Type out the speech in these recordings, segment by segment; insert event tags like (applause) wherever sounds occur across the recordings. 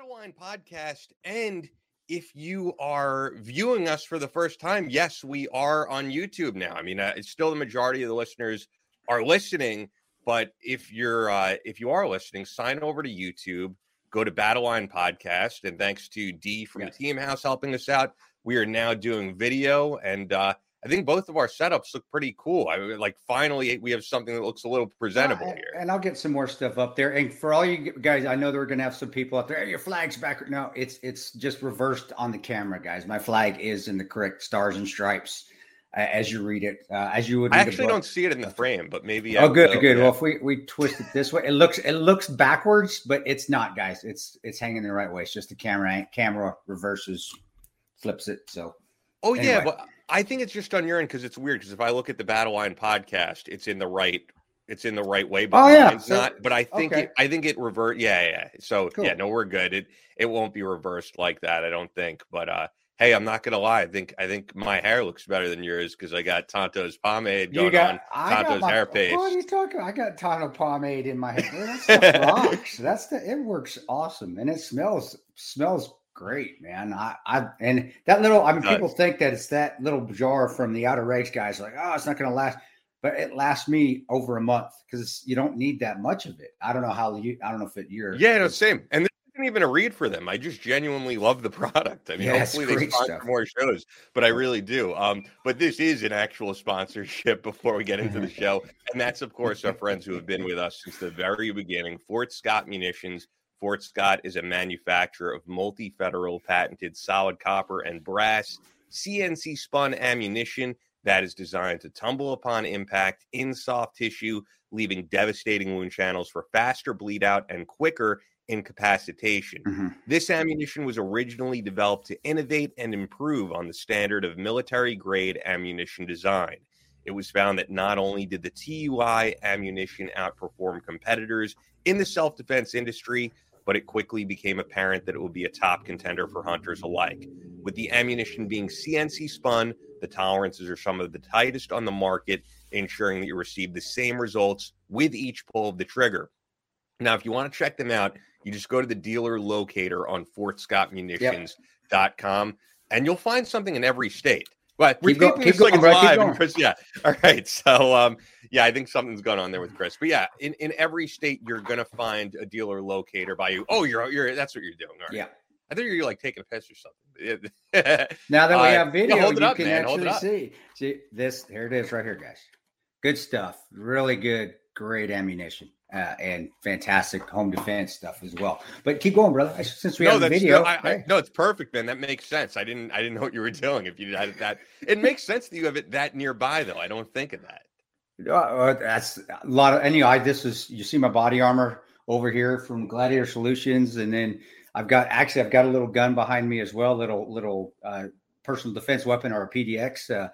Battleline podcast. And if you are viewing us for the first time, yes, we are on YouTube now. I mean, uh, it's still the majority of the listeners are listening, but if you're uh, if you are listening, sign over to YouTube, go to Battleline podcast, and thanks to D from yes. the Team House helping us out, we are now doing video and. uh I think both of our setups look pretty cool. I mean, like finally we have something that looks a little presentable uh, here. And I'll get some more stuff up there. And for all you guys, I know we're gonna have some people up there. Hey, your flag's back. No, it's it's just reversed on the camera, guys. My flag is in the correct stars and stripes uh, as you read it, uh, as you would. I actually don't see it in the frame, but maybe. Oh, good, good. Yeah. Well, if we we twist it this way, it looks it looks backwards, but it's not, guys. It's it's hanging the right way. It's just the camera camera reverses, flips it. So. Oh anyway. yeah, but I think it's just on your end because it's weird. Because if I look at the Battle Line podcast, it's in the right, it's in the right way. But oh yeah, it's so, not. But I think okay. it, I think it revert. Yeah, yeah. So cool. yeah, no, we're good. It it won't be reversed like that. I don't think. But uh, hey, I'm not gonna lie. I think I think my hair looks better than yours because I got Tonto's pomade going got, on. Tonto's my, hair paste. What are you talking? About? I got Tonto pomade in my hair. That (laughs) rocks. That's the. It works awesome, and it smells smells great, man. I, I and that little. I mean, people think that it's that little jar from the outer race guys. Like, oh, it's not going to last, but it lasts me over a month because you don't need that much of it. I don't know how you. I don't know if it you're. Yeah, no, same. And this isn't even a read for them. I just genuinely love the (laughs) product. I mean, yeah, hopefully they sponsor more shows, but I really do. Um, but this is an actual sponsorship (laughs) before we get into the (laughs) show, and that's of course our friends who have been with us since the very beginning. Fort Scott Munitions Fort Scott is a manufacturer of multi federal patented solid copper and brass CNC spun ammunition that is designed to tumble upon impact in soft tissue, leaving devastating wound channels for faster bleed out and quicker incapacitation. Mm-hmm. This ammunition was originally developed to innovate and improve on the standard of military grade ammunition design. It was found that not only did the TUI ammunition outperform competitors in the self defense industry, but it quickly became apparent that it would be a top contender for hunters alike. With the ammunition being CNC spun, the tolerances are some of the tightest on the market, ensuring that you receive the same results with each pull of the trigger. Now, if you want to check them out, you just go to the dealer locator on fortscottmunitions.com yep. and you'll find something in every state. But we're keep keeping this like going, live, Kris. Yeah. (laughs) All right. So, um, yeah, I think something's going on there with Kris. But yeah, in, in every state, you're gonna find a dealer locator by you. Oh, you're you're that's what you're doing. Right. Yeah. I think you're like taking a piss or something. (laughs) now that we uh, have video, yeah, you up, can man. actually see. See this. Here it is, right here, guys. Good stuff. Really good. Great ammunition uh, and fantastic home defense stuff as well. But keep going, brother. Since we no, have the video, I, I, no, it's perfect, man. That makes sense. I didn't, I didn't know what you were doing. If you had that, it makes sense that you have it that nearby, though. I don't think of that. Uh, uh that's a lot of. Anyway, this is you see my body armor over here from Gladiator Solutions, and then I've got actually I've got a little gun behind me as well, little little uh, personal defense weapon or a PDX, uh,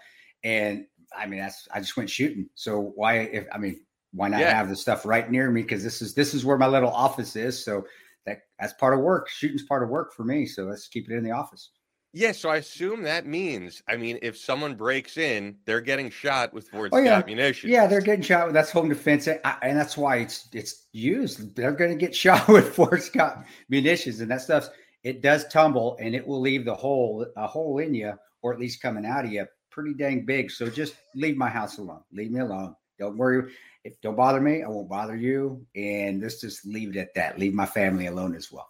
and I mean that's I just went shooting. So why if I mean why not yeah. have the stuff right near me? Because this is this is where my little office is. So that that's part of work. Shooting's part of work for me. So let's keep it in the office. Yeah, so I assume that means, I mean, if someone breaks in, they're getting shot with Fort oh, yeah. ammunition. Yeah, they're getting shot. With, that's home defense, and that's why it's it's used. They're going to get (laughs) shot with Fort Scott munitions, and that stuff. It does tumble, and it will leave the hole a hole in you, or at least coming out of you, pretty dang big. So just leave my house alone. Leave me alone. Don't worry if don't bother me, I won't bother you. And let's just leave it at that. Leave my family alone as well.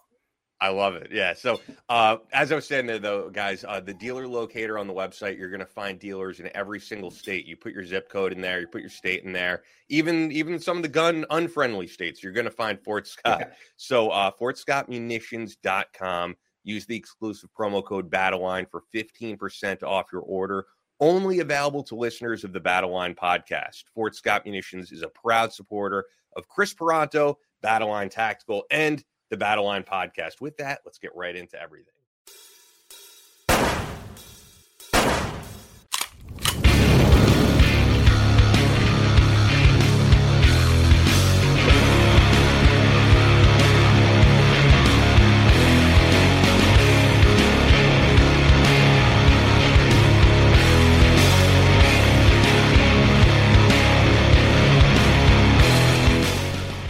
I love it. Yeah. So, uh, as I was saying there, though, guys, uh, the dealer locator on the website, you're going to find dealers in every single state. You put your zip code in there, you put your state in there. Even even some of the gun unfriendly states, you're going to find Fort Scott. Yeah. So, uh, FortScottMunitions.com. Use the exclusive promo code BattleLine for 15% off your order only available to listeners of the Battle Line podcast. Fort Scott Munitions is a proud supporter of Kris Paronto, Battle Line Tactical, and the Battle Line podcast. With that, let's get right into everything.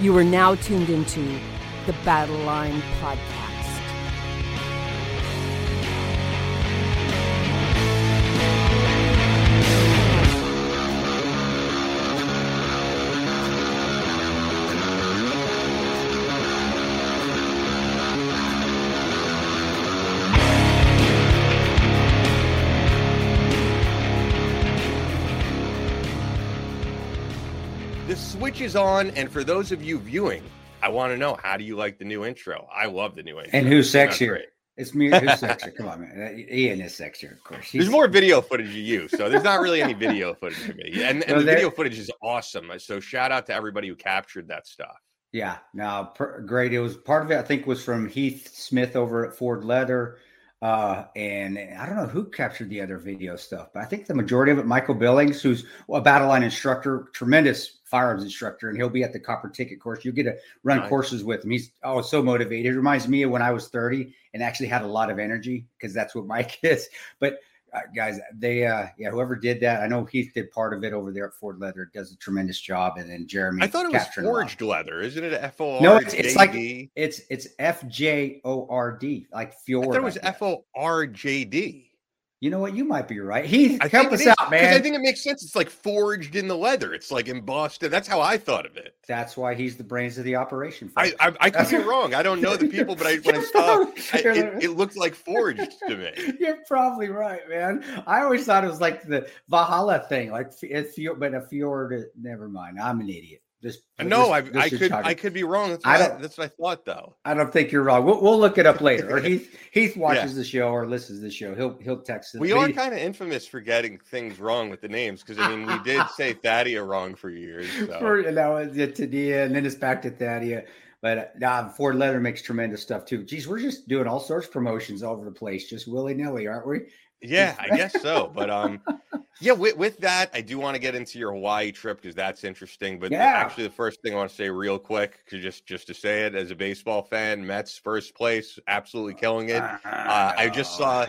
You are now tuned into the Battle Line Podcast. Is on, and for those of you viewing, I want to know how do you like the new intro? I love the new intro. And who's sexier? It's me. Who's (laughs) sexier? Come on, man. Ian is sexier, of course. He's... There's more video footage of you, so there's not really any video footage of me. And, and no, the video footage is awesome. So shout out to everybody who captured that stuff. Yeah, no, per, great. It was part of it. I think was from Heath Smith over at Ford Leather. Uh, and I don't know who captured the other video stuff, but I think the majority of it, Michael Billings, who's a battle line instructor, tremendous firearms instructor, and he'll be at the copper ticket course. You'll get to run nice. courses with him. He's oh so motivated. It reminds me of when I was 30 and actually had a lot of energy because that's what (laughs) Mike is. But uh, guys, they uh yeah, whoever did that, I know Heath did part of it over there at Ford Leather, does a tremendous job, and then Jeremy. I thought it was forged leather, isn't it? F O R. No, it's, it's like it's it's F J O R D, like Fjord. I thought it was F O R J D. You know what? You might be right. He help us out, man. I think it makes sense. It's like forged in the leather. It's like embossed. That's how I thought of it. That's why he's the brains of the operation. I, I, I could be (laughs) wrong. I don't know the people, but I, when I saw it, it looked like forged to me. (laughs) You're probably right, man. I always thought it was like the Valhalla thing, like it's but a fjord. Uh, never mind. I'm an idiot. This, no, I, I could I could be wrong. That's what I, don't, that's what I thought though. I don't think you're wrong. We'll, we'll look it up later. Or (laughs) Heath Heath watches yeah. the show or listens to the show. He'll he'll text. Us. We are kind of infamous for getting things wrong with the names because I mean we did (laughs) say Thadia wrong for years. So. For you know, Tadia, and then it's back to Thadia. But nah, Ford Leather makes tremendous stuff too. Geez, we're just doing all sorts of promotions all over the place, just willy nilly, aren't we? Yeah, (laughs) I guess so. But um, yeah, with, with that, I do want to get into your Hawaii trip because that's interesting. But yeah. actually, the first thing I want to say real quick, just just to say it as a baseball fan, Mets first place, absolutely killing it. Uh, I just saw,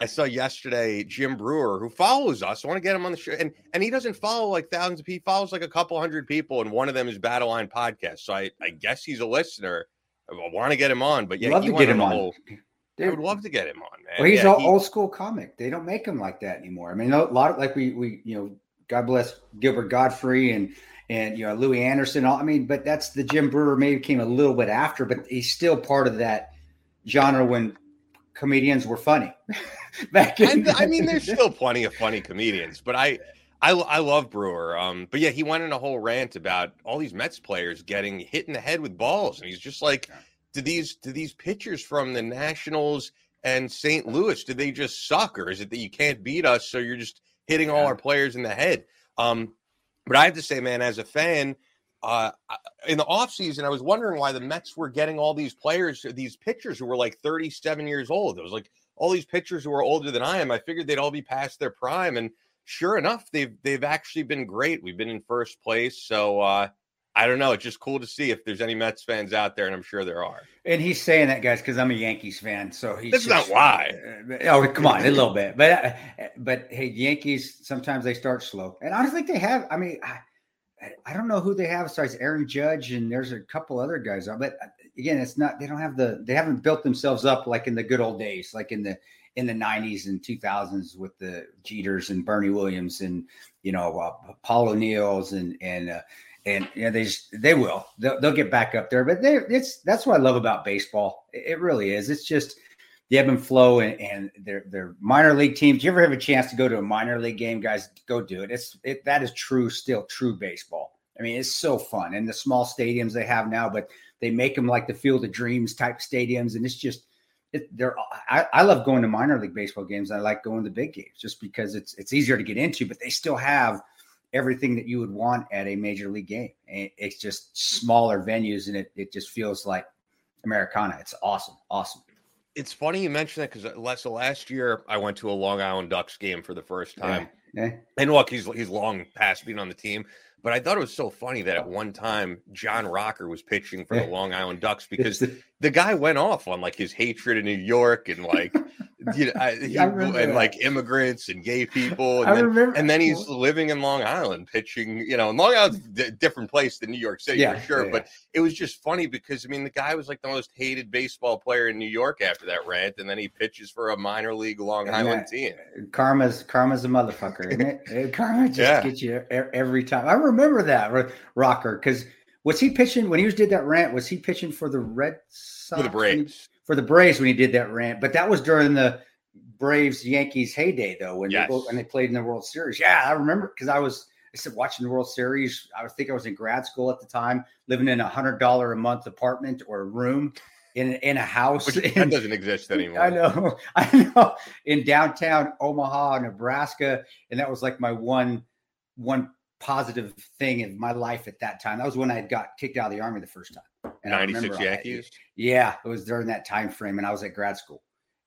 I saw yesterday Jim Breuer, who follows us. I want to get him on the show, and and he doesn't follow like thousands of people. He follows like a couple hundred people, and one of them is Battle Line Podcast. So I I guess he's a listener. I want to get him on, but yeah, love to get him on. Whole, (laughs) I would love to get him on, man. Well, he's yeah, he, old school comic. They don't make him like that anymore. I mean, a lot of like we we you know, God bless Gilbert Gottfried and and you know Louie Anderson. All, I mean, but that's the Jim Breuer maybe came a little bit after, but he's still part of that genre when comedians were funny. (laughs) Back in, I, I mean, there's still plenty of funny comedians, but I. I, I love Breuer. Um, but yeah, he went in a whole rant about all these Mets players getting hit in the head with balls, and he's just like, do these do these pitchers from the Nationals and St. Louis do they just suck, or is it that you can't beat us, so you're just hitting all our players in the head? Um, but I have to say, man, as a fan, uh, in the offseason, I was wondering why the Mets were getting all these players, these pitchers who were like 37 years old. It was like all these pitchers who are older than I am. I figured they'd all be past their prime, and sure enough, they've they've actually been great. We've been in first place, so uh, I don't know. It's just cool to see if there's any Mets fans out there, and I'm sure there are. And he's saying that, guys, because I'm a Yankees fan. So he's that's just, not why. Uh, oh, come on, a little bit, but uh, but hey, Yankees sometimes they start slow, and I don't think they have. I mean, I, I don't know who they have besides Aaron Judge, and there's a couple other guys. But uh, again, it's not. They don't have the. They haven't built themselves up like in the good old days, like in the in the 90s and 2000s with the Jeters and Bernie Williams and you know uh, Paul O'Neill's and and uh, and you know, they just they will they'll, they'll get back up there. But they it's that's what I love about baseball. It, really is. It's just the ebb and flow and, and their their minor league teams. You ever have a chance to go to a minor league game, guys? Go do it. It's it that is true, still true baseball. I mean, it's so fun and the small stadiums they have now, but they make them like the Field of Dreams type stadiums, and it's just it, they're I, I, love going to minor league baseball games. I like going to big games just because it's it's easier to get into, but they still have everything that you would want at a major league game. It's just smaller venues, and it it just feels like Americana. It's awesome, awesome. It's funny you mentioned that because uh, last last year I went to a Long Island Ducks game for the first time. Yeah. yeah. And look, he's he's long past being on the team, but I thought it was so funny that at one time John Rocker was pitching for the Long Island Ducks (laughs) because the guy went off on like his hatred of New York and like you know, I, (laughs) he, and that. like immigrants and gay people. And, I then, remember. and then he's living in Long Island pitching. You know, Long Island's a different place than New York City yeah, for sure. Yeah, but it was just funny because I mean, the guy was like the most hated baseball player in New York after that rant, and then he pitches for a minor league Long and Island that, team. Uh, karma's karma's a motherfucker, (laughs) it? Karma just gets you every time. I remember that rocker because was he pitching when he was did that rant? Was he pitching for the Red Sox? For the Braves. For the Braves when he did that rant, but that was during the Braves Yankees heyday though when yes. they when they played in the World Series. Yeah, I remember because I was I said watching the World Series. I think I was in grad school at the time, living in a hundred dollar a month apartment or room in in a house. Which that doesn't exist (laughs) anymore. I know, (laughs) I know. In downtown Omaha, Nebraska, and that was like my one one positive thing in my life at that time. That was when I got kicked out of the army the first time. And 96 Yankees. Yeah, it was during that time frame, and I was at grad school.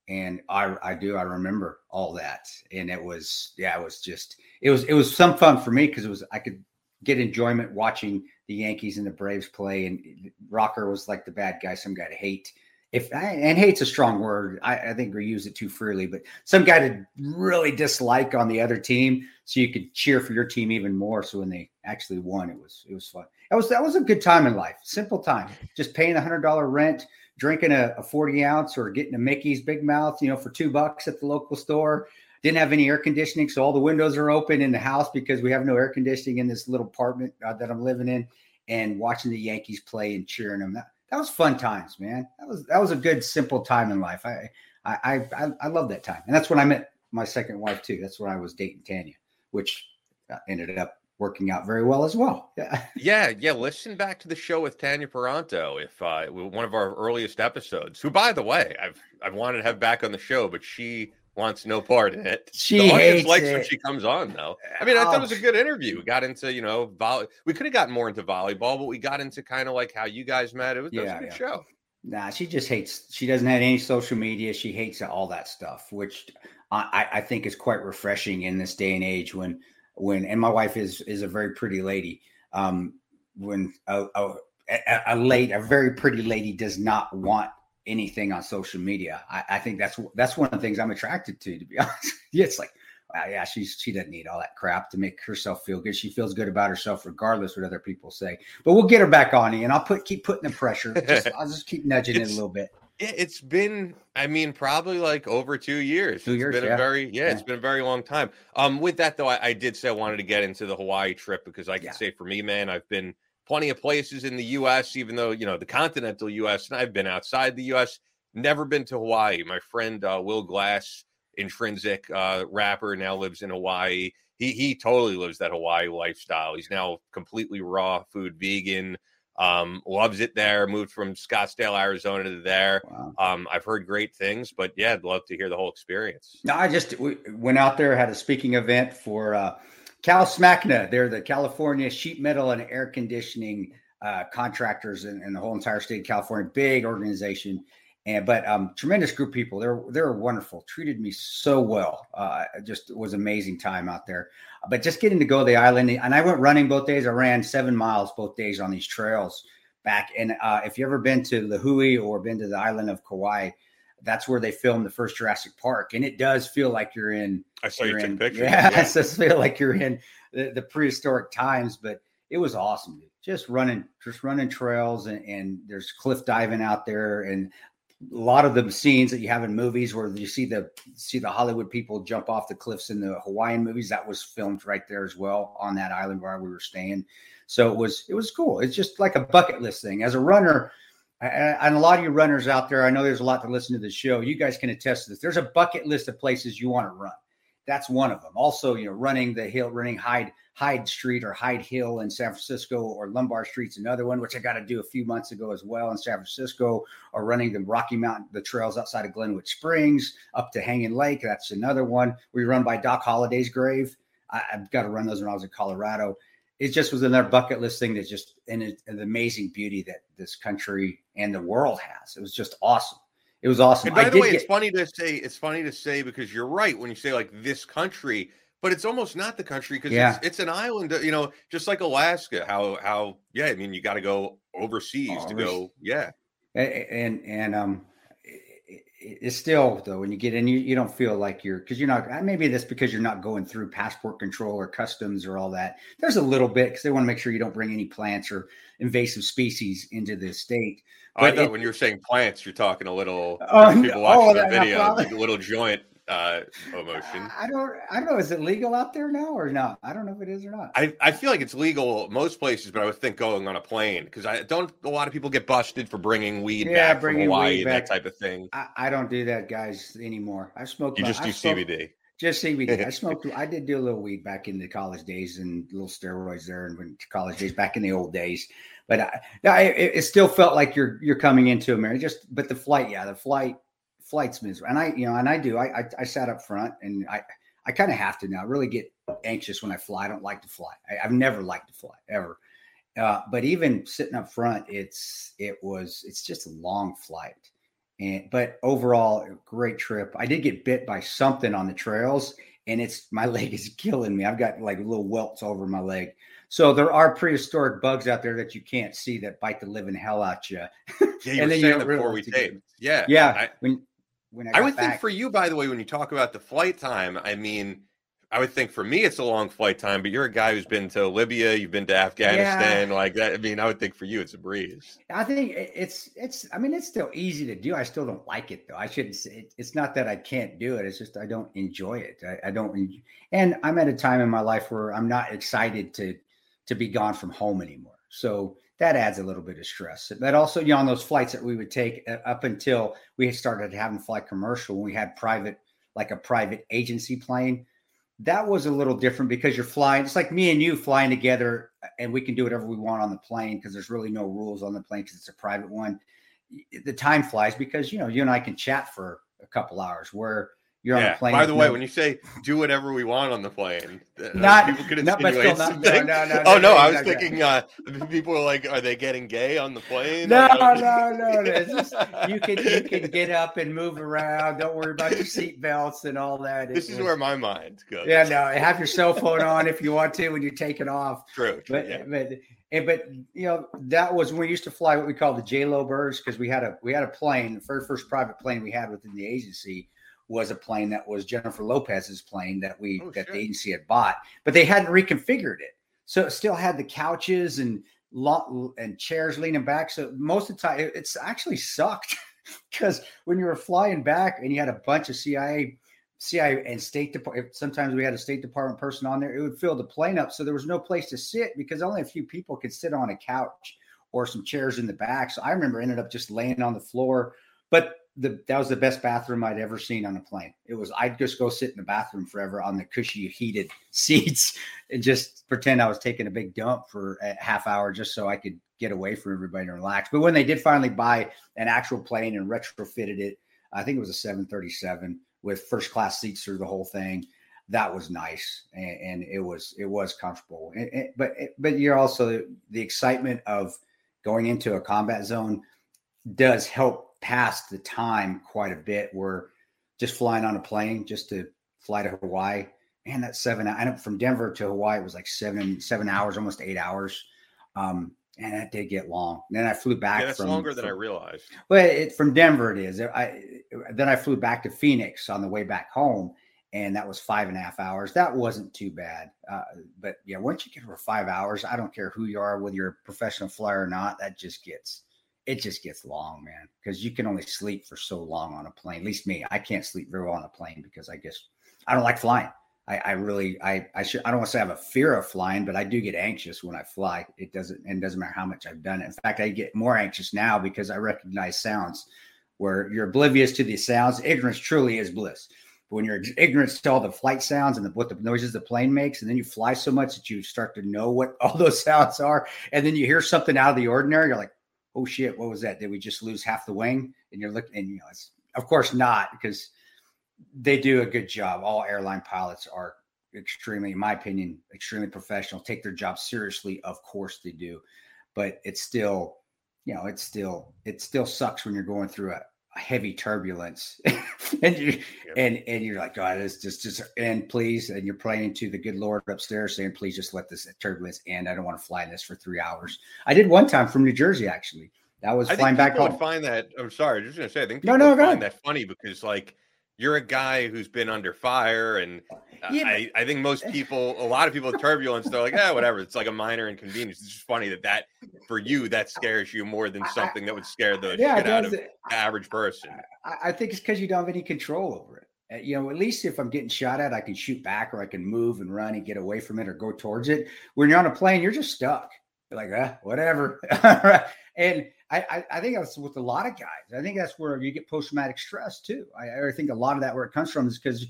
And I, I do, I remember all that, and it was, yeah, it was just, it was, it was some fun for me because it was, I could get enjoyment watching the Yankees and the Braves play, and Rocker was like the bad guy, some guy to hate, if and hate's a strong word. I, I, think we use it too freely, but some guy to really dislike on the other team, so you could cheer for your team even more. So when they actually won, it was it was fun. That was that was a good time in life. Simple time, just paying a hundred dollar rent, drinking a, a, forty ounce or getting a Mickey's Big Mouth, you know, for two bucks at the local store. Didn't have any air conditioning, so all the windows are open in the house because we have no air conditioning in this little apartment uh, that I'm living in. And watching the Yankees play and cheering them. That, that was fun times, man. That was that was a good simple time in life. I I I I love that time, and that's when I met my second wife too. That's when I was dating Tanya, which uh, ended up working out very well as well. (laughs) Yeah, yeah, yeah. Listen back to the show with Tanya Paronto, if uh, one of our earliest episodes. Who, by the way, I've I've wanted to have back on the show, but she wants no part in it. She the hates likes it. when she comes on, though. I mean, I thought it was a good interview. We got into, you know, volley. We could have gotten more into volleyball, but we got into kind of like how you guys met. It was, yeah, was a good yeah. show. Nah, she just hates. She doesn't have any social media. She hates all that stuff, which I, I think is quite refreshing in this day and age. When, when, and my wife is is a very pretty lady. Um, when a, a, a late, a very pretty lady does not want anything on social media. I, I, think that's that's one of the things I'm attracted to. To be (laughs) honest, yeah, it's like, wow, yeah, she's she doesn't need all that crap to make herself feel good. She feels good about herself regardless what other people say. But we'll get her back on, and I'll put keep putting the pressure. (laughs) Just, I'll just keep nudging it a little bit. Yeah, it's been, I mean, probably like over two years. Two years, it's been yeah. a very, yeah, yeah, it's been a very long time. Um, with that though, I, I, did say I wanted to get into the Hawaii trip because I can yeah. say for me, man, I've been plenty of places in the U.S., even though you know the continental U.S. and I've been outside the U.S. Never been to Hawaii. My friend uh, Will Glass, intrinsic uh, rapper, now lives in Hawaii. He he totally lives that Hawaii lifestyle. He's now completely raw food vegan. Um, loves it there. Moved from Scottsdale, Arizona to there. Wow. Um, I've heard great things, but yeah, I'd love to hear the whole experience. No, I just went out there, had a speaking event for uh, Cal SMACNA. They're the California Sheet Metal and Air Conditioning uh, contractors in, in, the whole entire state of California. Big organization. And but um tremendous group of people. They're they're wonderful. Treated me so well. Uh just was amazing time out there. But just getting to go to the island and i went running both days. I ran seven miles both days on these trails back. And uh if you ever been to the hui or been to the island of kauai that's where they filmed the first jurassic park and it does feel like you're in i saw you in, pictures yeah, (laughs) yeah. it does feel like you're in the, the prehistoric times but it was awesome just running just running trails and, and, there's cliff diving out there and a lot of the scenes that you have in movies where you see the see the Hollywood people jump off the cliffs in the Hawaiian movies that was filmed right there as well on that island where we were staying. So it was it was cool. It's just like a bucket list thing. As a runner, and a lot of you runners out there, I know there's a lot to listen to the show. You guys can attest to this. There's a bucket list of places you want to run. That's one of them. Also, you know, running the hill, running Hyde Hyde Street or Hyde Hill in San Francisco, or Lombard Street's another one, which I got to do a few months ago as well in San Francisco, or running the Rocky Mountain, the trails outside of Glenwood Springs up to Hanging Lake. That's another one. We run by Doc Holliday's grave. I, have got to run those when I was in Colorado. It just was another bucket list thing that just and an amazing beauty that this country and the world has. It was just awesome. It was awesome. And by I the way, get, it's funny to say. It's funny to say because you're right when you say like this country, but it's almost not the country because yeah. it's, it's, an island. You know, just like Alaska. How how yeah. I mean, you got to go overseas to go. Yeah. And and, and um, it's still though when you get in you, you don't feel like you're because you're not maybe that's because you're not going through passport control or customs or all that. There's a little bit because they want to make sure you don't bring any plants or invasive species into the state oh, i thought it, when you were saying plants you're talking a little oh, people watching oh, the video like a little joint uh emotion. I don't I don't know. Is it legal out there now or not? I don't know if it is or not. I, I feel like it's legal most places, but I would think going on a plane because I don't a lot of people get busted for bringing weed yeah, back bringing from Hawaii, that type of thing. I, I, don't do that, guys, anymore. I smoke. You just do CBD. Just CBD. I (laughs) smoked. I did do a little weed back in the college days and little steroids there, and when college days back in the old days. But I, I, it still felt like you're you're coming into America. Just but the flight, yeah, the flight flight's miserable. And I, you know, and I do. I I, I sat up front, and I I kind of have to now. I really get anxious when I fly. I don't like to fly. I, have never liked to fly ever. Uh, but even sitting up front, it's it was it's just a long flight. And but overall, great trip. I did get bit by something on the trails, and it's my (laughs) leg is killing me. I've got like little welts over my leg. So there are prehistoric bugs out there that you can't see that bite the living hell out you. Yeah, (laughs) you and were saying before we taped. Yeah, yeah. I, when when I, I would back. think for you, by the way, when you talk about the flight time, I mean, I would think for me it's a long flight time, but you're a guy who's been to Libya, you've been to Afghanistan, yeah. like that. I mean, I would think for you it's a breeze. I think it's it's. I mean, it's still easy to do. I still don't like it though. I shouldn't say it, it's not that I can't do it. It's just I don't enjoy it. I, I don't. And I'm at a time in my life where I'm not excited to to be gone from home anymore. So that adds a little bit of stress. But also, you know, on those flights that we would take uh, up until we started having fly commercial, when we had private, like a private agency plane, that was a little different because you're flying. It's like me and you flying together, uh, and we can do whatever we want on the plane because there's really no rules on the plane because it's a private one. The time flies because you know you and I can chat for a couple hours. Where you're yeah. on the plane. By the way, no, when you say do whatever we want on the plane, uh, (laughs) not people could not, but still not, no, no, (laughs) no, Oh no, I was thinking uh, people are like, are they getting gay on the plane? No, no, no, no. (laughs) Just, you can you can get up and move around. Don't worry about your seat belts and all that. This is was, where my mind goes. Yeah, no. Have your cell phone on if you want to when you take it off. True. true but yeah. but and, but you know that was when we used to fly what we call the J Lo birds because we had a we had a plane, the first first private plane we had within the agency was a plane that was Jennifer Lopez's plane that we oh, that the agency had bought, but they hadn't reconfigured it, so it still had the couches and lot and chairs leaning back. So most of the time, it's actually sucked (laughs) because when you were flying back and you had a bunch of CIA. CIA and State Department. Sometimes we had a State Department person on there. It would fill the plane up, so there was no place to sit because only a few people could sit on a couch or some chairs in the back. So I remember ended up just laying on the floor. But the that was the best bathroom I'd ever seen on a plane. It was I'd just go sit in the bathroom forever on the cushy heated (laughs) seats and just pretend I was taking a big dump for a half hour just so I could get away from everybody and relax. But when they did finally buy an actual plane and retrofitted it, I think it was a 737 with first class seats through the whole thing. That was nice and, and it was it was comfortable. But but you're also the excitement of going into a combat zone does help past the time quite a bit. We're just flying on a plane just to fly to Hawaii. Man, that's seven. I know from Denver to Hawaii it was like seven seven hours, almost eight hours. Um, and that did get long. And then I flew back. Yeah, that's from, longer than from, I realized. Well, it, from Denver it is. I then I flew back to Phoenix on the way back home, and that was five and a half hours. That wasn't too bad. Uh, but yeah, once you get over five hours, I don't care who you are, whether you're a professional flyer or not, that just gets it just gets long, man, because you can only sleep for so long on a plane. At least me, I can't sleep very well on a plane because I guess I don't like flying. I, I really, I, I should, I don't want to say I have a fear of flying, but I do get anxious when I fly. It doesn't, and doesn't matter how much I've done it. In fact, I get more anxious now because I recognize sounds where you're oblivious to the sounds. Ignorance truly is bliss. But when you're ignorant to all the flight sounds and the, what the noises the plane makes, and then you fly so much that you start to know what (laughs) all those sounds are, and then you hear something out of the ordinary, you're like, oh shit, what was that? Did we just lose half the wing? And you're looking, and you know, it's of course not because they do a good job. All airline pilots are extremely, in my opinion, extremely professional, take their job seriously. Of course they do, but it's still, you know, it's still, it still sucks when you're going through a, heavy turbulence (laughs) and you yep. and and you're like, God, it's just just and please, and you're praying to the good Lord upstairs, saying, please just let this turbulence end. I don't want to fly this for three hours. I did one time from New Jersey actually. That was I flying back home. Would find that. I'm sorry, I was just gonna say. I think no, no, find that funny because like you're a guy who's been under fire and yeah, I, I think most people a lot of people with turbulence they're like yeah whatever it's like a minor inconvenience it's just funny that that for you that scares you more than something that would scare the yeah, shit out of the average person I, I think it's because you don't have any control over it uh, you know, at least if I'm getting shot at, I can shoot back or I can move and run and get away from it or go towards it. When you're on a plane, you're just stuck. You're like, ah, whatever. (laughs) and I, I, think that's with a lot of guys. I think that's where you get post traumatic stress too. I, I think a lot of that where it comes from is because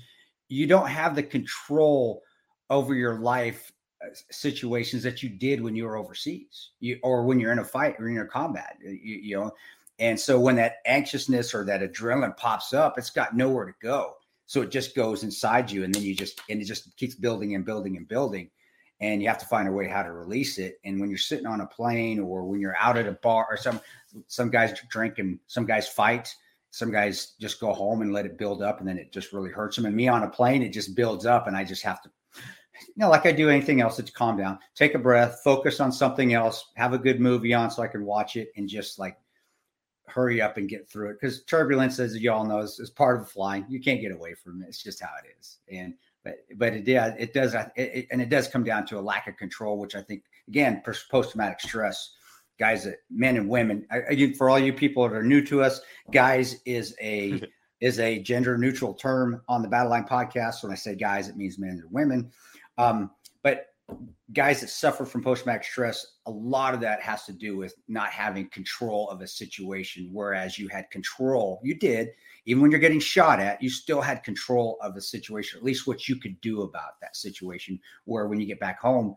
you don't have the control over your life uh, situations that you did when you were overseas, you, or when you're in a fight or in your combat. You, you know, and so when that anxiousness or that adrenaline pops up, it's got nowhere to go. So it just goes inside you, and then you just and it just keeps building and building and building and you have to find a way how to release it. And when you're sitting on a plane or when you're out at a bar or some some guys drink and some guys fight, some guys just go home and let it build up and then it just really hurts them. And me on a plane, it just builds up and I just have to you know, like I do anything else, it's calm down, take a breath, focus on something else, have a good movie on so I can watch it and just like hurry up and get through it. Because turbulence, as you all know, is, is, part of flying. You can't get away from it. It's just how it is. And but but it yeah it does it, it, and it does come down to a lack of control which i think again post traumatic stress guys that men and women I, for all you people that are new to us guys is a (laughs) is a gender neutral term on the battle line podcast. When i say guys it means men and women. Um, but guys that suffer from post traumatic stress a lot of that has to do with not having control of a situation. Whereas you had control you did. Even when you're getting shot at, you still had control of the situation, at least what you could do about that situation. Where when you get back home,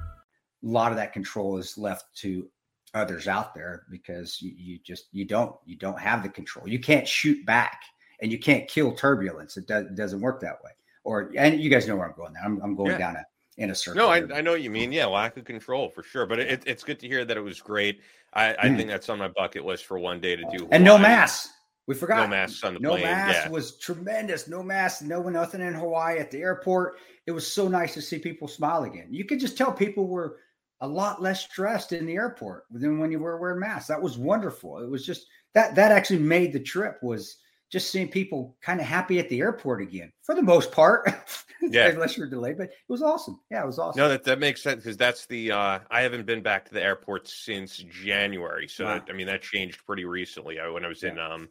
A lot of that control is left to others out there because you, you just you don't you don't have the control. You can't shoot back and you can't kill turbulence. It, does, it doesn't work that way. Or and you guys know where I'm going. There, I'm, I'm going yeah. down a in a circle. No, I, I, know what you mean. Yeah, lack of control for sure. But it, it's good to hear that it was great. I, I mm. think that's on my bucket list for one day to do. And no mass. We forgot. No masks on the no plane. No mask yeah. was tremendous. No mask, no nothing in Hawaii at the airport. It was so nice to see people smile again. You could just tell people were a lot less stressed in the airport than when you were wearing masks. That was wonderful. It was just that that actually made the trip was just seeing people kind of happy at the airport again for the most part. (laughs) Yeah. Unless you're delayed, but it was awesome. Yeah, it was awesome. No, that, that makes sense because that's the uh I haven't been back to the airport since January. So wow. that, I mean that changed pretty recently. I, when I was yeah. in um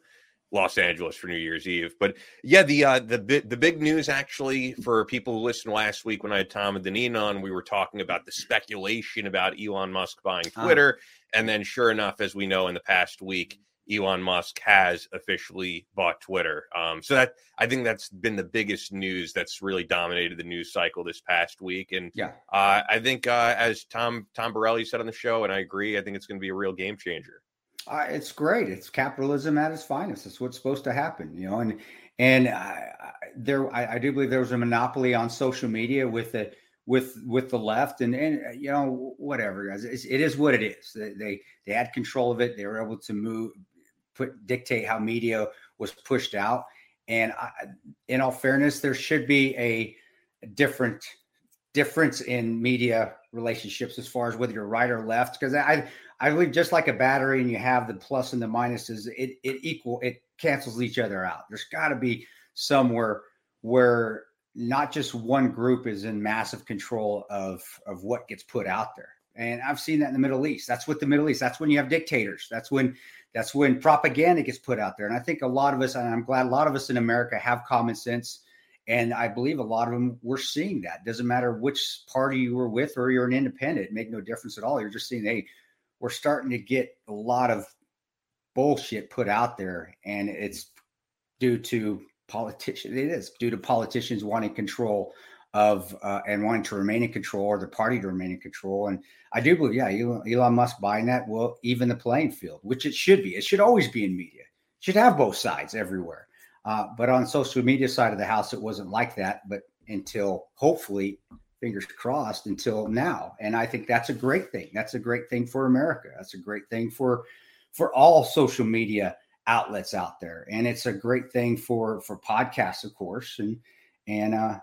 Los Angeles for New Year's Eve. But yeah, the uh, the the big news actually for people who listened last week when I had Tom and Deneen on, we were talking about the speculation about Elon Musk buying ah. Twitter, and then sure enough, as we know in the past week, Elon Musk has officially bought Twitter. Um, so that I think that's been the biggest news that's really dominated the news cycle this past week. And yeah, uh, I think uh, as Tom Tom Borelli said on the show, and I agree, I think it's going to be a real game changer. Uh, it's great. It's capitalism at its finest. It's what's supposed to happen, you know. And and I, I, there, I, I, do believe there was a monopoly on social media with the with with the left, and and uh, you know whatever, guys. It's, it is what it is. They, they they had control of it. They were able to move, put dictate how media was pushed out. And I, in all fairness, there should be a different difference in media relationships as far as whether you're right or left because i I believe just like a battery and you have the plus and the minuses, it it equal it cancels each other out. There's got to be somewhere where not just one group is in massive control of of what gets put out there. And I've seen that in the Middle East. That's what the Middle East. That's when you have dictators. That's when that's when propaganda gets put out there. And I think a lot of us, and I'm glad a lot of us in America have common sense And I believe a lot of them were seeing that. Doesn't matter which party you were with or you're an independent, make no difference at all. You're just seeing, hey, we're starting to get a lot of bullshit put out there, and it's due to politicians. It is due to politicians wanting control of uh, and wanting to remain in control or the party to remain in control. And I do believe, yeah, Elon, Musk buying that will even the playing field, which it should be. It should always be in media. It should have both sides everywhere. Uh, but on social media side of the house, it wasn't like that. But until hopefully, fingers crossed, until now, and I think that's a great thing. That's a great thing for America. That's a great thing for for all social media outlets out there, and it's a great thing for for podcasts, of course, and and uh,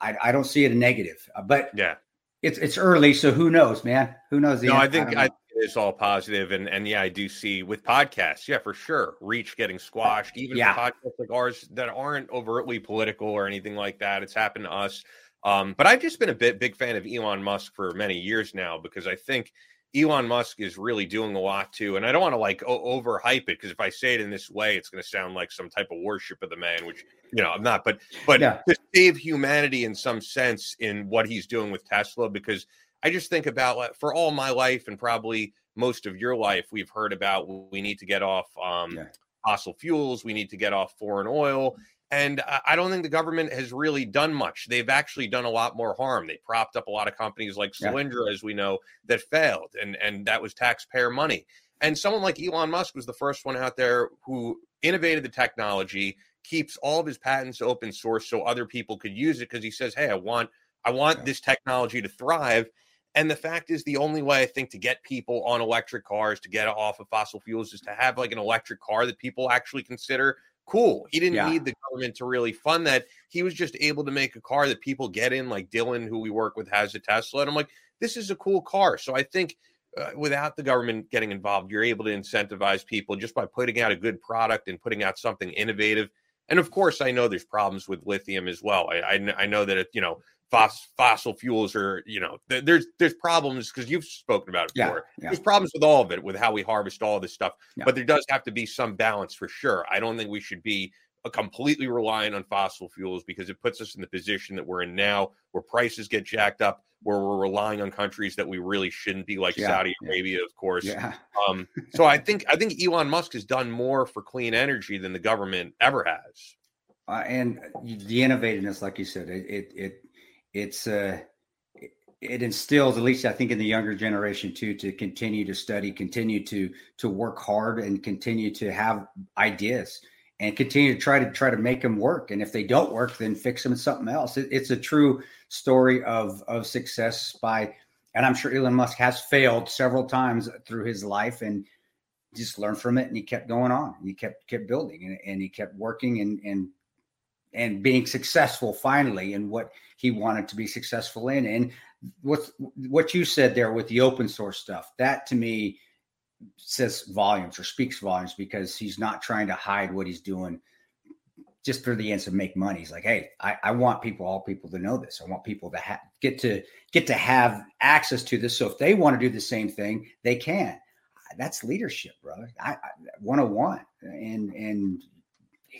I, I don't see it a negative. Uh, but yeah, it's it's early, so who knows, man? Who knows? no, I think I, I it's all positive, and and yeah, I do see with podcasts, yeah, for sure, reach getting squashed, even yeah. podcasts like ours that aren't overtly political or anything like that. It's happened to us. Um, but I've just been a bit big fan of Elon Musk for many years now because I think Elon Musk is really doing a lot too. And I don't want to like o- overhype it because if I say it in this way, it's going to sound like some type of worship of the man, which you know I'm not. But but yeah. to save humanity in some sense in what he's doing with Tesla, because I just think about for all my life and probably most of your life, we've heard about we need to get off um, yeah. fossil fuels, we need to get off foreign oil, and I don't think the government has really done much. They've actually done a lot more harm. They propped up a lot of companies like Solyndra, yeah. as we know, that failed, and and that was taxpayer money. And someone like Elon Musk was the first one out there who innovated the technology, keeps all of his patents open source so other people could use it because he says, "Hey, I want I want yeah. this technology to thrive." And the fact is, the only way I think to get people on electric cars to get off of fossil fuels is to have like an electric car that people actually consider cool. He didn't yeah. need the government to really fund that. He was just able to make a car that people get in, like Dylan, who we work with, has a Tesla. And I'm like, this is a cool car. So I think uh, without the government getting involved, you're able to incentivize people just by putting out a good product and putting out something innovative. And of course, I know there's problems with lithium as well. I, I, I know that it, you know fossil fuels are you know there's there's problems because you've spoken about it before yeah, yeah. there's problems with all of it with how we harvest all this stuff yeah. but there does have to be some balance for sure i don't think we should be completely reliant on fossil fuels because it puts us in the position that we're in now where prices get jacked up where we're relying on countries that we really shouldn't be like saudi arabia of course yeah. um, so i think i think elon musk has done more for clean energy than the government ever has uh, and the innovativeness like you said it, it, it it's uh it instills at least i think in the younger generation too to continue to study continue to to work hard and continue to have ideas and continue to try to try to make them work. And if they don't work then fix them in something else. It, it's a true story of of success by and i'm sure elon musk has failed several times through his life and just learned from it and he kept going on. He kept kept building and, and he kept working and and and being successful finally in what he wanted to be successful in. And what what you said there with the open source stuff, that to me says volumes or speaks volumes because he's not trying to hide what he's doing just for the ends of make money. He's like, hey, I, I want people, all people to know this. I want people to ha- get to get to have access to this. So if they want to do the same thing, they can. That's leadership, brother. I, I 101. And and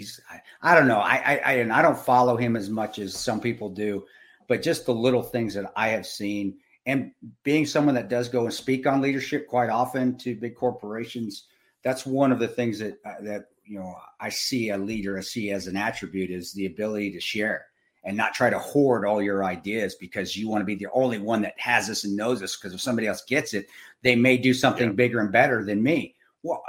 he's I, I don't know. I, I I and I don't follow him as much as some people do, but just the little things that I have seen and being someone that does go and speak on leadership quite often to big corporations, that's one of the things that uh, that you know I see a leader I see as an attribute is the ability to share and not try to hoard all your ideas because you want to be the only one that has this and knows this because if somebody else gets it, they may do something yeah. bigger and better than me. Well,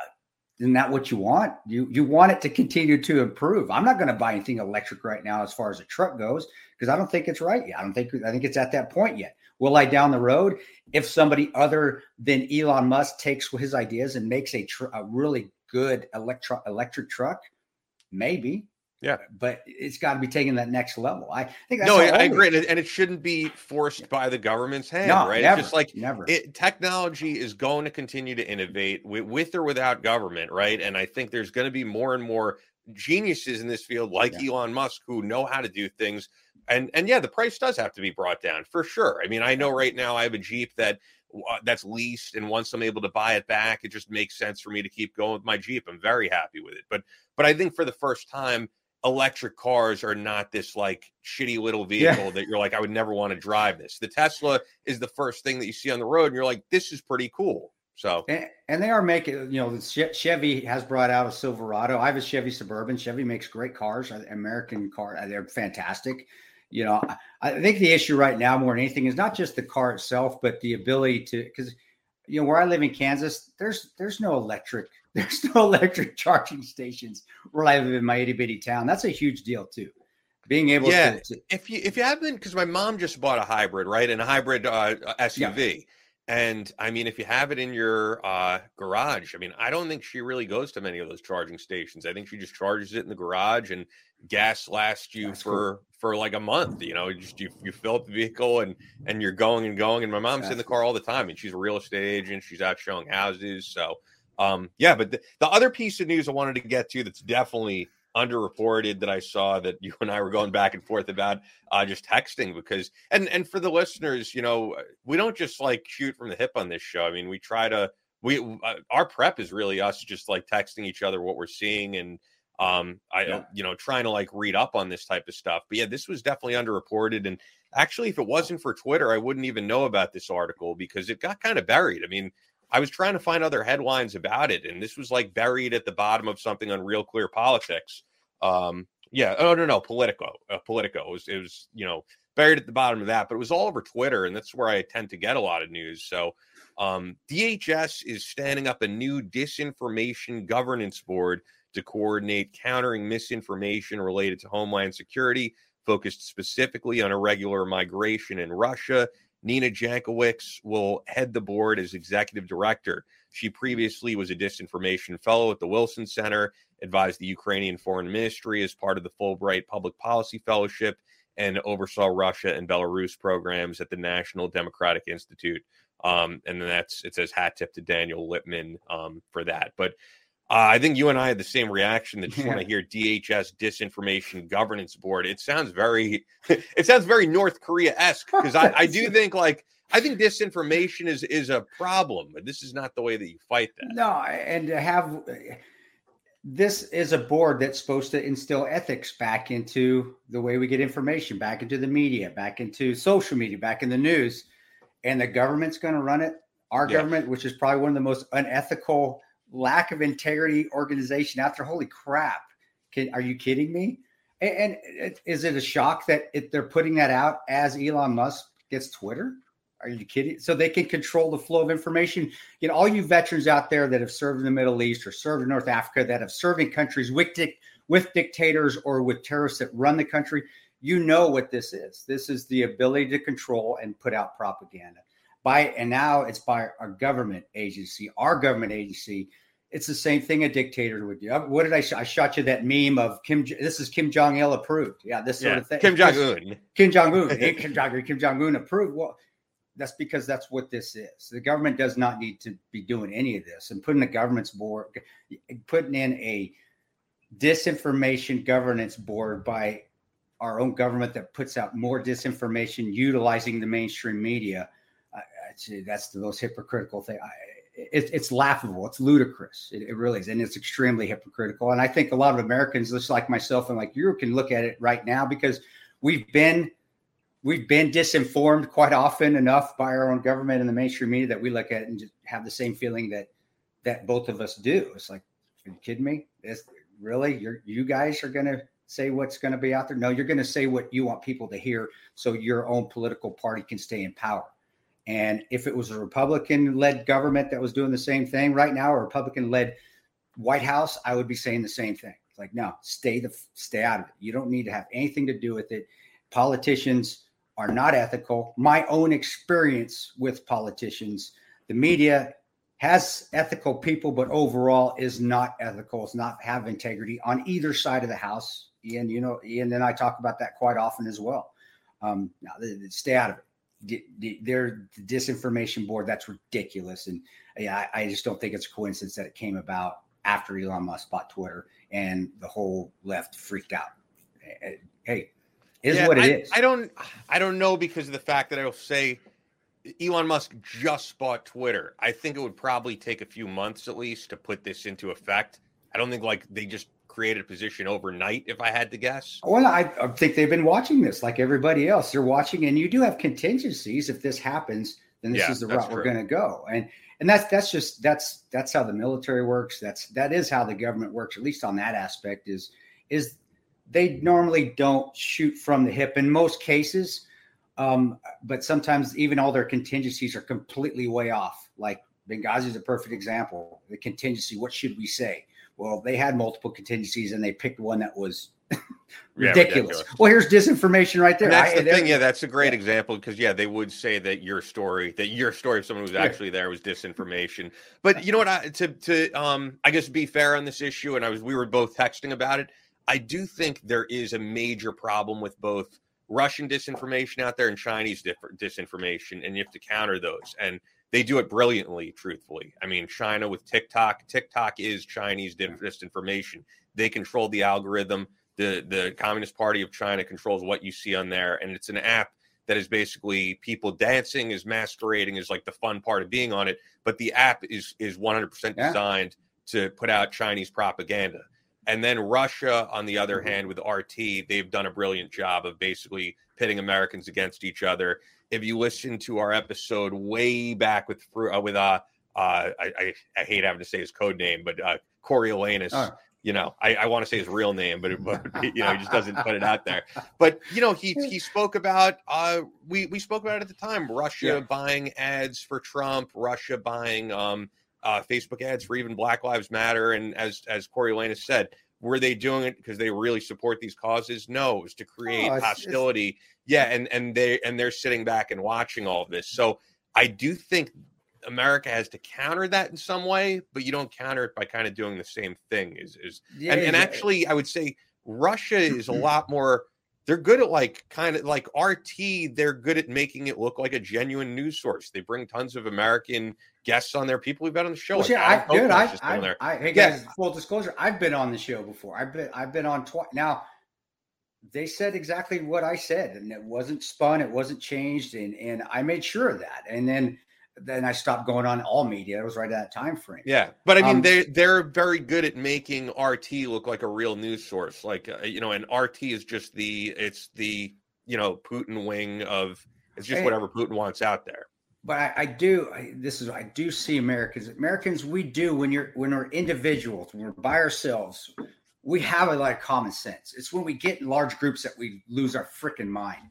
isn't that what you want? You you want it to continue to improve. I'm not going to buy anything electric right now as far as a truck goes because I don't think it's right yet. I don't think I think it's at that point yet. Will I down the road if somebody other than Elon Musk takes his ideas and makes a, tr- a really good electro- electric truck? Maybe. Yeah, but it's got to be taken that next level. I think no, I agree, and it shouldn't be forced by the government's hand, no, right? Never, it's just like never. It, technology is going to continue to innovate with, with, or without government, right? And I think there's going to be more and more geniuses in this field, like yeah. Elon Musk, who know how to do things. And and yeah, the price does have to be brought down for sure. I mean, I know right now I have a Jeep that uh, that's leased, and once I'm able to buy it back, it just makes sense for me to keep going with my Jeep. I'm very happy with it, but but I think for the first time electric cars are not this like shitty little vehicle yeah. that you're like, I would never want to drive this. The Tesla is the first thing that you see on the road, and you're like, this is pretty cool. So and, and, they are making, you know, Chevy has brought out a Silverado. I have a Chevy Suburban. Chevy makes great cars, American car. Uh, they're fantastic. You know, I think the issue right now more than anything is not just the car itself, but the ability to because you know where I live in Kansas, there's there's no electric (laughs) there's no electric charging stations where I live in my itty bitty town. That's a huge deal too. Being able yeah, to, to if you if you haven't because my mom just bought a hybrid right and a hybrid uh, SUV. Yeah and I mean, if you have it in your uh, garage, I mean, I don't think she really goes to many of those charging stations. I think she just charges it in the garage, and gas lasts you That's for cool. for like a month. You know, you just you, you fill up the vehicle and and you're going and going. And my mom's That's in the car all the time, and she's a real estate agent. She's out showing houses. So, um, yeah. But the, the other piece of news I wanted to get to that's definitely underreported that I saw that you and I were going back and forth about uh, just texting because and and for the listeners, you know, we don't just like shoot from the hip on this show. I mean, we try to we uh, our prep is really us just like texting each other what we're seeing and um I yeah. you know trying to like read up on this type of stuff. But yeah, this was definitely underreported and actually if it wasn't for Twitter, I wouldn't even know about this article because it got kind of buried. I mean, I was trying to find other headlines about it, and this was like buried at the bottom of something on Real Clear Politics. Um, yeah, oh no, no, Politico, uh, Politico. It was, it was, you know, buried at the bottom of that, but it was all over Twitter, and that's where I tend to get a lot of news. So, um, DHS is standing up a new disinformation governance board to coordinate countering misinformation related to Homeland Security, focused specifically on irregular migration in Russia Nina Jankowicz will head the board as executive director. She previously was a disinformation fellow at the Wilson Center, advised the Ukrainian Foreign Ministry as part of the Fulbright Public Policy Fellowship, and oversaw Russia and Belarus programs at the National Democratic Institute. Um, and then that's it says hat tip to Daniel Lippman um, for that. But uh, I think you and I had the same reaction that you yeah. want to hear DHS disinformation governance board. It sounds very, (laughs) it sounds very North Korea esque because I, I do (laughs) think like I think disinformation is is a problem, but this is not the way that you fight that. No, and to have this is a board that's supposed to instill ethics back into the way we get information, back into the media, back into social media, back in the news, and the government's going to run it. Our yeah. government, which is probably one of the most unethical lack of integrity organization after. Holy crap. Can, are you kidding me? And, and is it a shock that it, they're putting that out as Elon Musk gets Twitter? Are you kidding? So they can control the flow of information. You know, all you veterans out there that have served in the Middle East or served in North Africa that have served in countries with, dic- with dictators or with terrorists that run the country, you know what this is. This is the ability to control and put out propaganda by and now it's by our government agency, our government agency. It's the same thing a dictator would do. Uh, what did I? Sh- I shot you that meme of Kim. This is Kim Jong Il approved. Yeah, this sort yeah, of thing. Kim Jong Un. (laughs) Kim Jong Un. Kim Jong Un. Kim Jong Un approved. Well, that's because that's what this is. The government does not need to be doing any of this. And putting the government's board, putting in a disinformation governance board by our own government that puts out more disinformation, utilizing the mainstream media that's the most hypocritical thing. I, it, it's laughable. It's ludicrous. It, it, really is, and it's extremely hypocritical. And I think a lot of Americans, just like myself and like you, can look at it right now because we've been we've been disinformed quite often enough by our own government and the mainstream media that we look at it and just have the same feeling that that both of us do. It's like, are you kidding me? This really, you're you guys are going to say what's going to be out there? No, you're going to say what you want people to hear, so your own political party can stay in power. And if it was a Republican led government that was doing the same thing right now, a Republican led White House, I would be saying the same thing. It's like, no, stay the stay out of it. You don't need to have anything to do with it. Politicians are not ethical. My own experience with politicians, the media has ethical people, but overall is not ethical. It's not have integrity on either side of the house. Ian, you know, Ian and I talk about that quite often as well. Um, now, stay out of it they're the disinformation board. That's ridiculous. And yeah, I, I, just don't think it's a coincidence that it came about after Elon Musk bought Twitter and the whole left freaked out. Eh, eh, hey, is yeah, what it I, is. I don't, I don't know because of the fact that I'll say Elon Musk just bought Twitter. I think it would probably take a few months at least to put this into effect. I don't think like they just created a position overnight, if I had to guess. Well, I, I think they've been watching this like everybody else. They're watching, and you do have contingencies. If this happens, then this yeah, is the route true. we're going to go. And and that's that's just that's that's how the military works. That's that is how the government works. At least on that aspect is is they normally don't shoot from the hip in most cases. Um, but sometimes even all their contingencies are completely way off. Like Benghazi is a perfect example. The contingency, what should we say? Well, they had multiple contingencies and they picked one that was (laughs) ridiculous. Yeah, ridiculous. Well, here's disinformation right there. And that's I, the thing. Yeah, that's a great yeah. example because yeah, they would say that your story, that your story of someone who's yeah. actually there was disinformation. But you know what? I, to to um, I guess be fair on this issue, and I was we were both texting about it. I do think there is a major problem with both Russian disinformation out there and Chinese disinformation, and you have to counter those. And they do it brilliantly, truthfully. I mean, China with TikTok, TikTok is Chinese disinformation. They control the algorithm. The the Communist Party of China controls what you see on there, and it's an app that is basically people dancing, is masquerading, is like the fun part of being on it. But the app is is 100% designed yeah. to put out Chinese propaganda. And then Russia, on the other mm-hmm. hand, with RT, they've done a brilliant job of basically pitting Americans against each other. If you listen to our episode way back with uh, with uh, uh I, I, I hate having to say his code name, but uh, Coriolanus. Oh. You know, I, I want to say his real name, but, but (laughs) you know, he just doesn't put it out there. But you know, he he spoke about uh we we spoke about it at the time. Russia yeah. buying ads for Trump, Russia buying um uh, Facebook ads for even Black Lives Matter. And as as Corey Coriolanus said, were they doing it because they really support these causes? No, it was to create oh, it's, hostility. Yeah, and and they and they're sitting back and watching all this. So I do think America has to counter that in some way, but you don't counter it by kind of doing the same thing. Is is yeah, and, and yeah. actually, I would say Russia is a (clears throat) lot more they're good at like kind of like RT. They're good at making it look like a genuine news source. They bring tons of American guests on there. People we've been on the show. Well, like yeah, I, dude, I, I, I, hey guys, yeah. full disclosure, I've been on the show before. I've been, I've been on twice now. They said exactly what I said, and it wasn't spun, it wasn't changed, and and I made sure of that. And then then I stopped going on all media. It was right at that time frame. Yeah, but I mean, um, they they're very good at making RT look like a real news source. Like uh, you know, and RT is just the it's the you know Putin wing of it's just whatever Putin wants out there. But I, I do. I, this is I do see Americans. Americans, we do when you're when we're individuals, when we're by ourselves, we have a lot of common sense. It's when we get in large groups that we lose our freaking mind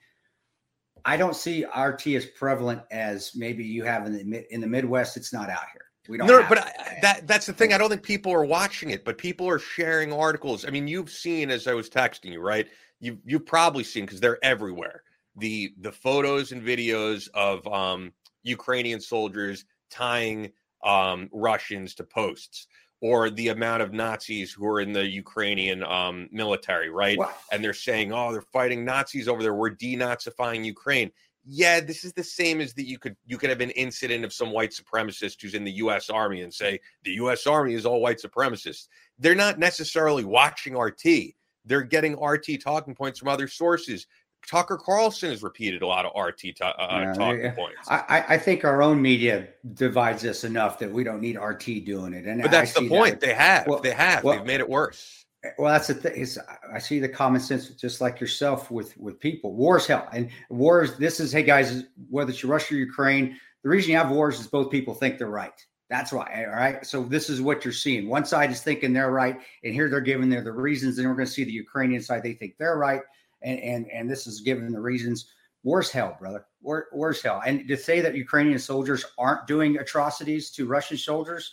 I don't see RT as prevalent as maybe you have in the in the Midwest. It's not out here. We don't. No, but I, that that's the thing. I don't think people are watching it, but people are sharing articles. I mean, you've seen as I was texting you, right? You you've probably seen because they're everywhere. The the photos and videos of um, Ukrainian soldiers tying um, Russians to posts or the amount of Nazis who are in the Ukrainian um, military, right? And they're saying, "Oh, they're fighting Nazis over there. We're denazifying Ukraine." Yeah, this is the same as that you could you could have an incident of some white supremacist who's in the U.S. Army and say the U.S. Army is all white supremacists. They're not necessarily watching RT. They're getting RT talking points from other sources. Tucker Carlson has repeated a lot of RT t- uh, yeah, talking points. I, I, think our own media divides us enough that we don't need RT doing it. And but that's the point. That. They have. Well, they have. Well, They've made it worse. Well, that's the thing. Is I see the common sense, just like yourself, with with people. Wars hell, and wars. This is hey guys, whether it's Russia or Ukraine, the reason you have wars is both people think they're right. That's why. All right. So this is what you're seeing. One side is thinking they're right, and here they're giving their the reasons. And we're going to see the Ukrainian side. They think they're right and and and this is given the reasons. Worse hell, brother. Worse hell. And to say that Ukrainian soldiers aren't doing atrocities to Russian soldiers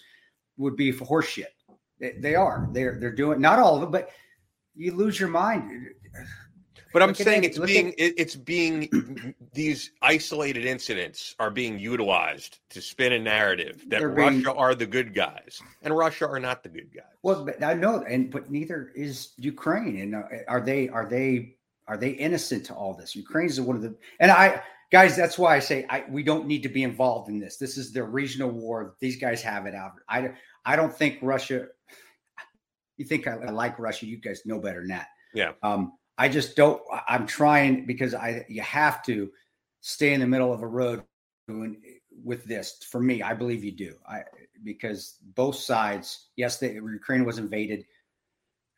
would be horseshit. They, they are. They're they're doing not all of it, but you lose your mind. But I'm saying it's being at, it's being these isolated incidents are being utilized to spin a narrative that Russia being, are the good guys and Russia are not the good guys. Well, but I know, and but neither is Ukraine. And uh, are they are they are they innocent to all this? Ukraine is one of the and I guys. That's why I say I, we don't need to be involved in this. This is their regional war. These guys have it out. I I don't think Russia. You think I, I like Russia? You guys know better than that. Yeah. Um. I just don't. I'm trying because I you have to stay in the middle of a road with this. For me, I believe you do. I because both sides. Yes, the Ukraine was invaded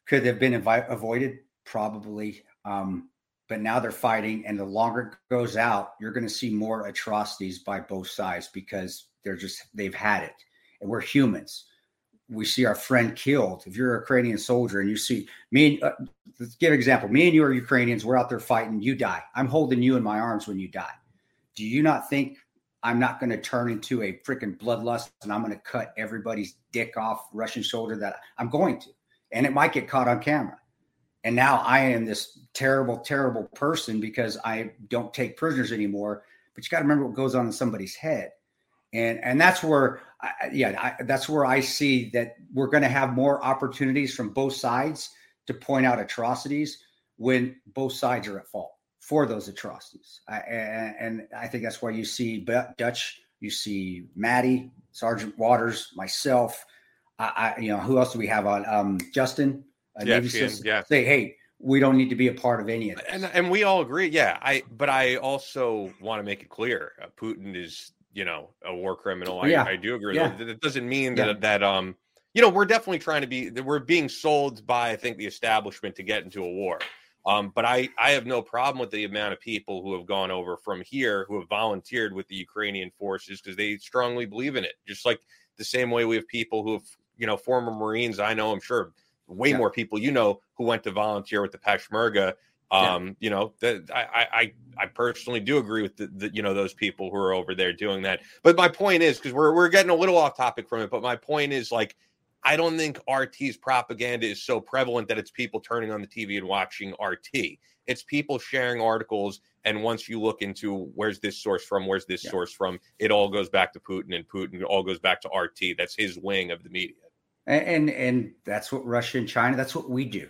Could have been invi- avoided? Probably. Um, but now they're fighting, and the longer it goes out, you're going to see more atrocities by both sides because they're just they've had it, and we're humans. We see our friend killed. If you're a Ukrainian soldier and you see me, uh, let's give an example. Me and you are Ukrainians. We're out there fighting. You die. I'm holding you in my arms when you die. Do you not think I'm not going to turn into a freaking bloodlust and I'm going to cut everybody's dick off Russian shoulder that I'm going to. And it might get caught on camera. And now I am this terrible, terrible person because I don't take prisoners anymore. But you got to remember what goes on in somebody's head. And and that's where, I, yeah, I, that's where I see that we're going to have more opportunities from both sides to point out atrocities when both sides are at fault for those atrocities. I, and, and, I think that's why you see Dutch, you see Maddie, Sergeant Waters, myself. I, you know, who else do we have on? Um, Justin, uh, yeah, Navy yeah. Say, hey, we don't need to be a part of any of this. And, and we all agree. Yeah. I, but I also want to make it clear uh, Putin is, you know, a war criminal. I, yeah. I do agree. Yeah. That doesn't mean that, yeah. that, um, you know, we're definitely trying to be, we're being sold by, I think, the establishment to get into a war. Um, but I, I have no problem with the amount of people who have gone over from here who have volunteered with the Ukrainian forces because they strongly believe in it. Just like the same way we have people who have, you know, former Marines. I know, I'm sure, way yeah. more people you know who went to volunteer with the Peshmerga. Um, yeah. you know, that I, I, I personally do agree with the, the, you know, those people who are over there doing that. But my point is, because we're we're getting a little off topic from it, but my point is like I don't think RT's propaganda is so prevalent that it's people turning on the TV and watching RT. It's people sharing articles. And once you look into where's this source from, where's this yeah. source from, it all goes back to Putin and Putin all goes back to RT. That's his wing of the media. And, and, and that's what Russia and China, that's what we do.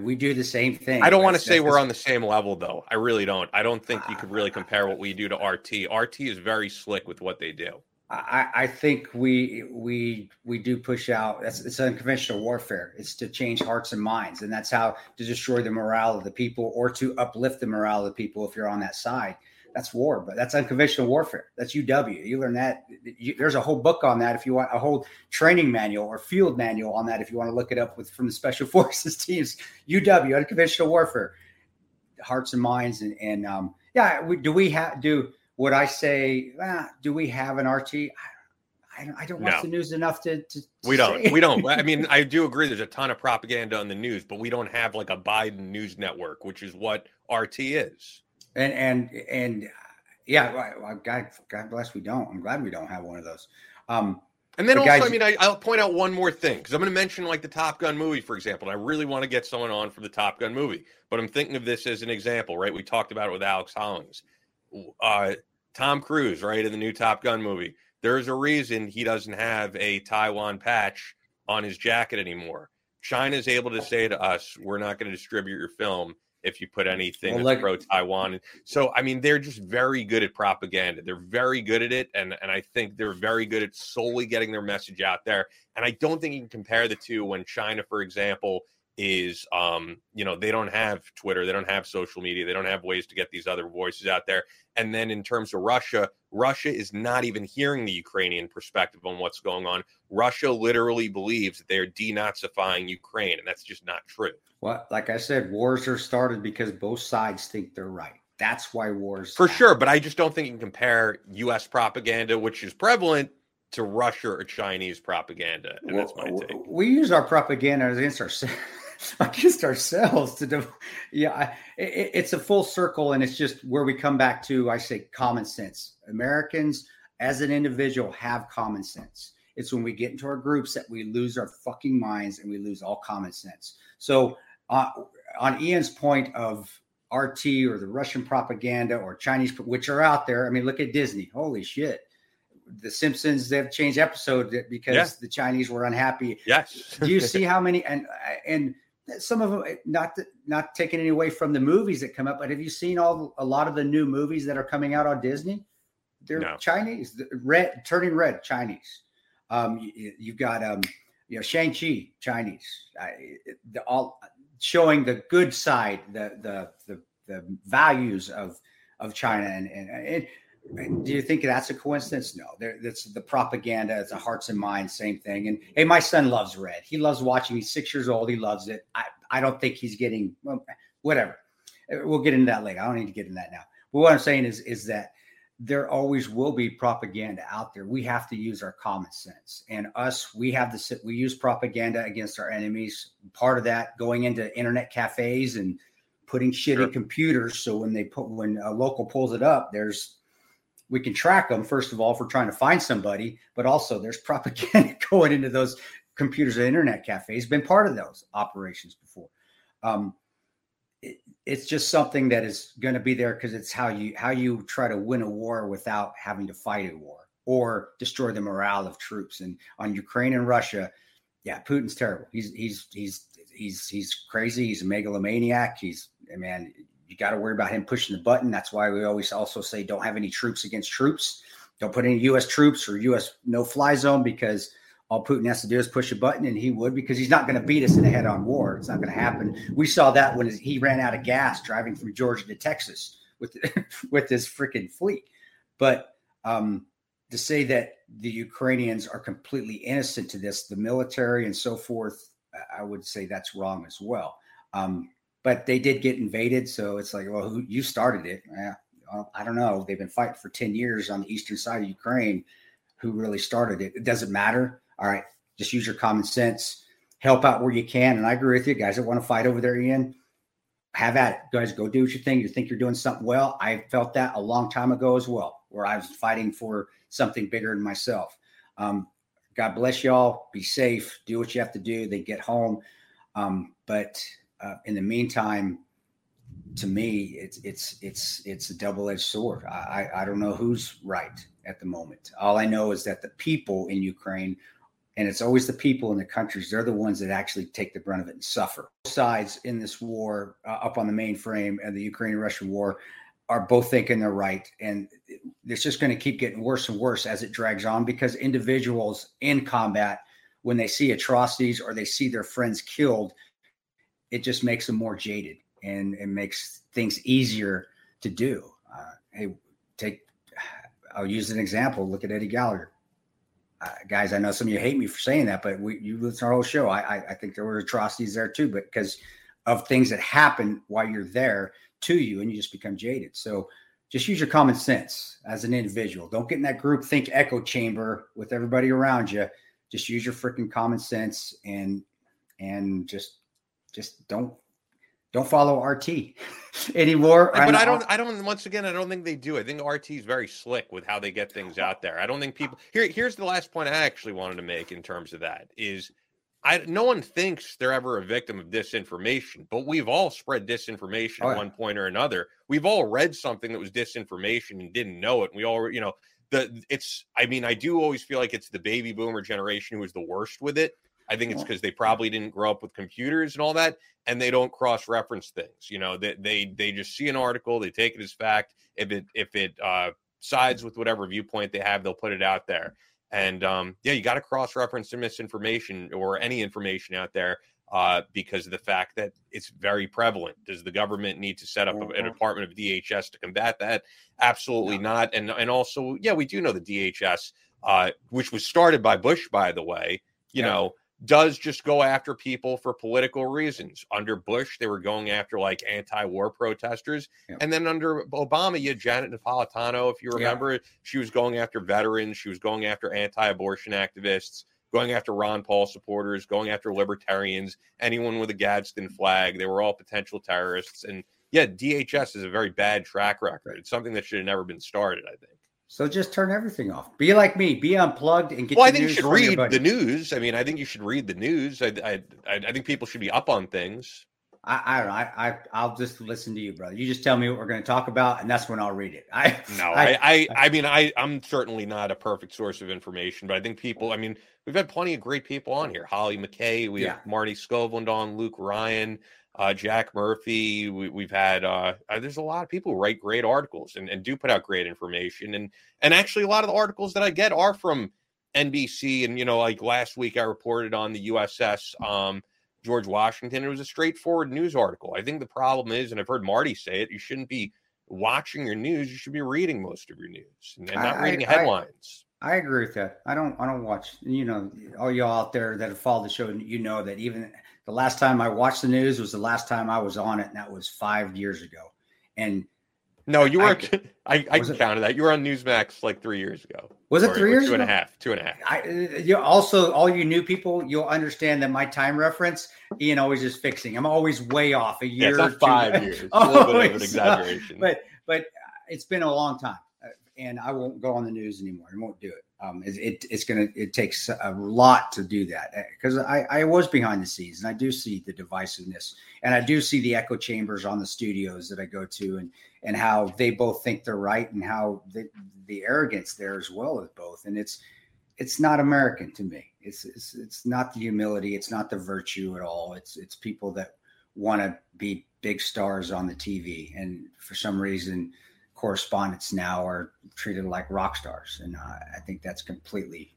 We do the same thing. I don't want to say we're on the same level, though. I really don't. I don't think you could really ah. compare what we do to RT. RT is very slick with what they do. I, I, think we we we do push out. That's it's unconventional warfare. It's to change hearts and minds, and that's how to destroy the morale of the people or to uplift the morale of the people. If you're on that side, that's war. But that's unconventional warfare. That's UW. You learn that. You, there's a whole book on that. If you want a whole training manual or field manual on that, if you want to look it up with from the special (laughs) forces teams, UW unconventional warfare, hearts and minds, and and um, yeah. We, do we have do would I say, ah, do we have an RT? I, I don't watch no. the news enough to. to, to we don't. We don't. I (laughs) mean, I do agree. There's a ton of propaganda on the news, but we don't have like a Biden news network, which is what RT is. And and and yeah, God, God bless, we don't. I'm glad we don't have one of those. Um, and then also, guys, I mean, I, will point out one more thing because I'm going to mention like the Top Gun movie, for example. And I really want to get someone on for the Top Gun movie, but I'm thinking of this as an example, right? We talked about it with Alex Hollings. Uh, Tom Cruise, right, in the new Top Gun movie. There's a reason he doesn't have a Taiwan patch on his jacket anymore. China is able to say to us, we're not going to distribute your film if you put anything well, like, pro Taiwan. So, I mean, they're just very good at propaganda. They're very good at it. And, and I think they're very good at solely getting their message out there. And I don't think you can compare the two when China, for example, is um, you know they don't have twitter they don't have social media they don't have ways to get these other voices out there and then in terms of russia russia is not even hearing the ukrainian perspective on what's going on russia literally believes that they are denazifying ukraine and that's just not true well like i said wars are started because both sides think they're right that's why wars for happen. sure but i just don't think you can compare us propaganda which is prevalent to Russia or Chinese propaganda. And well, that's my take. We use our propaganda against ourselves. (laughs) (laughs) against ourselves to do yeah it, it's a full circle and it's just where we come back to i say common sense americans as an individual have common sense it's when we get into our groups that we lose our fucking minds and we lose all common sense so uh, on ian's point of rt or the russian propaganda or chinese which are out there i mean look at disney holy shit the Simpsons they've changed episode because yeah. the Chinese were unhappy. Yes. Do you (laughs) see how many and and some of them eh, not not taking any away from the movies that come up, but have you seen all a lot of the new movies that are coming out on Disney? They're no. Chinese, red turning red Chinese. Um, you, have got um, you know Shang Chi Chinese, the, all showing the good side, the the the, the values of of China, and and, and do you think that's a coincidence? No, that's the propaganda. It's a hearts and minds, same thing. And hey, my son loves red. He loves watching. He's six years old. He loves it. I, I don't think he's getting well, whatever. Uh, we'll get into that later. I don't need to get into that now. But what I'm saying is is that there always will be propaganda out there. We have to use our common sense. And us, we have the we use propaganda against our enemies. Part of that going into internet cafes and putting shit sure. in computers. So when they put when a local pulls it up, there's we can track them first of all if we're trying to find somebody, but also there's (laughs) propaganda going into those computers and internet cafes. Been part of those operations before. Um, it, it's just something that is going to be there because it's how you how you try to win a war without having to fight a war or destroy the morale of troops. And on Ukraine and Russia, yeah, Putin's terrible. He's he's he's he's he's crazy. He's a megalomaniac. He's a man, you got to worry about him pushing the button. That's why we always also say don't have any troops against troops. Don't put any U.S. troops or U.S. no fly zone because all Putin has to do is push a button, and he would because he's not going to beat us in a head-on war. It's not going to happen. We saw that when he ran out of gas driving from Georgia to Texas with (laughs) with his freaking fleet. But um, to say that the Ukrainians are completely innocent to this, the military and so forth, I would say that's wrong as well. Um, but they did get invaded, so it's like, well, who you started it? I don't know. They've been fighting for ten years on the eastern side of Ukraine. Who really started it? It doesn't matter all right, just use your common sense, help out where you can. And I agree with you, guys that want to fight over there, Ian. Have at it, guys. Go do what you think. You think you're doing something well. I felt that a long time ago as well, where I was fighting for something bigger than myself. Um, God bless y'all. Be safe. Do what you have to do. They get home. Um, but uh, in the meantime, to me, it's it's it's it's a double edged sword. I, I don't know who's right at the moment. All I know is that the people in Ukraine and it's always the people in the countries they're the ones that actually take the brunt of it and suffer both sides in this war uh, up on the mainframe and the ukrainian russian war are both thinking they're right and it's just going to keep getting worse and worse as it drags on because individuals in combat when they see atrocities or they see their friends killed it just makes them more jaded and it makes things easier to do uh, hey take i'll use an example look at eddie gallagher uh, guys, I know some of you hate me for saying that, but we you listen to our whole show. I, I, I think there were atrocities there too, but because of things that happen while you're there to you, and you just become jaded. So just use your common sense as an individual. Don't get in that group think echo chamber with everybody around you. Just use your freaking common sense and and just just don't don't follow RT (laughs) anymore. But I don't. I don't. Once again, I don't think they do. I think RT is very slick with how they get things out there. I don't think people here. Here's the last point I actually wanted to make in terms of that is. I, no one thinks they're ever a victim of disinformation, but we've all spread disinformation oh, at one point or another. We've all read something that was disinformation and didn't know it. We all, you know, the it's. I mean, I do always feel like it's the baby boomer generation who is the worst with it I think it's because they probably didn't grow up with computers and all that, and they don't cross reference things. You know, they, they they just see an article, they take it as fact. If it if it uh, sides with whatever viewpoint they have, they'll put it out there. And um, yeah, you got to cross reference the misinformation or any information out there uh, because of the fact that it's very prevalent. Does the government need to set up a, a mm-hmm. department of DHS to combat that? Absolutely yeah. not. And and also, yeah, we do know the DHS, uh, which was started by Bush, by the way. You yeah. know, does just go after people for political reasons. Under Bush, they were going after like anti-war protesters, yeah. and then under Obama, you had Janet Napolitano, if you remember, yeah. she was going after veterans, she was going after anti-abortion activists, going after Ron Paul supporters, going after libertarians, anyone with a Gadsden flag. They were all potential terrorists, and yeah, DHS is a very bad track record. It's something that should have never been started. I think. So just turn everything off. Be like me. Be unplugged and get. Well, I think you should read the news. I mean, I think you should read the news. I, I, I think people should be up on things. I, I don't know. I, I, I'll just listen to you, brother. You just tell me what we're going to talk about, and that's when I'll read it. I, no, I, I, I mean, I, I'm certainly not a perfect source of information, but I think people. I mean, we've had plenty of great people on here. Holly McKay, we yeah. have Marty Skovlund on, Luke Ryan uh, Jack Murphy. We, have had uh, uh, there's a lot of people who write great articles and, and do put out great information. And and actually, a lot of the articles that I get are from NBC. And you know, like last week, I reported on the USS um, George Washington. It was a straightforward news article. I think the problem is, and I've heard Marty say it, you shouldn't be watching your news, you should be reading most of your news and not I, reading headlines. I, I, agree with that. I don't I don't watch, you know, all y'all out there that have followed the show, you know that even the last time I watched the news was the last time I was on it, and that was five years ago. And no, you were. (laughs) I, I, I counted that. You were on Newsmax like three years ago. Was it three years? Two ago? and a half. Two and a half. I, you also, all you new people, you'll understand that my time reference, Ian always is fixing. I'm always way off a year. Yeah, five years. (laughs) It's a little bit of an exaggeration. But but it's been a long time, uh, and I won't go on the news anymore. I won't do it. Um, it, it, it's gonna it takes a lot to do that because uh, I, I was behind the scenes and I do see the divisiveness and I do see the echo chambers on the studios that I go to and and how they both think they're right and how the, the arrogance there as well as both and it's it's not American to me. It's, it's it's not the humility. It's not the virtue at all. It's it's people that want to be big stars on the TV and for some reason correspondents now are treated like rock stars, and uh, I think that's completely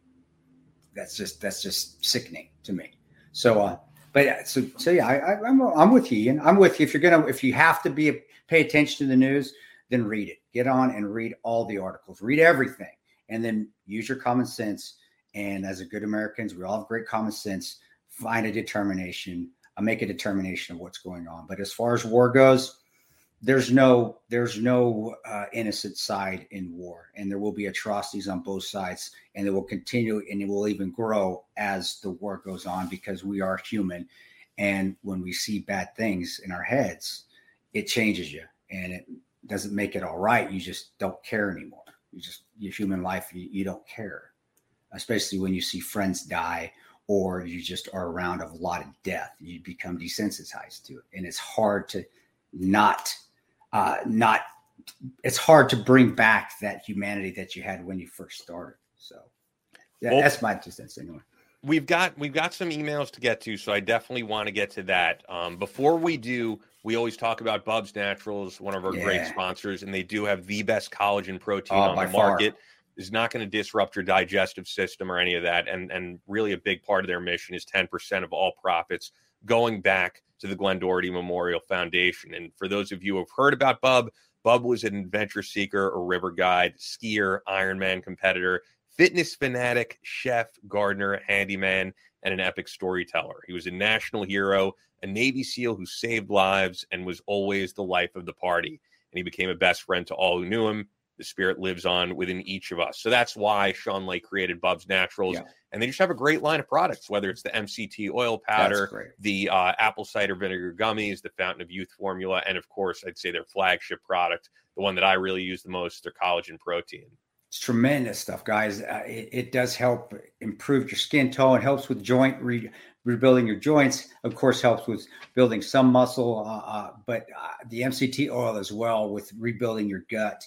that's just that's just sickening to me. So, uh, but so so yeah, I, am I'm, I'm with you, and I'm with you. If you're gonna if you have to be pay attention to the news, then read it. Get on and read all the articles. Read everything, and then use your common sense. And as a good Americans, we all have great common sense. Find a determination. Uh, make a determination of what's going on. But as far as war goes, there's no there's no uh, innocent side in war and there will be atrocities on both sides and it will continue and it will even grow as the war goes on because we are human. And when we see bad things in our heads it changes you and it doesn't make it all right. You just don't care anymore. You just your human life you, you don't care especially when you see friends die or you just are around a lot of death. You become desensitized to it and it's hard to not uh, not it's hard to bring back that humanity that you had when you first started. So yeah, well, that's my two cents anyway. We've got we've got some emails to get to, so I definitely want to get to that. Um, before we do, we always talk about Bubs Naturals, one of our yeah. great sponsors, and they do have the best collagen protein oh, on the market. Far. Is not going to disrupt your digestive system or any of that, and and really a big part of their mission is ten percent of all profits going back to the Glen Doherty Memorial Foundation. And for those of you who have heard about Bub, Bub was an adventure seeker, a river guide, skier, Ironman competitor, fitness fanatic, chef, gardener, handyman, and an epic storyteller. He was a national hero, a Navy SEAL who saved lives and was always the life of the party. And he became a best friend to all who knew him the spirit lives on within each of us. So that's why Sean Lake created Bub's Naturals. Yeah. And they just have a great line of products, whether it's the MCT oil powder, the uh, apple cider vinegar gummies, the Fountain of Youth formula, and of course, I'd say their flagship product, the one that I really use the most, their collagen protein. It's tremendous stuff, guys. Uh, it, it, does help improve your skin tone. It helps with joint re- rebuilding your joints. Of course, helps with building some muscle, uh, uh, but uh, the MCT oil as well with rebuilding your gut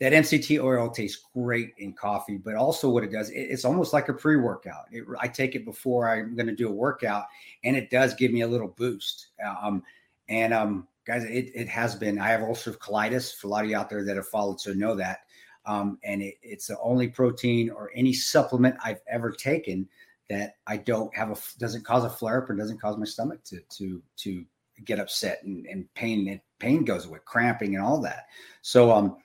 that MCT oil tastes great in coffee, but also what it does, it, it's almost like a pre workout. I take it before I'm going to do a workout, and it does give me a little boost. Um, and um, guys, it, it has been. I have ulcerative colitis. For a lot of you out there that have followed, so know that. Um, and it, it's the only protein or any supplement I've ever taken that I don't have a doesn't cause a flare up or doesn't cause my stomach to to to get upset and, and pain and pain goes away, cramping and all that. So um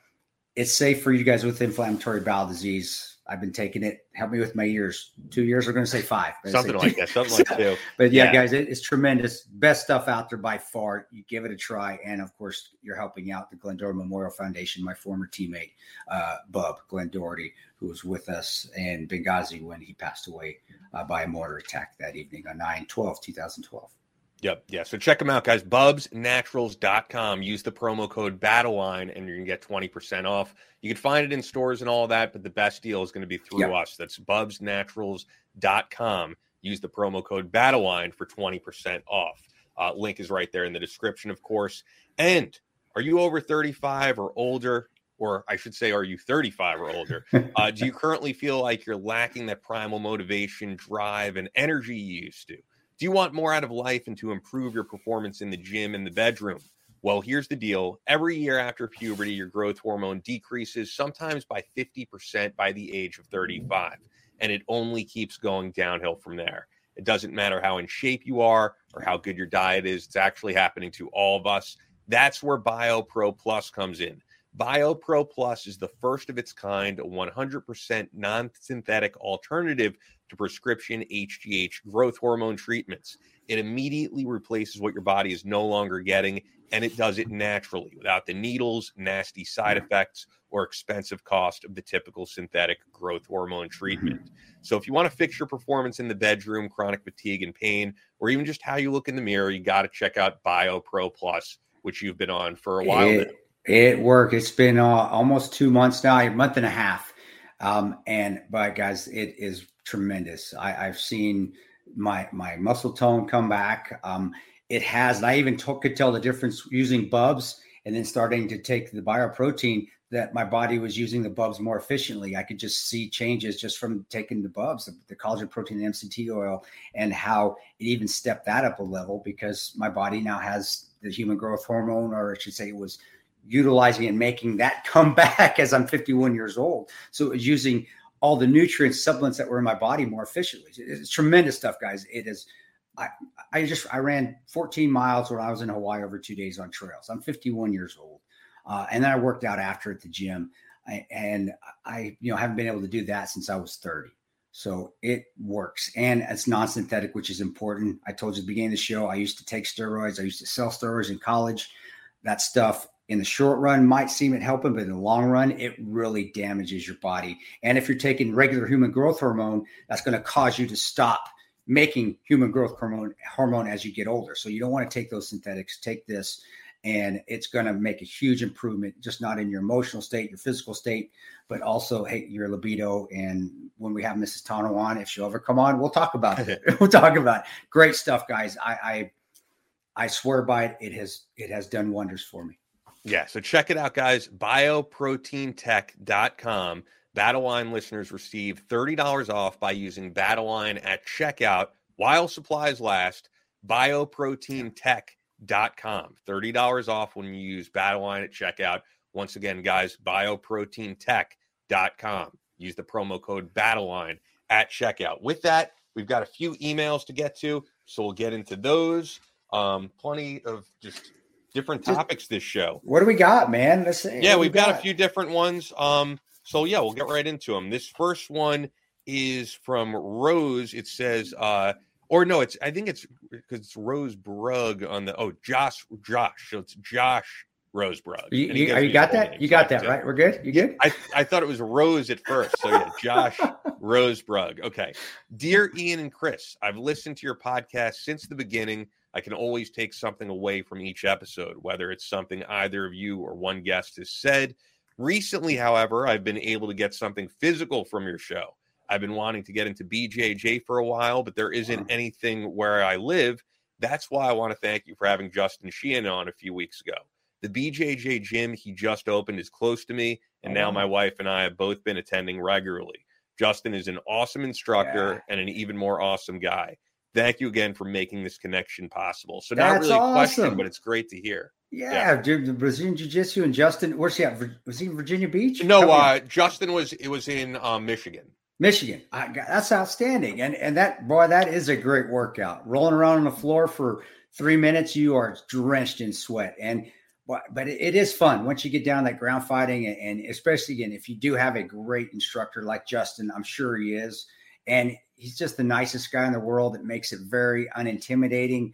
it's safe for you guys with inflammatory bowel disease. I've been taking it. Help me with my years. Two years. We're going to say five. Something like that. Something like two. (laughs) But yeah, yeah. guys, it, it's tremendous. Best stuff out there by far. You give it a try, and of course, you're helping out the Glen Doherty Memorial Foundation. My former teammate, uh, Bub Glen Doherty, who was with us in Benghazi when he passed away uh, by a mortar attack that evening on 9 12, 2012. Yep. Yeah. So check them out, guys. Bubsnaturals.com. Use the promo code BATTLELINE and you're going to get 20% off. You can find it in stores and all that, but the best deal is going to be through yep. us. That's bubsnaturals.com. Use the promo code BATTLELINE for 20% off. Uh, link is right there in the description, of course. And are you over 35 or older? Or I should say, are you 35 or older? Uh, do you (laughs) currently feel like you're lacking that primal motivation, drive, and energy you used to? Do you want more out of life and to improve your performance in the gym and the bedroom? Well, here's the deal. Every year after puberty, your growth hormone decreases, sometimes by 50% by the age of 35. And it only keeps going downhill from there. It doesn't matter how in shape you are or how good your diet is, it's actually happening to all of us. That's where BioPro Plus comes in. BioPro Plus is the first of its kind, a 100% non synthetic alternative to prescription HGH growth hormone treatments. It immediately replaces what your body is no longer getting, and it does it naturally without the needles, nasty side effects, or expensive cost of the typical synthetic growth hormone treatment. So, if you want to fix your performance in the bedroom, chronic fatigue and pain, or even just how you look in the mirror, you got to check out BioPro Plus, which you've been on for a while it, now. It worked. It's been uh, almost two months now, a month and a half. Um, and but guys, it is tremendous. I, I've seen my my muscle tone come back. Um, it has. And I even t- could tell the difference using Bubs and then starting to take the bioprotein that my body was using the Bubs more efficiently. I could just see changes just from taking the Bubs, the, the collagen protein, and MCT oil, and how it even stepped that up a level because my body now has the human growth hormone, or I should say, it was utilizing and making that (laughs) come back as I'm 51 years old. So it was using all the nutrients, supplements that were in my body more efficiently. It's tremendous stuff, guys. It is. I, I just I ran 14 miles when I was in Hawaii over two days on trails. I'm 51 years old, uh, and then I worked out after at the gym, I, and I you know haven't been able to do that since I was 30. So it works, and it's non-synthetic, which is important. I told you at the beginning of the show, I used to take steroids. I used to sell steroids in college. That stuff in the short run might seem it helping, but in the long run, it really damages your body. And if you're taking regular human growth hormone, that's going to cause you to stop making human growth hormone hormone as you get older. So you don't want to take those synthetics. Take this, and it's going to make a huge improvement, just not in your emotional state, your physical state, but also hey, your libido. And when we have Mrs. Tanto on, if she'll ever come on, we'll talk about it. (laughs) we'll talk about it. Great stuff, guys. I, I I swear by it. It has it has done wonders for me. Yeah, so check it out, guys. Bioproteintech.com. Battle Line listeners receive $30 off by using Battleline at checkout while supplies last. Bioproteintech.com. $30 off when you use Battleline at checkout. Once again, guys, bioproteintech.com. Use the promo code Battleline at checkout. With that, we've got a few emails to get to, so we'll get into those. Um, plenty of just different topics this show. What do we got, man? Let's see. Yeah, we've got? got? a few different ones. Um, so yeah, we'll get right into them. This first one is from Rose. It says, uh, or no, it's I think it's because it's Rose Brug on the oh Josh Josh. So it's Josh Rosebrug. You, you, you got that? You got that, right? We're good? You good? I, I thought it was Rose at first. So yeah, (laughs) Josh Rosebrug. Okay. Dear Ian and Kris, I've listened to your podcast since the beginning. I can always take something away from each episode, whether it's something either of you or one guest has said. Recently, however, I've been able to get something physical from your show. I've been wanting to get into BJJ for a while, but there isn't anything where I live. That's why I want to thank you for having Justin Sheehan on a few weeks ago. The BJJ gym he just opened is close to me, and now my wife and I have both been attending regularly. Justin is an awesome instructor yeah. and an even more awesome guy thank you again for making this connection possible. So not That's really a awesome. question, but it's great to hear. Yeah, yeah. Brazilian Jiu Jitsu and Justin. Where's he at? Was he in Virginia Beach? No, uh, Justin was. It was in uh, Michigan. Michigan. I, that's outstanding, and and that boy, that is a great workout. Rolling around on the floor for three minutes, you are drenched in sweat, and but it is fun once you get down that ground fighting, and, and especially again if you do have a great instructor like Justin, I'm sure he is, and he's just the nicest guy in the world. It makes it very unintimidating.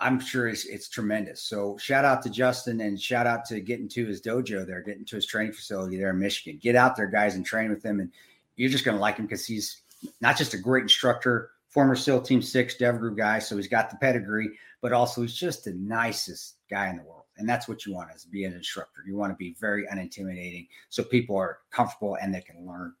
I'm sure it's, it's tremendous. So shout out to Justin and shout out to getting to his dojo there, getting to his training facility there in Michigan. Get out there, guys, and train with him. And you're just going to like him because he's not just a great instructor, former SEAL Team Six Dev Group guy, so he's got the pedigree, but also he's just the nicest guy in the world. And that's what you want as be an instructor. You want to be very unintimidating, so people are comfortable and they can learn.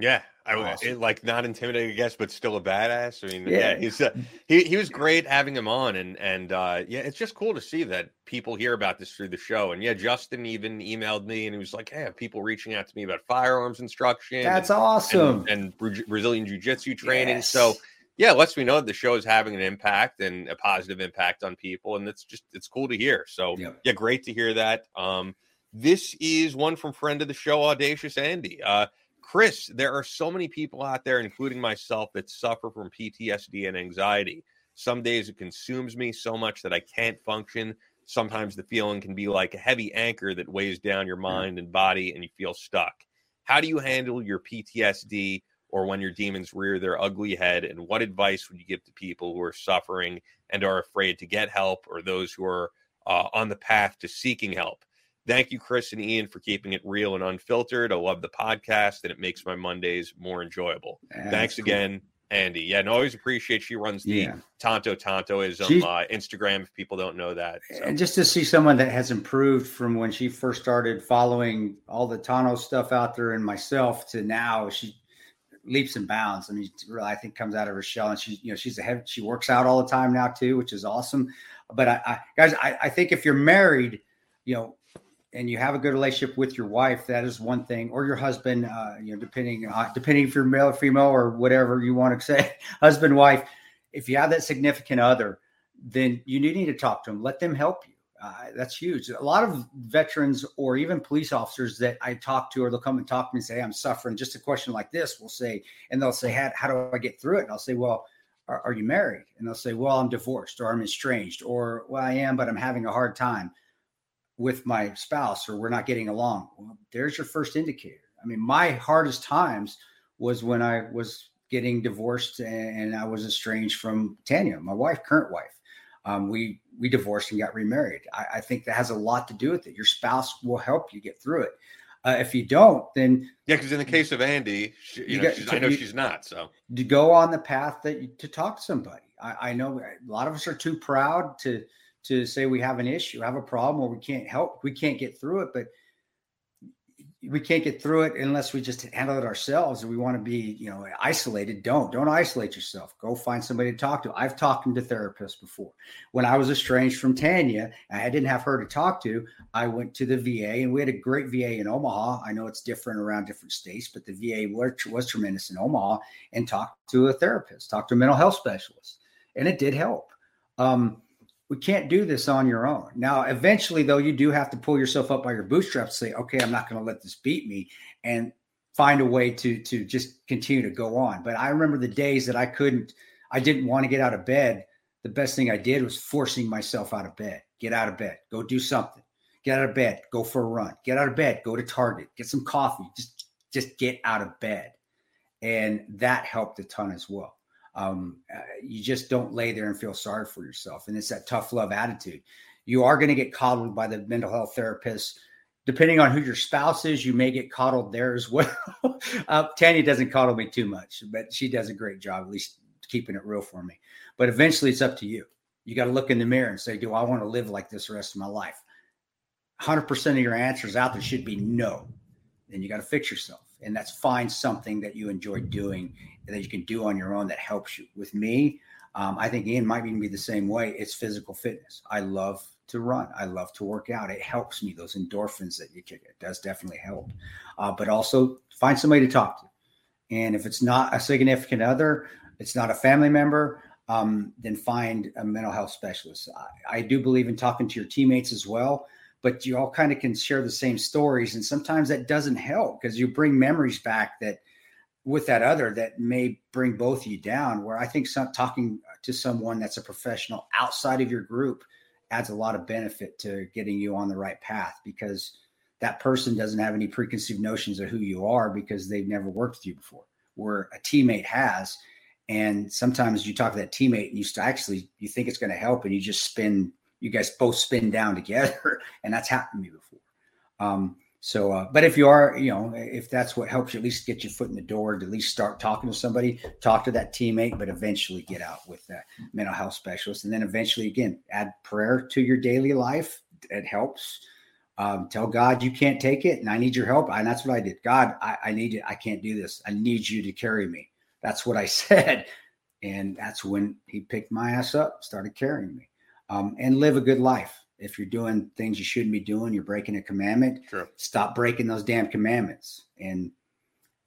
Yeah, I awesome. it, like not intimidating, I guess, but still a badass. I mean, yeah, yeah he's uh, he he was great having him on, and and uh, yeah, it's just cool to see that people hear about this through the show. And yeah, Justin even emailed me, and he was like, "Hey, have people reaching out to me about firearms instruction? That's and, awesome, and, and Brazilian jiu jitsu training." Yes. So yeah, it lets me know that the show is having an impact and a positive impact on people, and it's just it's cool to hear. So yep. yeah, great to hear that. Um, this is one from friend of the show, Audacious Andy. Uh, Kris, there are so many people out there, including myself, that suffer from PTSD and anxiety. Some days it consumes me so much that I can't function. sometimes the feeling can be like a heavy anchor that weighs down your mind and body and you feel stuck. How do you handle your PTSD or when your demons rear their ugly head? And what advice would you give to people who are suffering and are afraid to get help or those who are uh, on the path to seeking help? Thank you, Kris and Ian, for keeping it real and unfiltered. I love the podcast and it makes my Mondays more enjoyable. Thanks cool. again. Andy. Yeah, and always appreciate she runs the yeah. Tanto Tantoism uh, Instagram if people don't know that. So. And just to see someone that has improved from when she first started following all the Tanto stuff out there and myself to now, she leaps and bounds. I mean, really, I think comes out of her shell, and she's you know she's ahead. She works out all the time now too, which is awesome. But I, I guys, I, I think if you're married, you know, and you have a good relationship with your wife, that is one thing, or your husband, uh, you know, depending on depending if you're male or female or whatever you want to (laughs) say, husband, wife. If you have that significant other, then you need to talk to them. Let them help you. Uh, that's huge. A lot of veterans or even police officers that I talk to, or they'll come and talk to me and say, "I'm suffering." Just a question like this, we'll say, and they'll say, "How, how do I get through it?" And I'll say, "Well." Are, are you married? And they'll say, Well, I'm divorced or I'm estranged or, Well, I am, but I'm having a hard time with my spouse or we're not getting along. Well, there's your first indicator. I mean, my hardest times was when I was getting divorced and I was estranged from Tanya, my wife, current wife. Um, we we divorced and got remarried. I, I, think that has a lot to do with it. Your spouse will help you get through it. Uh, if you don't, then yeah, because in the case of Andy, she, you, you know, got, I know you, she's not. So to go on the path that you, to talk to somebody. I, I know a lot of us are too proud to to say we have an issue, have a problem, or we can't help, we can't get through it. But we can't get through it unless we just handle it ourselves. And we want to be, you know, isolated. Don't don't isolate yourself. Go find somebody to talk to. I've talked to therapists before. When I was estranged from Tanya, I didn't have her to talk to. I went to the VA, and we had a great VA in Omaha. I know it's different around different states, but the VA was, was tremendous in Omaha. And talked to a therapist, talked to a mental health specialist, and it did help. Um, we can't do this on your own. Now, eventually, though, you do have to pull yourself up by your bootstraps, say, okay, I'm not going to let this beat me, and find a way to to just continue to go on. But I remember the days that I couldn't, I didn't want to get out of bed. The best thing I did was forcing myself out of bed. Get out of bed. Go do something. Get out of bed. Go for a run. Get out of bed. Go to Target. Get some coffee. Just just get out of bed, and that helped a ton as well um, uh, you just don't lay there and feel sorry for yourself. And it's that tough love attitude. You are going to get coddled by the mental health therapist. Depending on who your spouse is, you may get coddled there as (laughs) well. uh, Tanya doesn't coddle me too much, but she does a great job, at least keeping it real for me. But eventually, it's up to you. You got to look in the mirror and say, Do I want to live like this the rest of my life? 100% of your answers out there should be no. Then you got to fix yourself. And that's find something that you enjoy doing that you can do on your own that helps you. With me, um, I think Ian might even be the same way. It's physical fitness. I love to run. I love to work out. It helps me. Those endorphins that you kick, it does definitely help. Uh, but also find somebody to talk to. And if it's not a significant other, it's not a family member, um, then find a mental health specialist. I, I do believe in talking to your teammates as well but you all kind of can share the same stories and sometimes that doesn't help because you bring memories back that with that other that may bring both of you down. Where I think some, talking to someone that's a professional outside of your group adds a lot of benefit to getting you on the right path because that person doesn't have any preconceived notions of who you are because they've never worked with you before. Where a teammate has, and sometimes you talk to that teammate and you actually you think it's going to help, and you just spin. You guys both spin down (laughs) together, and that's happened to me before. Um, so, uh, but if you are, you know, if that's what helps you at least get your foot in the door, to at least start talking to somebody, talk to that teammate, but eventually get out with that mental health specialist. And then eventually, again, add prayer to your daily life. It helps. Um, tell God you can't take it and I need your help. And that's what I did. God, I, I need it. I can't do this. I need you to carry me. That's what I (laughs) said. And that's when he picked my ass up, started carrying me, um, and live a good life if you're doing things you shouldn't be doing, you're breaking a commandment. Sure. Stop breaking those damn commandments. And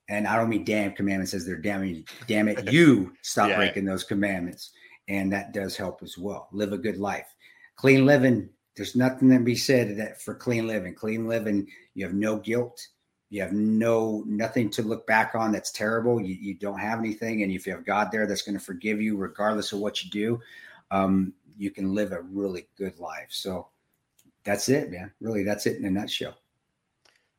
and I don't mean damn commandments as they're damn damn it, (laughs) you stop yeah. breaking those commandments. And that does help as well. Live a good life. Clean living, there's nothing to be said that for clean living. Clean living, you have no guilt. You have no nothing to look back on that's terrible. You, you don't have anything. And if you have God there that's going to forgive you regardless of what you do, um, you can live a really good life. So that's it, man. Really, that's it in a nutshell.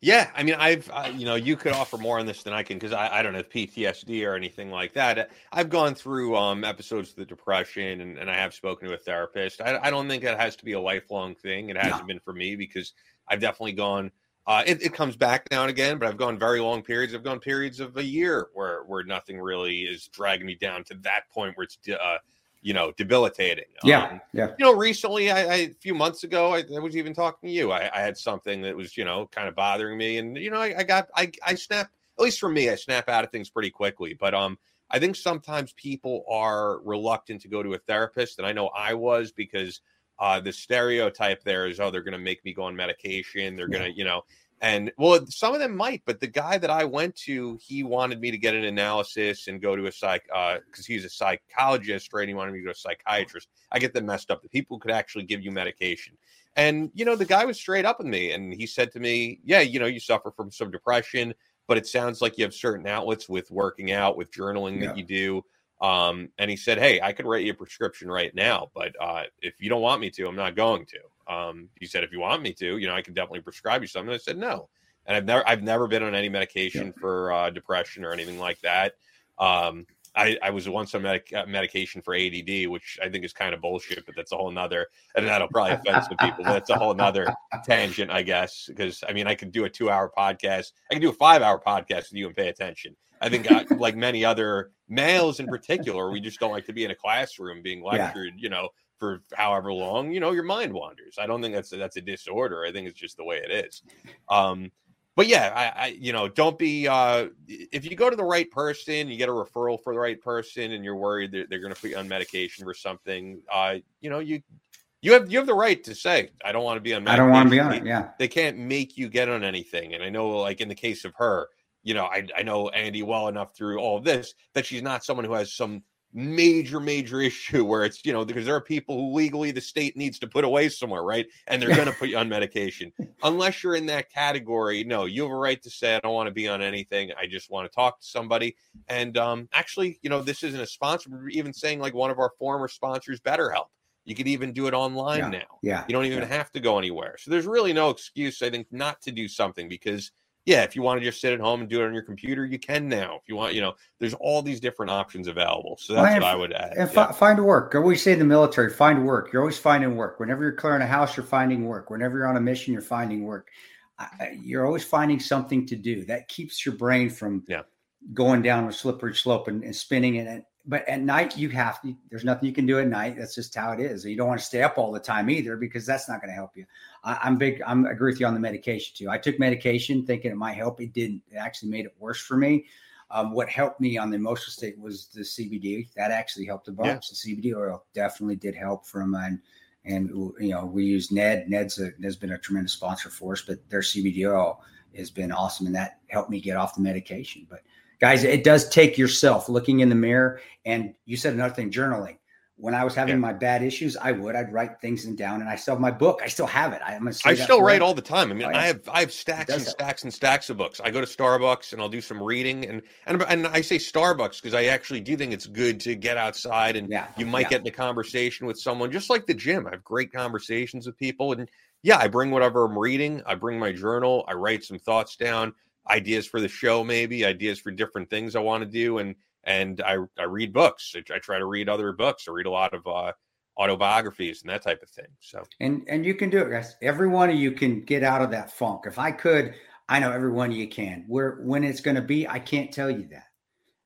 Yeah, I mean, I've uh, you know, you could offer more on this than I can because I, I don't have PTSD or anything like that. I've gone through um episodes of the depression and, and I have spoken to a therapist. I, I don't think it has to be a lifelong thing. It hasn't no. been for me because I've definitely gone. Uh, it, it comes back now and again, but I've gone very long periods. I've gone periods of a year where where nothing really is dragging me down to that point where it's uh, you know, debilitating. Yeah, um, yeah. You know, recently, I, I, a few months ago, I, I, was even talking to you. I, I, had something that was, you know, kind of bothering me, and you know, I, got, I, I snap. At least for me, I snap out of things pretty quickly. But um, I think sometimes people are reluctant to go to a therapist, and I know I was because uh, the stereotype there is, oh, they're going to make me go on medication. They're going to, you know, and well, some of them might, but the guy that I went to, he wanted me to get an analysis and go to a psych because uh, he's a psychologist, right? He wanted me to go to a psychiatrist. I get them messed up. The people could actually give you medication. And you know, the guy was straight up with me, and he said to me, "Yeah, you know, you suffer from some depression, but it sounds like you have certain outlets with working out, with journaling yeah. that you do." Um, and he said, "Hey, I could write you a prescription right now, but uh, if you don't want me to, I'm not going to." Um, he said, if you want me to, you know, I can definitely prescribe you something. I said, no. And I've never, I've never been on any medication yeah. for uh, depression or anything like that. Um, I, I was once on medic, uh, medication for ADD, which I think is kind of bullshit, but that's a whole nother, and that'll probably offend some people. But that's a whole nother tangent, I guess. Because I mean, I could do a two-hour podcast. I can do a five-hour podcast with you and pay attention. I think, I, uh, like many other males in particular, we just don't like to be in a classroom being lectured, yeah. you know, for however long, you know, your mind wanders. I don't think that's a, that's a disorder. I think it's just the way it is. Um, but yeah, I, I, you know, don't be uh, if you go to the right person, you get a referral for the right person, and you're worried that they're going to put you on medication for something. Uh, you know, you you have you have the right to say I don't want to be on. Medication. I don't want to be on it. Yeah, they can't make you get on anything. And I know, like in the case of her, you know, I I know Andy well enough through all of this that she's not someone who has some major major (laughs) issue where it's you know because there are people who legally the state needs to put away somewhere right? And they're going to put you on medication. (laughs) Unless you're in that category no you have a right to say i don't want to be on anything. I just want to talk to somebody. And um actually you know this isn't a sponsor we're even saying like one of our former sponsors betterhelp. You could even do it online yeah. now. yeah you don't even yeah. have to go anywhere. So there's really no excuse i think not to do something because yeah, if you want to just sit at home and do it on your computer, you can now. If you want, you know, there's all these different options available. So that's what I would add. And yeah. find work. I always say in the military, find work. You're always finding work. Whenever you're clearing a house, you're finding work. Whenever you're on a mission, you're finding work. you're always finding something to do. That keeps your brain from yeah. going down a slippery slope and, and spinning. And but at night, you have to. There's nothing you can do at night. That's just how it is. You don't want to stay up all the time either because that's not going to help you. I, am big. I'm I agree with you on the medication too. I took medication thinking it might help. It didn't. It actually made it worse for me. Um, what helped me on the emotional state was the CBD. That actually helped a bunch. Yeah. The CBD oil definitely did help from and and you know we use Ned. Ned's a, has been a tremendous sponsor for us, but their CBD oil has been awesome, and that helped me get off the medication. But guys, it does take yourself looking in the mirror, and you said another thing, journaling when I was having yeah. my bad issues, I would. I'd write things down, and I still have my book. I still have it. I, am I still write all the time. I mean, oh, I have I have stacks and stacks and stacks of books. I go to Starbucks and I'll do some reading, and and and I say Starbucks because I actually do think it's good to get outside, and yeah. you might yeah. get in a conversation with someone, just like the gym. I have great conversations with people, and yeah, I bring whatever I'm reading. I bring my journal. I write some thoughts down, ideas for the show, maybe ideas for different things I want to do, and and I, I read books. I, I, try to read other books. I read a lot of uh, autobiographies and that type of thing. So and and you can do it, guys. Every one of you can get out of that funk. If I could, I know every one of you can. Where when it's going to be, I can't tell you that.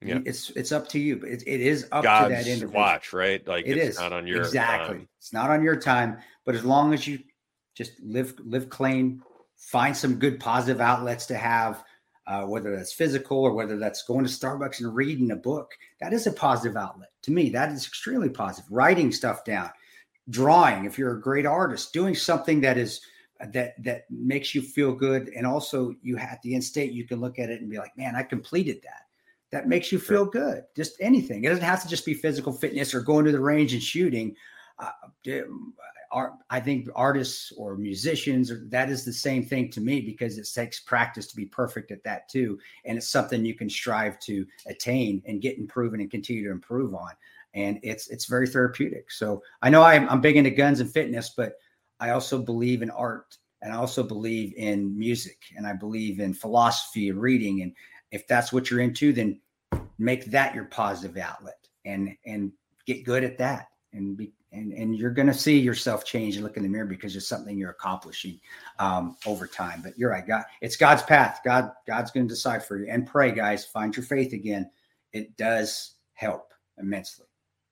Yeah. It's it's up to you, but it, it is up God's to that individual. Watch, right? Like it it's is not on your exactly. Time. It's not on your time, but as long as you just live live clean, find some good positive outlets to have uh, whether that's physical or whether that's going to Starbucks and reading a book, that is a positive outlet. To me, that is extremely positive. Writing stuff down, drawing, if you're a great artist, doing something that is that that makes you feel good. And also you at the end state, you can look at it and be like, man, I completed that. That makes you feel good. Just anything. It doesn't have to just be physical fitness or going to the range and shooting. Uh, art, I think artists or musicians, that is the same thing to me because it takes practice to be perfect at that too. And it's something you can strive to attain and get improving and continue to improve on. And it's it's very therapeutic. So I know I'm, I'm big into guns and fitness, but I also believe in art and I also believe in music and I believe in philosophy and reading. And if that's what you're into, then make that your positive outlet and and get good at that and be and and you're going to see yourself change and look in the mirror because it's something you're accomplishing um, over time. But you're right, God, it's God's path. God, God's going to decide for you. And pray, guys, find your faith again. It does help immensely.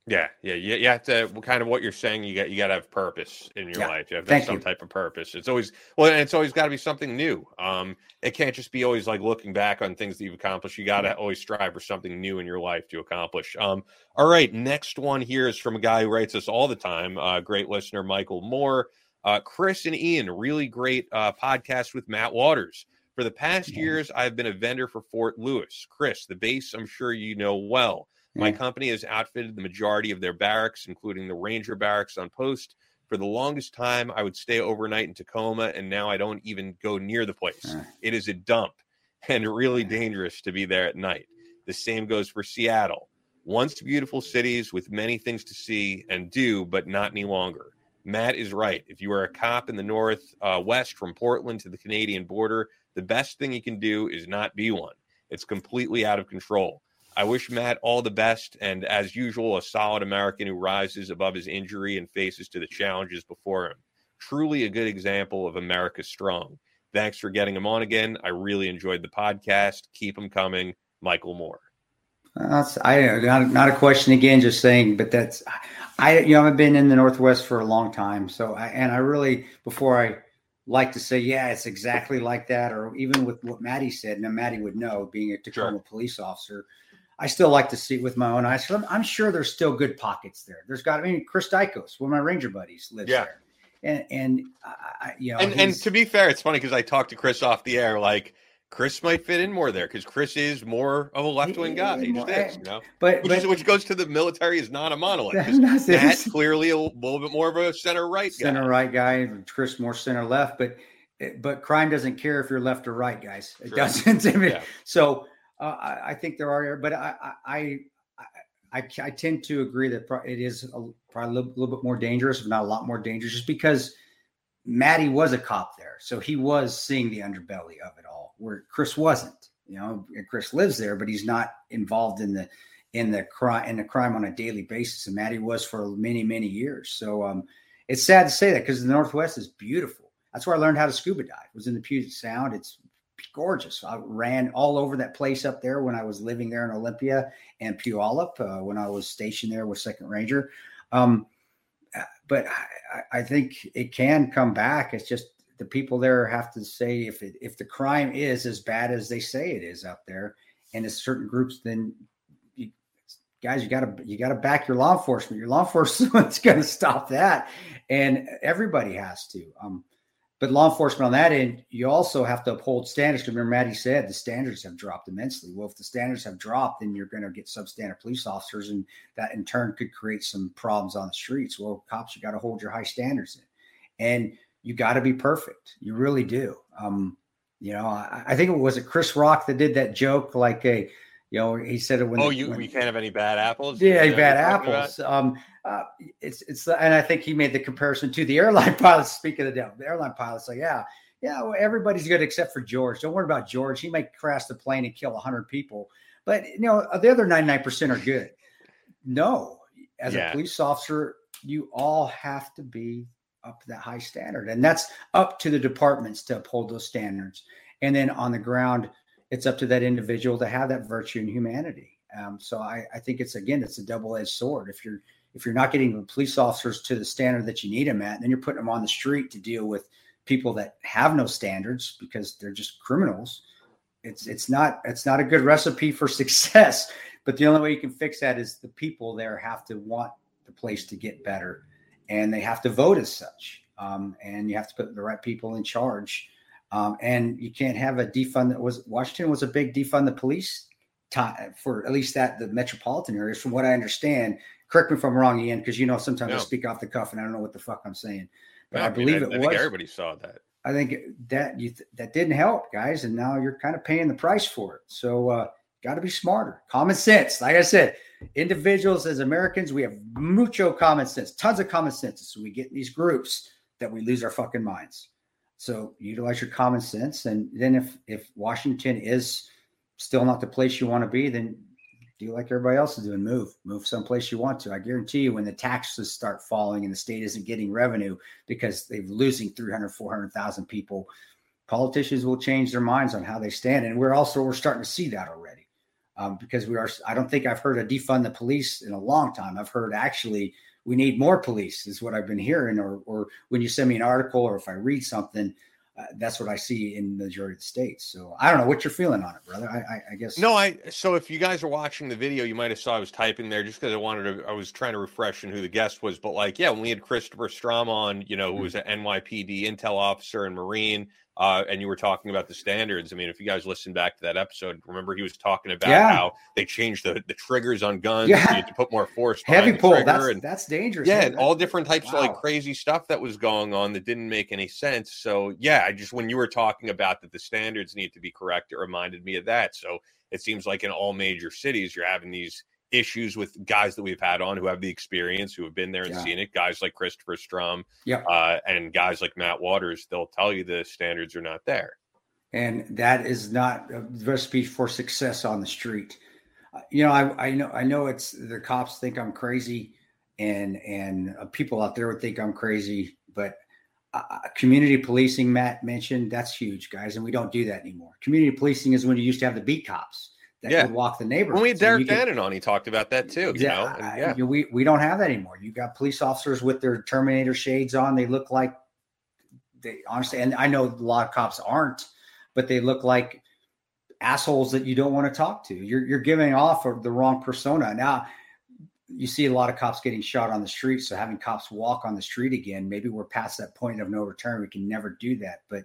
Yeah, yeah, you, you have to kind of what you're saying. You got you got to have purpose in your yeah. life. You have to have some you. type of purpose. It's always well, and it's always got to be something new. Um, it can't just be always like looking back on things that you've accomplished. You got to always strive for something new in your life to accomplish. Um, all right, next one here is from a guy who writes us all the time. Uh, great listener, Michael Moore. Uh, Kris and Ian, really great uh, podcast with Matt Waters. For the past years, I've been a vendor for Fort Lewis. Kris, the base, I'm sure you know well. My company has outfitted the majority of their barracks, including the Ranger barracks on post. For the longest time, I would stay overnight in Tacoma, and now I don't even go near the place. It is a dump (laughs) and really dangerous to be there at night. The same goes for Seattle. Once beautiful cities with many things to see and do, but not any longer. Matt is right. If you are a cop in the north uh, west from Portland to the Canadian border, the best thing you can do is not be one. It's completely out of control. I wish Matt all the best, and as usual, a solid American who rises above his injury and faces to the challenges before him. Truly a good example of America strong. Thanks for getting him on again. I really enjoyed the podcast. Keep him coming, Michael Moore. That's I not, not a question again, just saying, but that's I you know I've been in the Northwest for a long time, so I and I really before I like to say yeah it's exactly like that, or even with what Maddie said. Now Maddie would know, being a Tacoma sure. police officer, I still like to see it with my own eyes. I'm, I'm, sure there's still good pockets there. There's got. I mean, Chris Dykos, one of my Ranger buddies, lives yeah. there, and and I, you know, and, and to be fair, it's funny because I talked to Chris off the air, like. Chris might fit in more there because Chris is more of a left wing guy. He just is, eh, you know. But which, but, is, which, goes to the military is not a monolith. (laughs) That's, that's clearly a little bit more of a center right guy. Center right guy. Chris more center left, but eh, but crime doesn't care if you're left or right, guys. It doesn't. (laughs) I mean, yeah. So uh, I, I, think there are, but I, I, I, I, tend to agree that it is a, probably a little, little, bit more dangerous, if not a lot more dangerous, just because Maddie was a cop there, so he was seeing the underbelly of it all, where Chris wasn't. You know, Chris lives there, but he's not involved in the in the crime in the crime on a daily basis, and Maddie was for many many years. So um, it's sad to say that because the Northwest is beautiful. That's where I learned how to scuba dive. It was in the Puget Sound. It's gorgeous. I ran all over that place up there when I was living there in Olympia and Puyallup uh, when I was stationed there with Second Ranger. Um, uh, but I, I, think it can come back. It's just the people there have to say if it, if the crime is as bad as they say it is up there, and it's certain groups, then you, guys, you got to you got to back your law enforcement. Your law (laughs) enforcement's to stop that, and everybody has to. Um, but law enforcement on that end, you also have to uphold standards. Remember, Maddie said the standards have dropped immensely. Well, if the standards have dropped, then you're going to get substandard police officers, and that in turn could create some problems on the streets. Well, cops, you got to hold your high standards in, and you got to be perfect. You really do. Um, you know, I, I think it was it Chris Rock that did that joke, like a you know, he said it when. Oh, you when, we can't have any bad apples. Yeah, bad apples. Um, uh, it's it's and I think he made the comparison to the airline (laughs) pilots. Speaking of the devil, the airline pilots, like yeah, yeah, well, everybody's good except for George. Don't worry about George. He might crash the plane and kill hundred people, but you know the other ninety nine percent are good. No, as yeah. a police officer, you all have to be up to that high standard, and that's up to the departments to uphold those standards. And then on the ground, it's up to that individual to have that virtue and humanity. Um, so I, I, think it's again, it's a double-edged sword. If you're if you're not getting the police officers to the standard that you need them at, then you're putting them on the street to deal with people that have no standards because they're just criminals. It's it's not it's not a good recipe for (laughs) success. But the only way you can fix that is the people there have to want the place to get better, and they have to vote as such. Um, and you have to put the right people in charge um, and you can't have a defund that was Washington was a big defund the police for at least that the metropolitan areas, from what I understand. Correct me if I'm wrong, Ian, because you know sometimes no. I speak off the cuff and I don't know what the fuck I'm saying. But no, I, believe I, it I was. everybody saw that. I think that you th- that didn't help, guys, and now you're kind of paying the price for it. So uh, got to be smarter. Common sense, like I said, individuals as Americans, we have mucho common sense, tons of common sense. So we get in these groups that we lose our fucking minds. So utilize your common sense, and then if if Washington is still not the place you want to be, then do like everybody else is doing. Move, move someplace you want to. I guarantee you, when the taxes start falling and the state isn't getting revenue because they're losing 300, 400,000 people, politicians will change their minds on how they stand. And we're also we're starting to see that already um, because we are. I don't think I've heard a defund the police in a long time. I've heard actually we need more police is what I've been hearing. Or or when you send me an article or if I read something, uh, that's what I see in the majority of the states. So I don't know what you're feeling on it, brother. I, I, I, guess no. I so if you guys are watching the video, you might have saw I was typing there just because I wanted to. I was trying to refresh in who the guest was, but like yeah, when we had Christopher Strom on, you know, who mm-hmm. was an NYPD intel officer and Marine, uh, and you were talking about the standards. I mean, if you guys listen back to that episode, remember he was talking about yeah. how they changed the, the triggers on guns. Yeah. To put more force. Heavy pull. That's, and, that's dangerous. Yeah, and all different types wow. of like crazy stuff that was going on that didn't make any sense. So yeah, I just when you were talking about that the standards need to be correct, it reminded me of that. So it seems like in all major cities, you're having these issues with guys that we've had on who have the experience, who have been there and yeah. seen it. Guys like Christopher Strom, yeah, uh, and guys like Matt Waters, they'll tell you the standards are not there. And that is not a recipe for success on the street. Uh, you know, I, I know, I know it's the cops think I'm crazy, and and uh, people out there would think I'm crazy, but uh, uh, community policing, Matt mentioned, that's huge, guys, and we don't do that anymore. Community policing is when you used to have the beat cops that yeah. would walk the neighborhood. When we had Derek Bannon on, he talked about that too. You know? yeah, we we don't have that anymore. You got police officers with their Terminator shades on. They look like they honestly, and I know a lot of cops aren't, but they look like assholes that you don't want to talk to. You're you're giving off the wrong persona. Now you see a lot of cops getting shot on the street. So having cops walk on the street again, maybe we're past that point of no return. We can never do that, but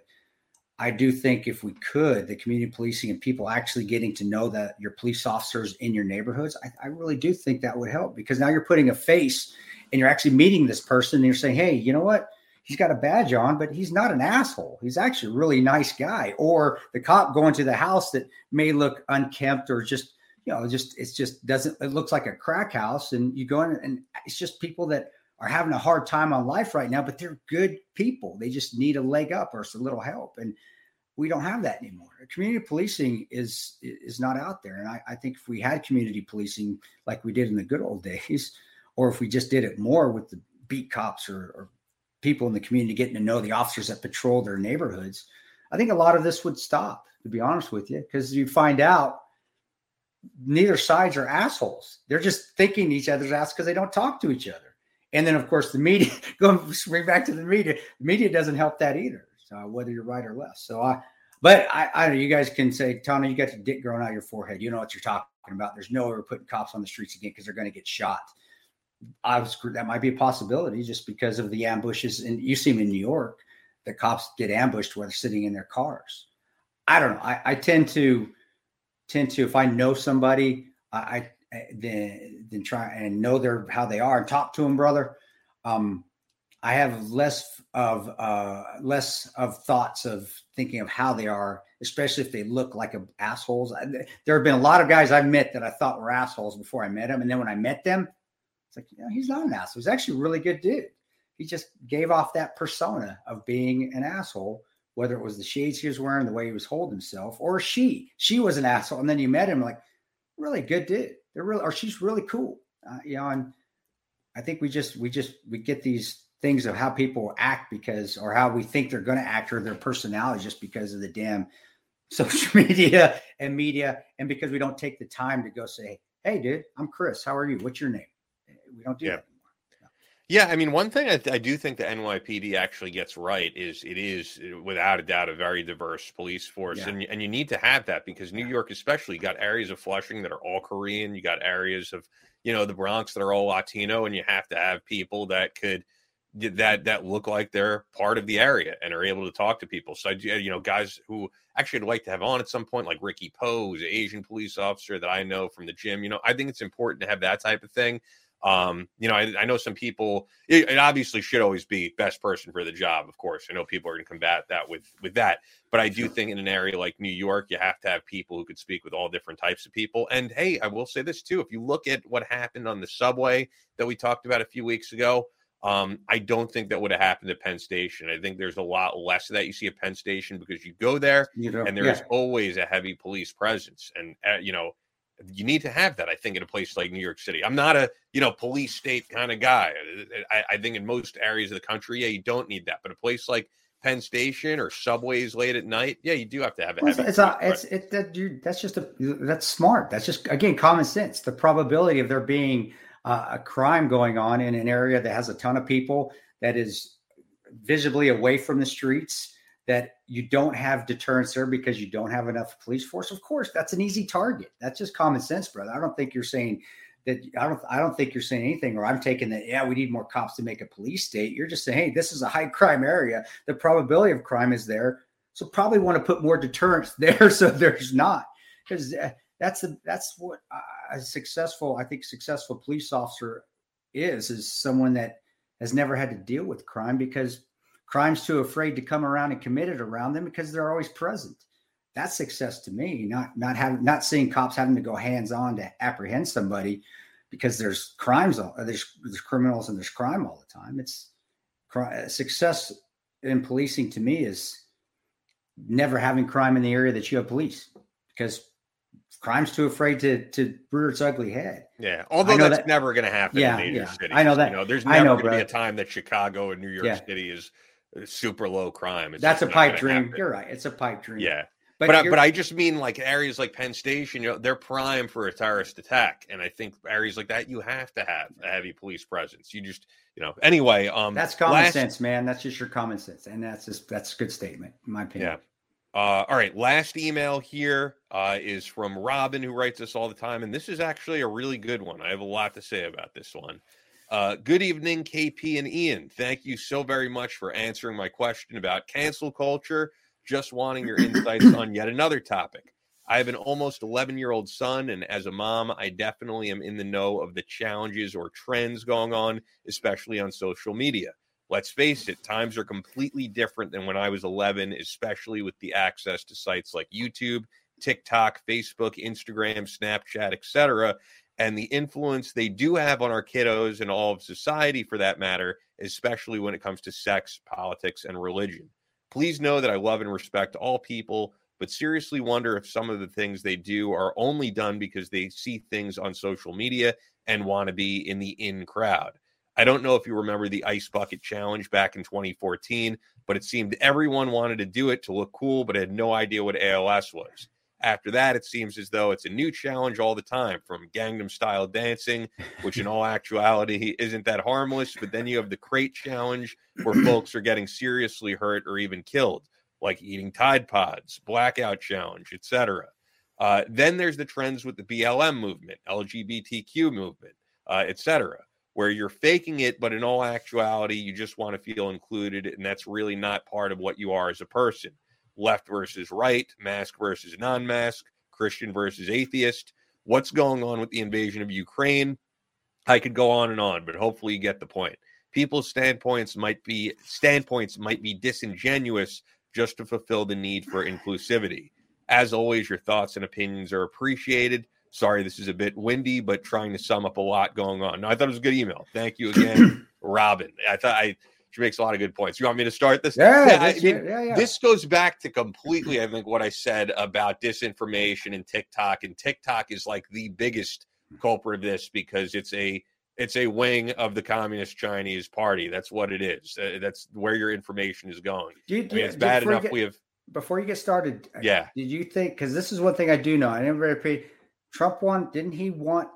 I do think if we could, the community policing and people actually getting to know that your police officers in your neighborhoods, I, I, really do think that would help because now you're putting a face and you're actually meeting this person and you're saying, hey, you know what? He's got a badge on, but he's not an asshole. He's actually a really nice guy. Or the cop going to the house that may look unkempt or just, you know, just it's just doesn't it looks like a crack house. And you go in and it's just people that are having a hard time on life right now, but they're good people. They just need a leg up or some little help. And we don't have that anymore. Community policing is is not out there. And I, I think if we had community policing like we did in the good old days, (laughs) or if we just did it more with the beat cops or, or people in the community getting to know the officers that patrol their neighborhoods, I think a lot of this would stop, to be honest with you, because you find out neither sides are assholes. They're just thinking each other's ass because they don't talk to each other. And then, of course, the media, (laughs) going bring back to the media, the media doesn't help that either. So whether you're right or left. So I, but I, I know you guys can say, Tanto, you got your dick growing out your forehead. You know what you're talking about. There's no way we're putting cops on the streets again because they're going to get shot. I was that might be a possibility just because of the ambushes. And you see them in New York, the cops get ambushed while they're sitting in their cars. I don't know. I, I tend to tend to if I know somebody, I, I then then try and know their how they are and talk to them, brother. Um, I have less of uh, less of thoughts of thinking of how they are, especially if they look like a, assholes. There have been a lot of guys I've met that I thought were assholes before I met them, and then when I met them, it's like, you know, he's not an asshole. He's actually a really good dude. He just gave off that persona of being an asshole, whether it was the shades he was wearing, the way he was holding himself, or she. She was an asshole, and then you met him like, really good dude. They're really, or she's really cool. Uh, you know, and I think we just we just we get these things of how people act because or how we think they're going to act or their personality just because of the damn (laughs) social media and media and because we don't take the time to go say hey dude i'm kris how are you what's your name eh, we don't do yeah. that yeah i mean one thing I, I, do think the nypd actually gets right is it is eh, without a doubt a very diverse police force yeah. and, and you need to have that because new york especially you got areas of flushing that are all korean you got areas of you know the bronx that are all latino and you have to have people that could – that that look like they're part of the area and are able to talk to people. So I, do, you know, guys who actually I'd like to have on at some point, like Ricky Poe, who's an Asian police officer that I know from the gym. You know, I think it's important to have that type of thing. Um, you know, I, I know some people. It, it, obviously should always be best person for the job. Of course, I know people are going to combat that with with that, but I do think in an area like New York, you have to have people who could speak with all different types of people. And hey, I will say this too: if you look at what happened on the subway that we talked about a few weeks ago, Um, I don't think that would have happened at Penn Station. I think there's a lot less of that you see at Penn Station because you go there you know, and there yeah. is always a heavy police presence. And, uh, you know, you need to have that, I think, in a place like New York City. I'm not a, you know, police state kind of guy. I, I think in most areas of the country, yeah, you don't need that. But a place like Penn Station or subways late at night, yeah, you do have to have it. Well, it's, a, it's it, that, dude, that's just a that's smart. That's just again common sense. The probability of there being uh, a crime going on in an area that has a ton of people that is visibly away from the streets that you don't have deterrence there because you don't have enough police force? Of course that's an easy target. That's just common sense brother. I don't think you're saying that i don't i don't think you're saying anything or i'm taking that yeah we need more cops to make a police state. You're just saying hey this is a high crime area. The probability of crime is there. So probably want to put more deterrence (laughs) there so there's not. Because uh, that's that's what a successful i think successful police officer is is someone that has never had to deal with crime because crime's too afraid to come around and commit it around them because they're always present that's success to me not not having not seeing cops having to go hands on to apprehend somebody because there's crimes there's there's criminals and there's crime all the time it's success in policing to me is never having crime in the area that you have police because crime's too afraid to to rear its ugly head. Yeah, although that's that, never going to happen yeah, in major yeah, cities. I know that. You know, there's never going to be a time that Chicago and New York yeah. City is uh, super low crime. It's that's a pipe dream. Happen. You're right. It's a pipe dream. Yeah. But but I, but I just mean like areas like Penn Station, you know, they're prime for a terrorist attack, and I think areas like that you have to have a heavy police presence. You just, you know, anyway. Um, that's common last... sense, man. That's just your common sense, and that's just that's a good statement, in my opinion. Yeah. Uh, all right, last email here uh, is from Robin, who writes us all the time, and this is actually a really good one. I have a lot to say about this one. Uh, good evening, KP and Ian. Thank you so very much for answering my question about cancel culture. Just wanting your insights (coughs) on yet another topic. I have an almost 11 year old son, and as a mom, I definitely am in the know of the challenges or trends going on, especially on social media let's face it, times are completely different than when I was 11, especially with the access to sites like YouTube, TikTok, Facebook, Instagram, Snapchat, etc., and the influence they do have on our kiddos and all of society for that matter, especially when it comes to sex, politics, and religion. Please know that I love and respect all people, but seriously wonder if some of the things they do are only done because they see things on social media and want to be in the in crowd. I don't know if you remember the ice bucket challenge back in 2014, but it seemed everyone wanted to do it to look cool, but had no idea what ALS was. After that, it seems as though it's a new challenge all the time from Gangnam style dancing, which in (laughs) all actuality isn't that harmless. But then you have the crate challenge where folks are getting seriously hurt or even killed, like eating Tide Pods, blackout challenge, etc. Uh, then there's the trends with the BLM movement, LGBTQ movement, uh, etc where you're faking it, but in all actuality, you just want to feel included. And that's really not part of what you are as a person. Left versus right, mask versus non mask, Christian versus atheist. What's going on with the invasion of Ukraine? I could go on and on, but hopefully you get the point. People's standpoints might be standpoints might be disingenuous just to fulfill the need for inclusivity. As always, your thoughts and opinions are appreciated. Sorry, this is a bit windy, but trying to sum up a lot going on. No, I thought it was a good email. Thank you again, (clears throat) Robin. I thought I she makes a lot of good points. You want me to start this? Yeah, yeah, this, I mean, yeah, yeah. this goes back to completely, I think, what I said about disinformation and TikTok. And TikTok is like the biggest culprit of this because it's a it's a wing of the Communist Chinese Party. That's what it is. Uh, that's where your information is going. Do you, I mean, it's bad enough get, we have. Before you get started, yeah. Did you think? Because this is one thing I do know. I never paid Trump won. Didn't he want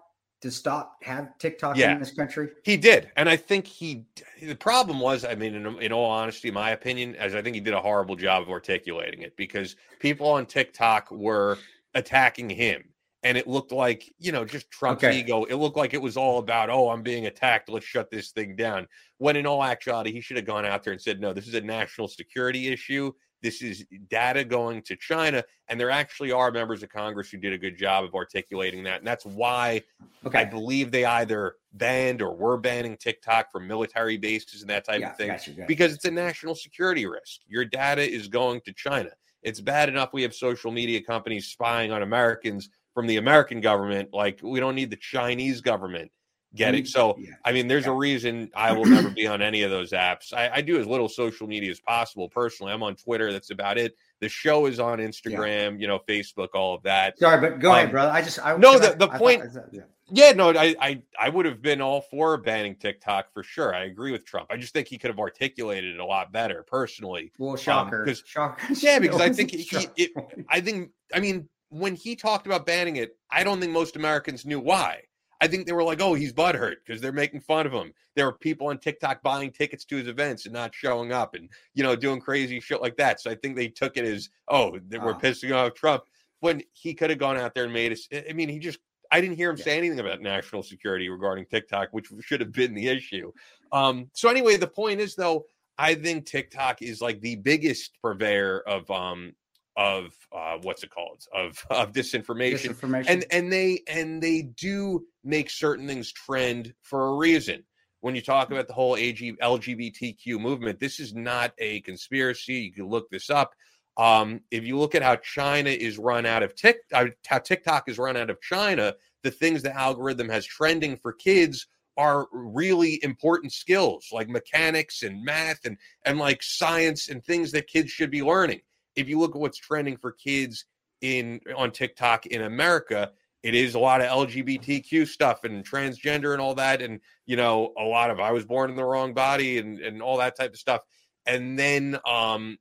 to stop have TikTok yeah, in this country? He did, and I think he. The problem was, I mean, in, in all honesty, my opinion, as I think he did a horrible job of articulating it because people on TikTok were attacking him, and it looked like you know just Trump's okay. ego. It looked like it was all about, oh, I'm being attacked. Let's shut this thing down. When in all actuality, he should have gone out there and said, no, this is a national security issue. This is data going to China. And there actually are members of Congress who did a good job of articulating that. And that's why okay. I believe they either banned or were banning TikTok for military bases and that type yeah, of thing gotcha, gotcha. because it's a national security risk. Your data is going to China. It's bad enough we have social media companies spying on Americans from the American government. Like, we don't need the Chinese government getting. So, yeah. I mean, there's a reason I will (clears throat) never be on any of those apps. I, I, do as little social media as possible. Personally, I'm on Twitter. That's about it. The show is on Instagram, yeah. you know, Facebook, all of that. Sorry, but go um, ahead, brother. I just I no. The, the I, point. I thought, yeah. yeah, no, I, I I would have been all for banning TikTok for sure. I agree with Trump. I just think he could have articulated it a lot better, personally. Well, shocker, um, shocker. (laughs) Yeah, because I think he, it, I think, I mean, when he talked about banning it, I don't think most Americans knew why. I think they were like, oh, he's butthurt because they're making fun of him. There were people on TikTok buying tickets to his events and not showing up and, you know, doing crazy shit like that. So I think they took it as, oh, they were pissing off Trump when he could have gone out there and made us. I mean, he just, I didn't hear him yeah. say anything about national security regarding TikTok, which should have been the issue. Um, so anyway, the point is though, I think TikTok is like the biggest purveyor of um of uh, what's it called? Of (laughs) of disinformation. disinformation. and and they and they do make certain things trend for a reason. When you talk about the whole AG, lgbtq movement this is not a conspiracy. You can look this up. Um, if you look at how china is run out of tik uh, how tiktok is run out of china the things the algorithm has trending for kids are really important skills like mechanics and math and and like science and things that kids should be learning if you look at what's trending for kids in on TikTok in America, it is a lot of LGBTQ stuff and transgender and all that, and you know, a lot of I was born in the wrong body and and all that type of stuff. And then um,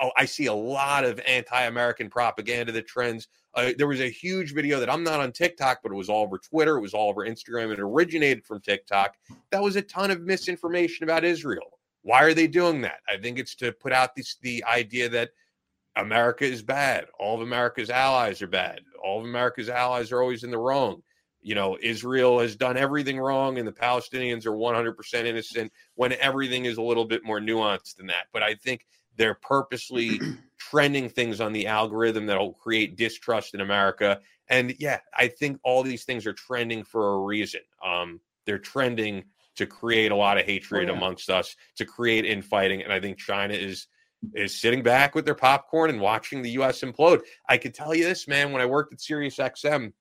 oh, I see a lot of anti-American propaganda that trends. Uh, there was a huge video that I'm not on TikTok, but it was all over Twitter, it was all over Instagram, it originated from TikTok. That was a ton of misinformation about Israel. Why are they doing that? I think it's to put out this the idea that America is bad. All of America's allies are bad. All of America's allies are always in the wrong. You know, Israel has done everything wrong and the Palestinians are 100% innocent when everything is a little bit more nuanced than that. But I think they're purposely (clears throat) trending things on the algorithm that'll create distrust in America. And yeah, I think all these things are trending for a reason. Um, they're trending to create a lot of hatred oh, yeah. amongst us, to create infighting. And I think China is is sitting back with their popcorn and watching the US implode. I could tell you this, man, when I worked at Sirius XM,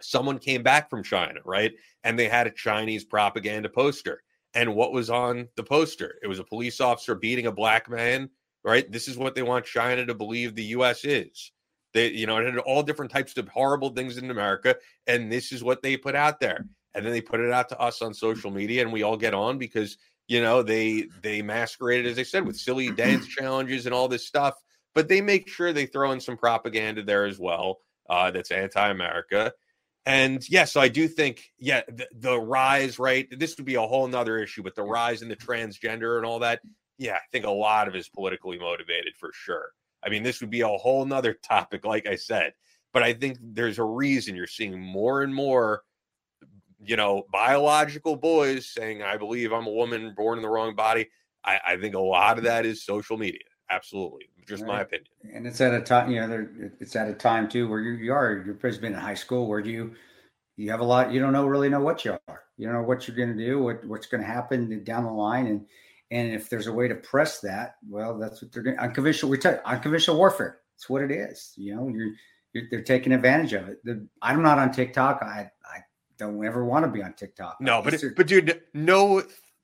someone came back from China, right? And they had a Chinese propaganda poster. And what was on the poster? It was a police officer beating a black man, right? This is what they want China to believe the US is. They, you know, it had all different types of horrible things in America, and this is what they put out there. And then they put it out to us on social media, and we all get on because you know they they masqueraded as i said with silly dance (clears throat) challenges and all this stuff but they make sure they throw in some propaganda there as well uh, that's anti-america. And yeah so i do think yeah the, the, rise right this would be a whole nother issue but the rise in the transgender and all that yeah i think a lot of it is politically motivated for sure. I mean this would be a whole nother (laughs) topic like i said but i think there's a reason you're seeing more and more you know, biological boys saying, I believe I'm a woman born in the wrong body. I, I think a lot of that is social media. Absolutely. Just right. my opinion. And it's at a time, you know, it's at a time too where you, you are, you're been in high school where you, you have a lot, you don't know, really know what you are. You don't know what you're going to do, what, what's going to happen down the line. And, and if there's a way to press that, well, that's what they're doing. Unconventional, we tell unconventional warfare. It's what it is. You know, you're, you're, they're taking advantage of it. The, I'm not on TikTok. I, I don't ever want to be on TikTok. No, but it, but dude, no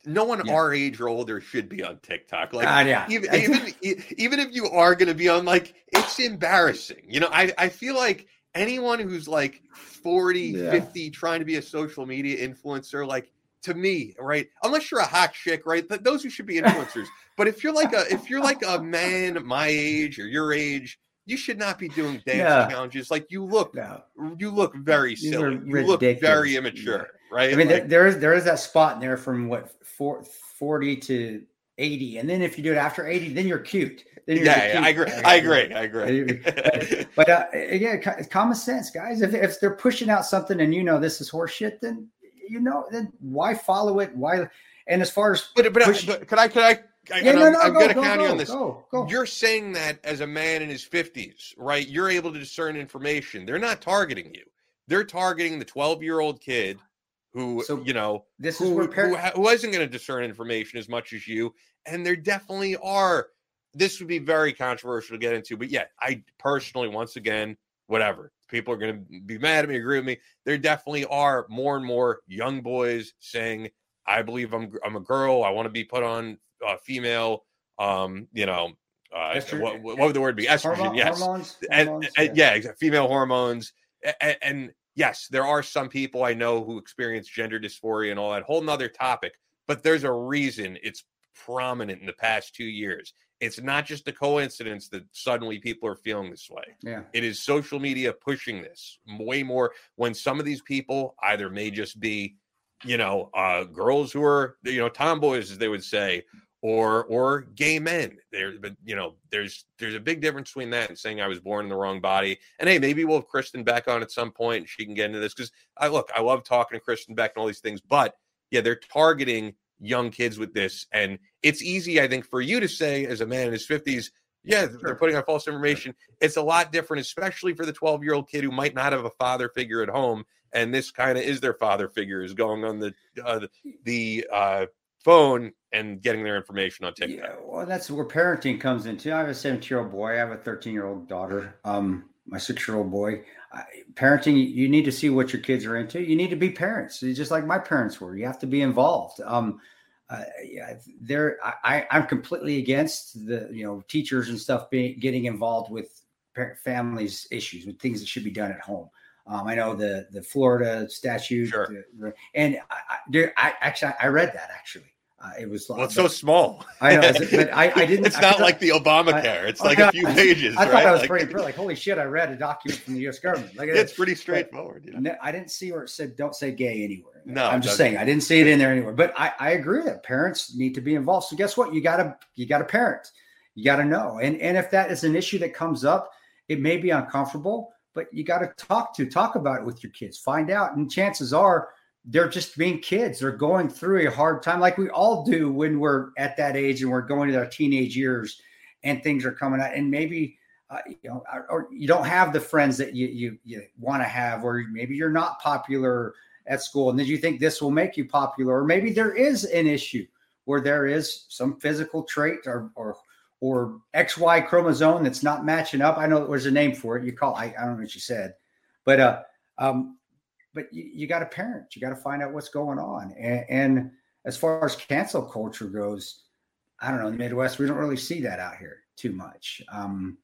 no one yeah. our age or older should be on TikTok. Like, uh, yeah. even, (laughs) even, even if you are going to be on, like, it's embarrassing. You know, I, I feel like anyone who's like 40, yeah. 50, trying to be a social media influencer, like, to me, right? Unless you're a hot chick, right? Those who should be (laughs) influencers. but if you're like a, if you're like a man my age or your age, you should not be doing dance yeah. challenges. Like you look, no. you look very These silly. You look very immature, yeah. right? I mean, like, there is there is that spot in there from what four, 40 to 80. And then if you do it after 80, then you're cute. Then you're yeah, yeah I agree. I agree. I agree. but, but uh, again, common sense, guys. If, if they're pushing out something and you know this is horseshit, then you know, then why follow it? Why? And as far as but but, push, but can I can I I, yeah, no, I'm, no, I'm go, gonna go, count go, you on this. Go. You're saying that as a man in his 50s, right? You're able to discern information. They're not targeting you. They're targeting the 12 year old kid who, so you know, this who, is who, who isn't going to discern information as much as you. And there definitely are. This would be very controversial to get into, but yeah, I personally, once again, whatever. People are going to be mad at me, agree with me. There definitely are more and more young boys saying, "I believe I'm I'm a girl. I want to be put on uh, female." Um, you know, uh, what, what, would the word be? Estrogen, yes, hormones, and, hormones, and, yeah. yeah, female hormones, and, and yes, there are some people I know who experience gender dysphoria and all that whole nother topic, but there's a reason it's prominent in the past two years. It's not just a coincidence that suddenly people are feeling this way. Yeah. It is social media pushing this way more when some of these people either may just be, you know, uh, girls who are, you know, tomboys, as they would say, or or gay men. There, but you know, there's there's a big difference between that and saying I was born in the wrong body. And hey, maybe we'll have Kristin back on at some point. And she can get into this because I look, I love talking to Kristin Beck and all these things, but yeah, they're targeting young kids with this. And it's easy, I think, for you to say as a man in his 50s, yeah, sure. they're putting out false information. It's a lot different, especially for the 12 year old kid who might not have a father figure at home. And this kind of is their father figure is going on the uh, the uh, phone and getting their information on TikTok. Yeah, well, that's where parenting comes into. I have a 17 year old boy. I have a 13 year old daughter. Um, my six year old boy. I, parenting, you need to see what your kids are into. You need to be parents, just like my parents were. You have to be involved. Um, uh, yeah, there. I, I'm completely against the you know teachers and stuff being getting involved with families' issues with things that should be done at home. Um, I know the the Florida statute, sure. the, and I, I, I, actually I read that actually. Uh, it was well, it's so small. I know, but I, I (laughs) didn't. it's not like the Obamacare. It's like a few (laughs) pages. I, thought right? that was like, pretty. (laughs) Like, holy shit! I read a document from the U.S. government. Like, it's pretty straightforward. You know? I didn't see where it said "don't say gay" anywhere. No, I'm just saying I didn't see it in there anywhere. But I, I agree that parents need to be involved. So guess what? You gotta you gotta parent. You gotta know. And and if that is an issue that comes up, it may be uncomfortable, but you got to talk to talk about it with your kids. Find out, and chances are they're just being kids. They're going through a hard time, like we all do when we're at that age and we're going to our teenage years, and things are coming out. And maybe uh, you know, or, you don't have the friends that you you, you want to have, or maybe you're not popular at school, and then you think this will make you popular, or maybe there is an issue where there is some physical trait or or or XY chromosome that's not matching up. I know there's a name for it. You call I, I don't know what you said, but uh, um, but you, you got to parent. You got to find out what's going on. And, and, as far as cancel culture goes, I don't know. In the Midwest, we don't really see that out here too much. Um,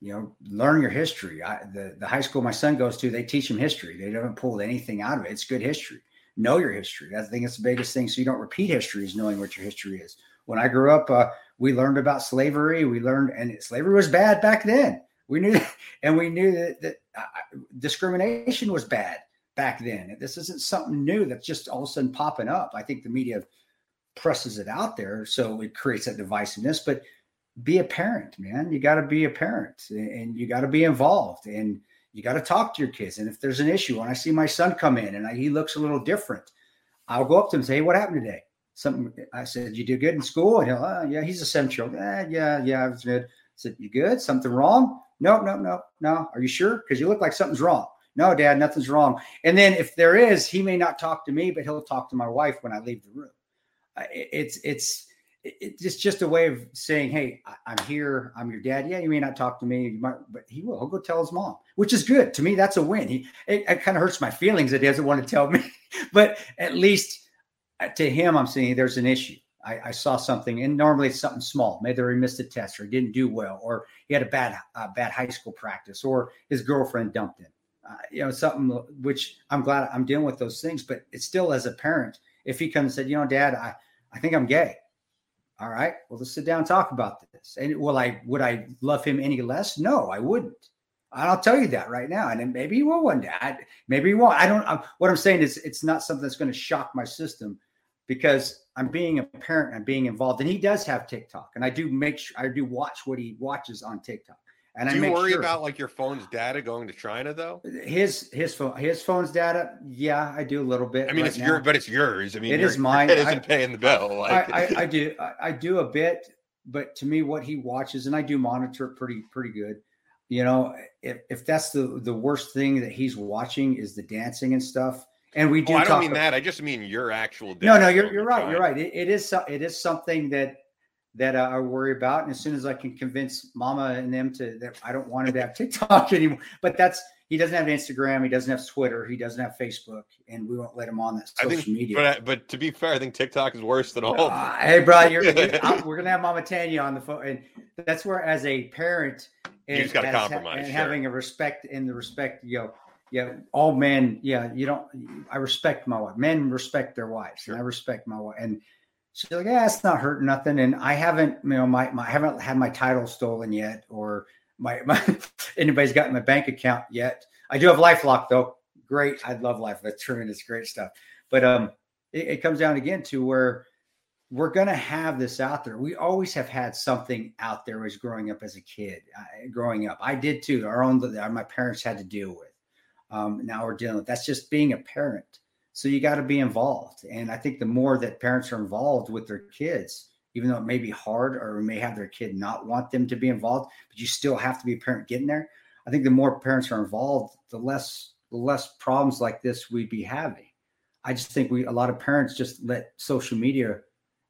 you know, learn your history. I, the the high school my son goes to, they teach him history. They haven't pulled anything out of it. It's good history. Know your history. I think it's the biggest thing. So you don't repeat history is knowing what your history is. When I grew up, uh, we learned about slavery. We learned, and slavery was bad back then. We knew, (laughs) and we knew that, that uh, discrimination was bad back then. This isn't something new that's just all of a sudden popping up. I think the media presses it out there, so it creates that divisiveness. But be a parent, man. You got to be a parent, and you got to be involved, and you got to talk to your kids. And if there's an issue, when I see my son come in and I, he looks a little different, I'll go up to him and say, "Hey, what happened today?" Something I said, "You do good in school," and he'll, oh, "Yeah, he's old. Eh, yeah, yeah, I was good." I said, "You good? Something wrong?" No, no, no, no. Are you sure? Because you look like something's wrong. No, dad, nothing's wrong. And then if there is, he may not talk to me, but he'll talk to my wife when I leave the room. It's, it's, it's just a way of saying, "Hey, I'm here. I'm your dad. Yeah, you may not talk to me, might, but he will. He'll go tell his mom, which is good to me. That's a win. He it, it kind of hurts my feelings that he doesn't want to tell me, (laughs) but at least to him, I'm saying there's an issue. I, I, saw something, and normally it's something small. Maybe he missed a test, or he didn't do well, or he had a bad uh, bad high school practice, or his girlfriend dumped him uh, you know, something which I'm glad I'm dealing with those things, but it's still as a parent, if he comes and said, you know, dad, I, I think I'm gay. All right, well, let's sit down and talk about this. And will I, would I love him any less? No, I wouldn't. I'll tell you that right now. And then maybe he will one day. I, maybe he won't. I don't, I, what I'm saying is it's not something that's going to shock my system because I'm being a parent I'm being involved. And he does have TikTok and I do make sure I do watch what he watches on TikTok. And Do I you worry sure. about like your phone's data going to China though? His his phone his phone's data, yeah, I do a little bit. I mean, right it's now. your, but it's yours. I mean, it is mine. It isn't paying the bill. Like. I, I, I, do I, I do a bit, but to me, what he watches, and I do monitor it pretty pretty good. You know, if if that's the the worst thing that he's watching is the dancing and stuff, and we do. Oh, I don't mean about, that. I just mean your actual. No, no, you're you're right. You're right. It, it is it is something that that I worry about. And as soon as I can convince Mama and them to that I don't want him to have TikTok (laughs) anymore, but that's he doesn't have Instagram, he doesn't have Twitter, he doesn't have Facebook, and we won't let him on that social think, media. But but to be fair, I think TikTok is worse than all. Uh, hey, bro, you're, you're, (laughs) we're gonna have Mama Tanya on the phone, and that's where, as a parent, and, you just got to compromise and sure. having a respect in the respect, you know. Yeah, all men. Yeah, you don't. I respect my wife. Men respect their wives, sure. and I respect my wife. And she's like, "Yeah, it's not hurting nothing." And I haven't, you know, my, my I haven't had my title stolen yet, or my, (laughs) my anybody's got my bank account yet. I do have LifeLock though. Great, I love Life. That's tremendous, great stuff. But um, it, it comes down again to where we're going to have this out there. We always have had something out there as growing up as a kid. Uh, growing up, I did too. Our own, my parents had to deal with. Um, now we're dealing with that's just being a parent. So you got to be involved. And I think the more that parents are involved with their kids, even though it may be hard or may have their kid not want them to be involved, but you still have to be a parent getting there. I think the more parents are involved, the less the less problems like this we'd be having. I just think we a lot of parents just let social media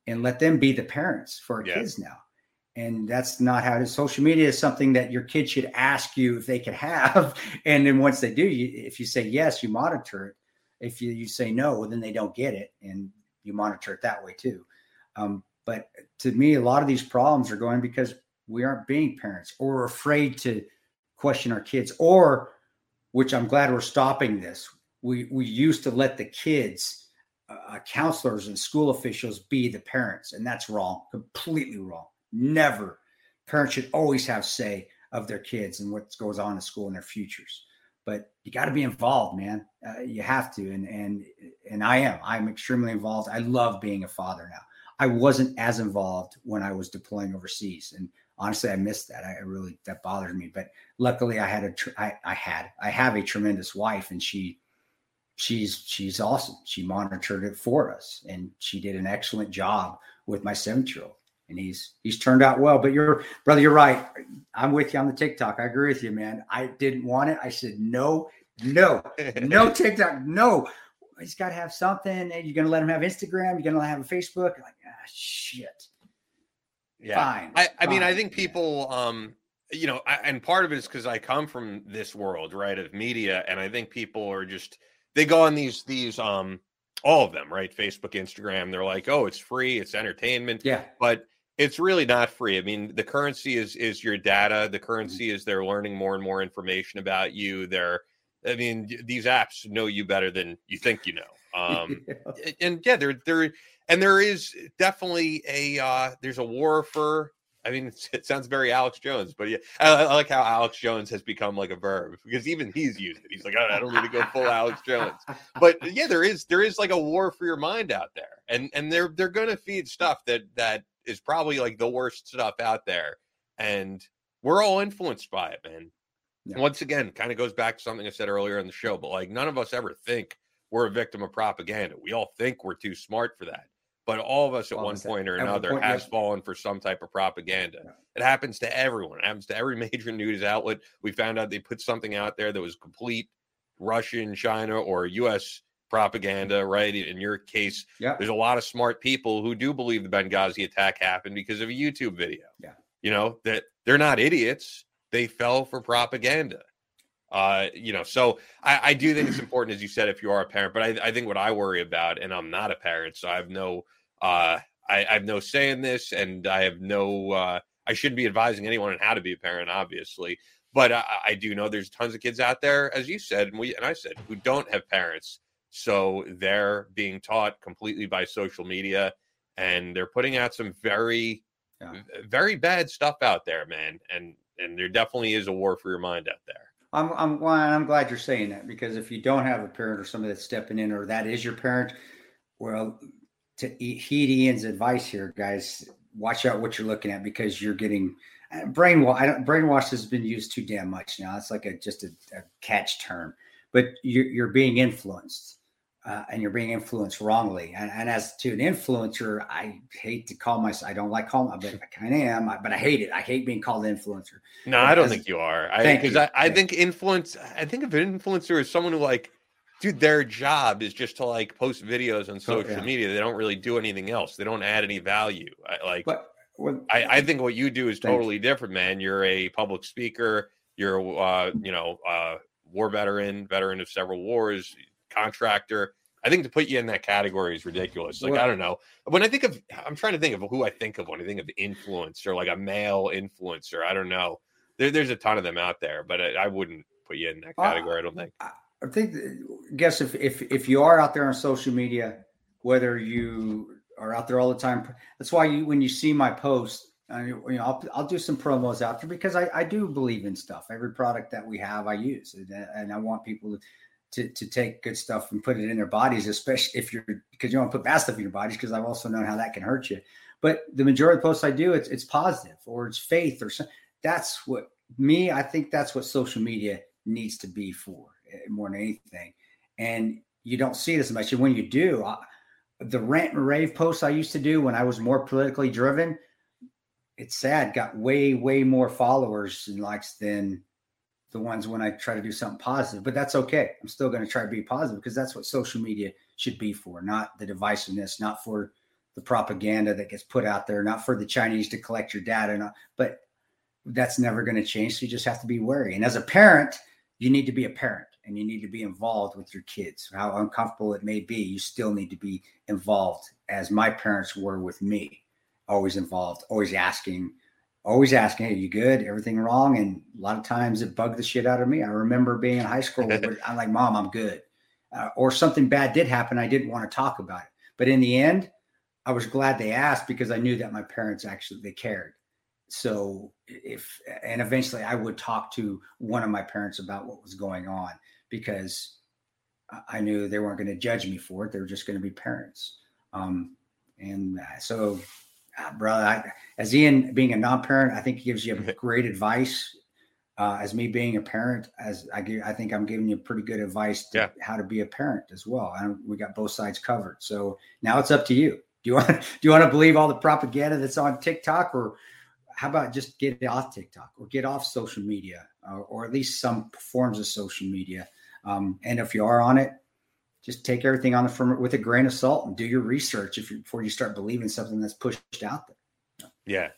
and let them be the parents for our yeah. kids now. And that's not how it is. Social media is something that your kid should ask you if they could have. (laughs) And then once they do, you, if you say yes, you monitor it. If you, you say no, then they don't get it. And you monitor it that way too. Um, but to me, a lot of these problems are going because we aren't being parents or we're afraid to question our kids, or which I'm glad we're stopping this. We we used to let the kids, uh, counselors and school officials be the parents, and that's wrong, completely wrong. Never. Parents should always have say of their kids and what goes on in school and their futures. But you got to be involved, man. Uh, you have to, and and and I am. I'm extremely involved. I love being a father now. I wasn't as involved when I was deploying overseas, and honestly, I missed that. I really that bothered me. But luckily, I had a tr- I, I had I have a tremendous wife, and she she's she's awesome. She monitored it for us, and she did an excellent job with my seven year old, and he's he's turned out well. But you're brother, you're right. I'm with you on the TikTok. I agree with you, man. I didn't want it. I said no, no, no (laughs) TikTok, no. He's got to have something. And you're going to let him have Instagram. You're going to have a Facebook. Like, ah, shit yeah. fine. I, I fine. mean, I think people, um, you know, I, and part of it is because I come from this world, right, of media, and I think people are just they go on these these um all of them, right, Facebook, Instagram. They're like, oh, it's free, it's entertainment, yeah, but it's really not free. I mean, the currency is is your data. The mm-hmm. currency mm-hmm. is they're learning more and more information about you. They're, I mean, these apps know you better than you think you know. (laughs) Um, yeah. and yeah, they're they're and there is definitely a uh, there's a war for I mean, it sounds very Alex Jones, but yeah, I, I, like how Alex Jones has become like a verb because even he's used it. He's like, I don't need to go full Alex Jones, but yeah, there is there is like a war for your mind out there, and and they're they're gonna feed stuff that that is probably like the worst stuff out there, and we're all influenced by it, man. Yeah. Once again, kind of goes back to something I said earlier in the show, but like none of us ever think we're a victim of propaganda. We all think we're too smart for that but all of us at one point or another point, has yeah. fallen for some type of propaganda. Yeah. It happens to everyone. It happens to every (laughs) major news outlet. We found out they put something out there that was complete Russian, China, or U.S. propaganda. Right? In your case, yeah. there's a lot of smart people who do believe the Benghazi attack happened because of a YouTube video. Yeah, you know that they're not idiots. They fell for propaganda. Uh, you know, so I, I, do think it's (clears throat) important, as you said, if you are a parent. But I, I, think what I worry about, and I'm not a parent, so I have no uh, I, I, have no say in this, and I have no. Uh, I shouldn't be advising anyone on how to be a parent, obviously. But I, I, do know there's tons of kids out there, as you said, and we and I said, who don't have parents, so they're being taught completely by social media, and they're putting out some very, yeah. very bad stuff out there, man. And and there definitely is a war for your mind out there. I'm I'm I'm glad you're saying that because if you don't have a parent or somebody that's stepping in, or that is your parent, well, to heed Ian's advice here, guys. Watch out what you're looking at because you're getting uh, brainwash. I don't, brainwash has been used too damn much now. It's like a just a, a catch term, but you're, you're being influenced. Uh, and you're being influenced wrongly. And, and, as to an influencer, I hate to call myself. I don't like calling, but I (laughs) kind of am. But I hate it. I hate being called an influencer. No, I don't think you are. I, thank you. I, I think influence. I think of an influencer as someone who like dude, their job is just to like post videos on social yeah. media. They don't really do anything else. They don't add any value. I, like, but well, I, I think what you do is totally different, man. You're a public speaker. You're, uh, you know, uh, war veteran, veteran of several wars, contractor. I think to put you in that category is ridiculous. Like well, I don't know. When I think of, I'm trying to think of who I think of when I think of influencer, like a male influencer. I don't know. There, there's a ton of them out there, but I, I wouldn't put you in that category. Uh, I don't think. I think. Guess if if if you are out there on social media, whether you are out there all the time, that's why you when you see my post. I, you know, I'll, I'll do some promos after because I, I do believe in stuff. Every product that we have, I use, and, and I want people to to, to take good stuff and put it in their bodies, especially if you're because you don't put bad stuff in your bodies because I've also known how that can hurt you. But the majority of the posts I do, it's it's positive or it's faith or something. That's what me. I think that's what social media needs to be for eh, more than anything. And you don't see this much. And when you do, I, the rant and rave posts I used to do when I was more politically driven, it's sad, got way way more followers and likes than the ones when I try to do something positive, but that's okay. I'm still going to try to be positive because that's what social media should be for, not the divisiveness, not for the propaganda that gets put out there, not for the Chinese to collect your data. Not, but that's never going to change. So you just have to be wary. And as a parent, you need to be a parent and you need to be involved with your kids. How uncomfortable it may be, you still need to be involved, as my parents were with me, always involved, always asking, always asking, "Hey, you good? Everything wrong?" And a lot of times it bugged the shit out of me. I remember being in high school. (laughs) I'm like, "Mom, I'm good," uh, or something bad did happen. I didn't want to talk about it, but in the end, I was glad they asked because I knew that my parents actually they cared. So if and eventually I would talk to one of my parents about what was going on because I knew they weren't going to judge me for it. They were just going to be parents. Um, and uh, so uh, brother, I, as Ian being a non-parent, I think he gives you (laughs) great advice. Uh, as me being a parent, as I give, I think I'm giving you pretty good advice to yeah. how to be a parent as well. And we got both sides covered. So now it's up to you. Do you (laughs) want do you want to believe all the propaganda that's on TikTok, or how about just get off TikTok or get off social media, or, or at least some forms of social media? Um, and if you are on it, just take everything on the firm with a grain of salt and do your research if you, before you start believing something that's pushed out there. Yeah.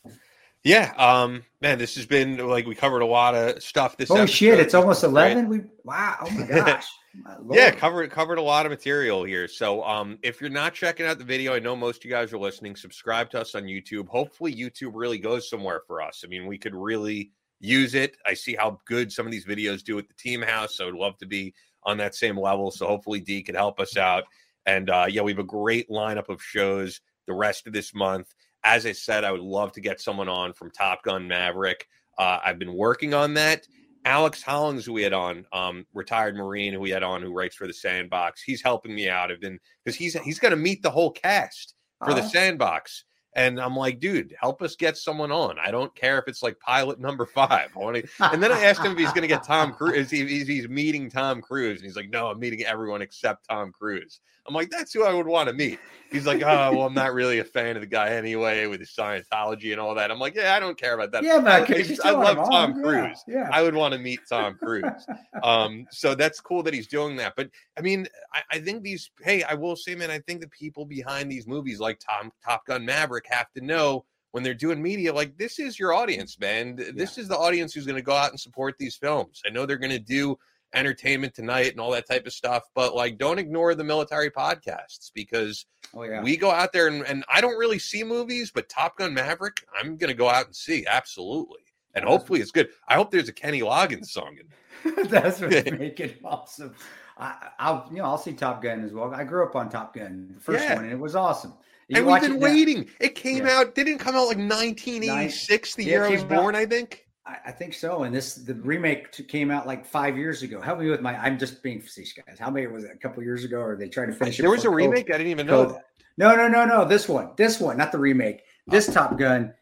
Yeah. Um, man, this has been like we covered a lot of stuff this Oh shit, it's almost 11. We wow, oh my gosh. (laughs) my yeah, covered covered a lot of material here. So um if you're not checking out the video, I know most of you guys are listening, subscribe to us on YouTube. Hopefully YouTube really goes somewhere for us. I mean, we could really use it. I see how good some of these videos do at the team house. So I would love to be on that same level. So hopefully D can help us out. And uh, yeah, we have a great lineup of shows the rest of this month. As I said, I would love to get someone on from Top Gun Maverick. Uh, I've been working on that. Alex Hollings, who we had on, um, retired Marine, who we had on, who writes for the Sandboxx, he's helping me out. I've been because he's he's going to meet the whole cast for uh-huh. the Sandboxx. And I'm like, dude, help us get someone on. I don't care if it's like pilot number five. I want to. And then I asked him if he's going to get Tom Cruise. He's, he's meeting Tom Cruise, and he's like, no, I'm meeting everyone except Tom Cruise. I'm like, that's who I would want to meet. He's like, oh, well, I'm not really a fan of the guy anyway with his Scientology and all that. I'm like, yeah, I don't care about that. Yeah, but I, I love Tom Cruise. Yeah, yeah, I would want to meet Tom Cruise. um, so that's cool that he's doing that. But I mean, I, I, think these. Hey, I will say, man, I think the people behind these movies, like Tom Top Gun Maverick, have to know when they're doing media, like this is your audience, man. This yeah. is the audience who's going to go out and support these films. I know they're going to do entertainment tonight and all that type of stuff. But like, don't ignore the military podcasts because oh, yeah. we go out there and, and I don't really see movies, but Top Gun Maverick, I'm going to go out and see absolutely. And hopefully it's good. I hope there's a Kenny Loggins song in (laughs) That's what (laughs) make it awesome. I, will you know, I'll see Top Gun as well. I grew up on Top Gun, the first yeah. one, and it was awesome. You and we've been it waiting. It came yeah. out, didn't come out like 1986, the year I was born, out, I think. I, I, think so. And this the remake came out like five years ago. Help me with my. I'm just being facetious, guys. How many was it? A couple years ago, or they tried to finish there it? There was a remake. I didn't even know. No, no, no, no. This one, this one, not the remake. This oh. Top Gun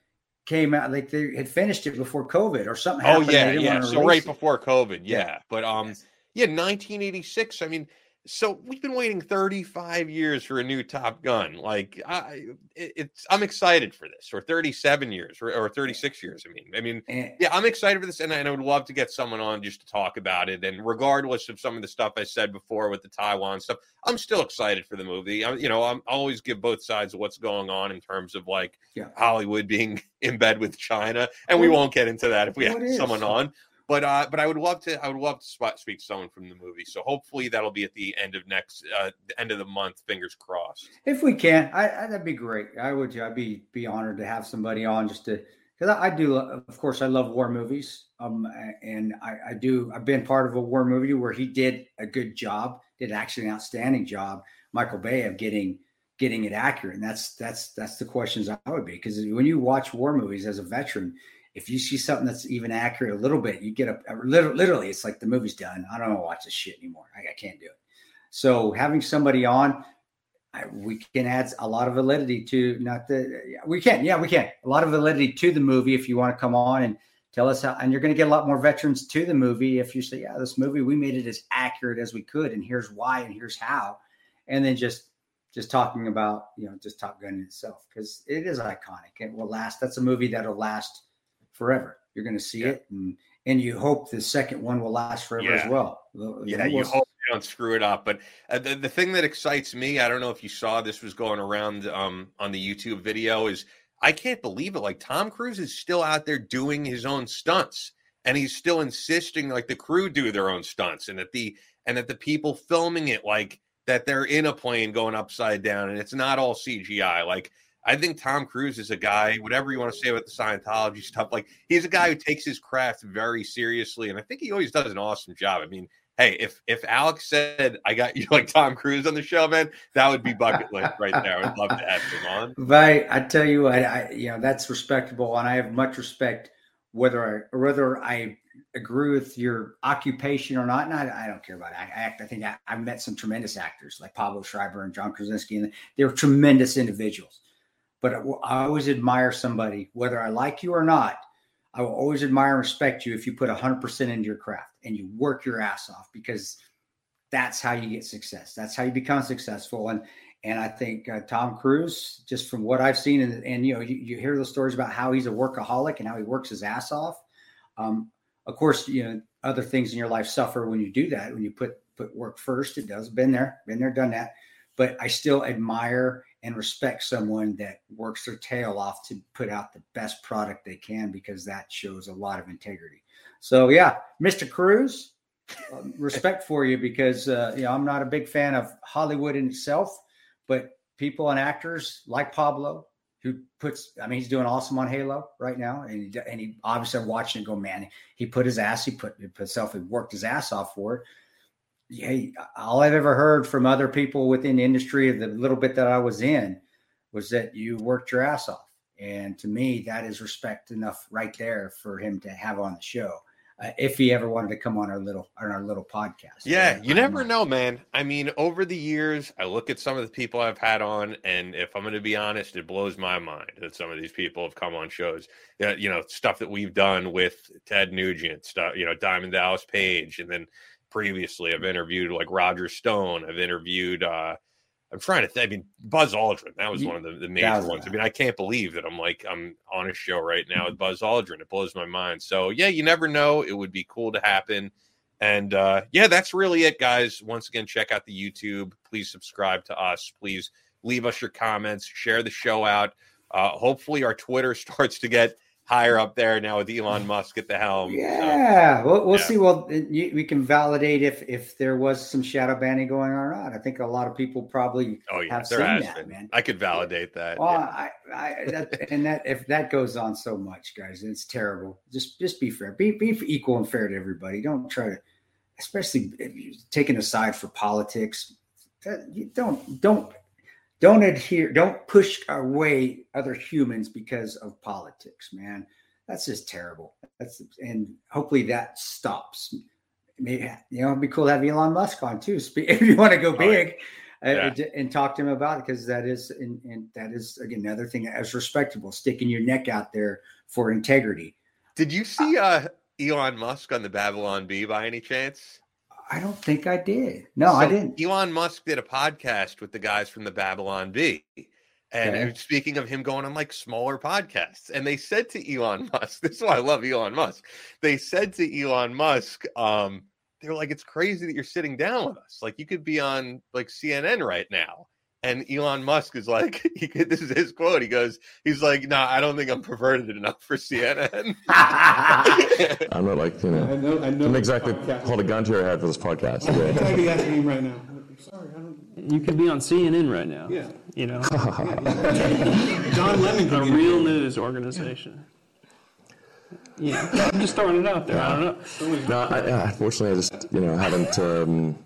came out like they had finished it before COVID or something. Oh yeah, yeah. So right it. before COVID, yeah. yeah. But um, yes. yeah, 1986. I mean, so we've been waiting 35 years for a new Top Gun. Like, I, it's I'm excited for this, or 37 years, or, or 36 years. I mean, I mean, eh. yeah, I'm excited for this, and I, and I would love to get someone on just to talk about it. And regardless of some of the stuff I said before with the Taiwan stuff, I'm still excited for the movie. I, you know, I'm I always give both sides of what's going on in terms of like yeah. Hollywood being (laughs) in bed with China, and we won't get into that if we have someone on. But uh, but I would love to I would love to spot speak to someone from the movie. So hopefully that'll be at the end of next uh, the end of the month. Fingers crossed. If we can, I, I that'd be great. I would I'd be be honored to have somebody on just to because I, I, do of course I love war movies. Um, and I, I do I've been part of a war movie where he did a good job, did actually an outstanding job, Michael Bay of getting getting it accurate. And that's that's that's the questions I would be because when you watch war movies as a veteran if you see something that's even accurate a little bit, you get a, a literally, it's like the movie's done. I don't want to watch this shit anymore. I, I can't do it. So having somebody on, I, we can add a lot of validity to not the we can yeah we can a lot of validity to the movie if you want to come on and tell us how and you're going to get a lot more veterans to the movie if you say yeah this movie we made it as accurate as we could and here's why and here's how and then just just talking about you know just Top Gun itself because it is iconic it will last that's a movie that'll last forever. You're going to see yeah. it, and and you hope the second one will last forever yeah. as well. Yeah, you hope you don't screw it up. But uh, the, the thing that excites me, I don't know if you saw this was going around um, on the YouTube video, is I can't believe it. Like Tom Cruise is still out there doing his own stunts, and he's still insisting like the crew do their own stunts, and that the and that the people filming it like that they're in a plane going upside down, and it's not all CGI. Like I think Tom Cruise is a guy, whatever you want to say about the Scientology stuff, like he's a guy who takes his craft very seriously. And I think he always does an awesome job. I mean, hey, if if Alex said I got you like Tom Cruise on the show, man, that would be bucket list right there. I'd love to have him on. Right. I tell you what, I you know, that's respectable. And I have much respect whether I whether I agree with your occupation or not. And I, I don't care about it. I act. I think I, have met some tremendous actors like Pablo Schreiber and John Krasinski, and they're tremendous individuals but I always admire somebody, whether I like you or not. I will always admire and respect you if you put 100% into your craft and you work your ass off because that's how you get success. That's how you become successful. And and I think uh, Tom Cruise, just from what I've seen, and, and you know, you, you, hear those stories about how he's a workaholic and how he works his ass off. Um, of course, you know, other things in your life suffer when you do that. When you put put work first, it does. Been there, been there, done that. But I still admire and respect someone that works their tail off to put out the best product they can because that shows a lot of integrity. So yeah, Mr. Cruise, um, (laughs) respect for you because uh, you know I'm not a big fan of Hollywood in itself, but people and actors like Pablo who puts I mean he's doing awesome on Halo right now and he, and he obviously I'm watching it go man he put his ass he put himself he worked his ass off for it hey, all I've ever heard from other people within the industry, of the little bit that I was in, was that you worked your ass off. And to me, that is respect enough right there for him to have on the show. Uh, if he ever wanted to come on our little on our little podcast. Yeah, you never know, man. I mean, over the years, I look at some of the people I've had on, and if I'm going to be honest, it blows my mind that some of these people have come on shows. That you know, stuff that we've done with Ted Nugent, stuff, you know, Diamond Dallas Page, and then previously. I've interviewed like Roger Stone. I've interviewed. uh I'm trying to. think. I mean, Buzz Aldrin. That was one of the, the major ones. I mean, I can't believe that I'm like I'm on a show right now with Buzz Aldrin. It blows my mind. So yeah, you never know. It would be cool to happen. And uh, yeah, that's really it, guys. Once again, check out the YouTube. Please subscribe to us. Please leave us your comments. Share the show out. Uh, hopefully, our Twitter (laughs) starts to get higher up there now with Elon Musk at the helm. Yeah, so, we'll, we'll yeah. see. Well, we can validate if if there was some shadow banning going on or not. I think a lot of people probably oh, yeah, have seen that, been. man. I could validate that. Well, yeah. I, I that, and that if that goes on so much, guys, it's terrible. Just just be fair. Be be equal and fair to everybody. Don't try to, especially if you're taking a side for politics. That, You don't don't don't adhere, don't push away other humans because of politics, man. That's just terrible. That's and hopefully that stops. Maybe you know, it'd be cool to have Elon Musk on too. (laughs) If you want to go big, oh, yeah. uh, and talk to him about it, because that is and, and that is again another thing as respectable, sticking your neck out there for integrity. Did you see uh, Elon Musk on the Babylon Bee by any chance? I don't think I did. No, so I didn't. Elon Musk did a podcast with the guys from the Babylon Bee. And okay. speaking of him going on like smaller podcasts, and they said to Elon (laughs) Musk, this is why I love Elon Musk. They said to Elon Musk, um, they're like, it's crazy that you're sitting down with us. Like you could be on like CNN right now. And Elon Musk is like, (laughs) he this is his quote. He goes, he's like, no, nah, I don't think I'm perverted enough for CNN. (laughs) I'm not like, you know, I know, I know I'm exactly hold a gun to your head for this podcast. I'm trying to asking him right now. Sorry, I don't. You could be on CNN right now. Yeah. You know, (laughs) Don Lemon, a real news organization. Yeah, I'm just throwing it out there. I don't know. No, I, unfortunately, I just you know haven't um,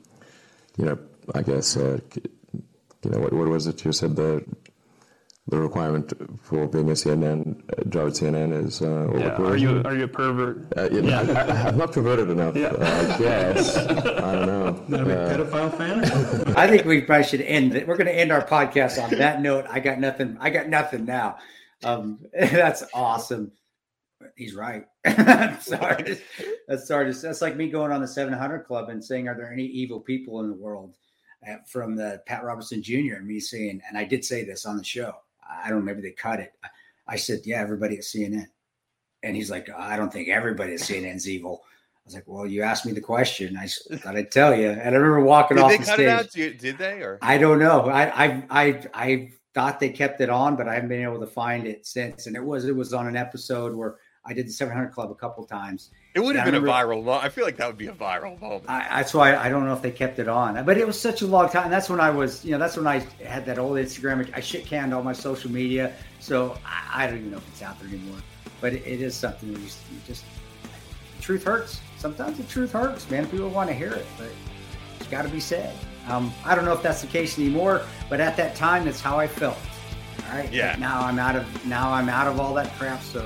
you know I guess uh, you know, what, what was it you said the the requirement for being a CNN uh, job at CNN is. Uh, yeah. What, are you are you a pervert? Uh, you know, yeah. I, am not perverted enough. Yeah. Uh, I guess I don't know. (laughs) Not a uh, pedophile fan. (laughs) I think we probably should end it. We're going to end our podcast on that note. I got nothing. I got nothing now. Um, (laughs) that's awesome. He's right. sorry. That's sorry. That's like me going on the 700 Club and saying, "Are there any evil people in the world?" From the Pat Robertson Jr. and me saying, and I did say this on the show. I don't know, maybe they cut it. I said, yeah, everybody at CNN. And he's like, I don't think everybody at CNN's evil. I was like, well, you asked me the question. I thought I'd tell you. And I remember walking did off they the cut stage. It out? Did they? Or I don't know. I I I I thought they kept it on, but I haven't been able to find it since. And it was it was on an episode where I did the 700 Club a couple times, it would have been remember, a viral. I feel like that would be a viral moment. I, that's why I don't know if they kept it on, but it was such a long time. That's when I was, you know, that's when I had that old Instagram. I shit canned all my social media, so I, I, don't even know if it's out there anymore. But it, it is something you just, you just the truth hurts. Sometimes the truth hurts, man. People want to hear it, but it's got to be said. Um, I don't know if that's the case anymore, but at that time, that's how I felt. All right. Yeah. But now I'm out of now I'm out of all that crap. So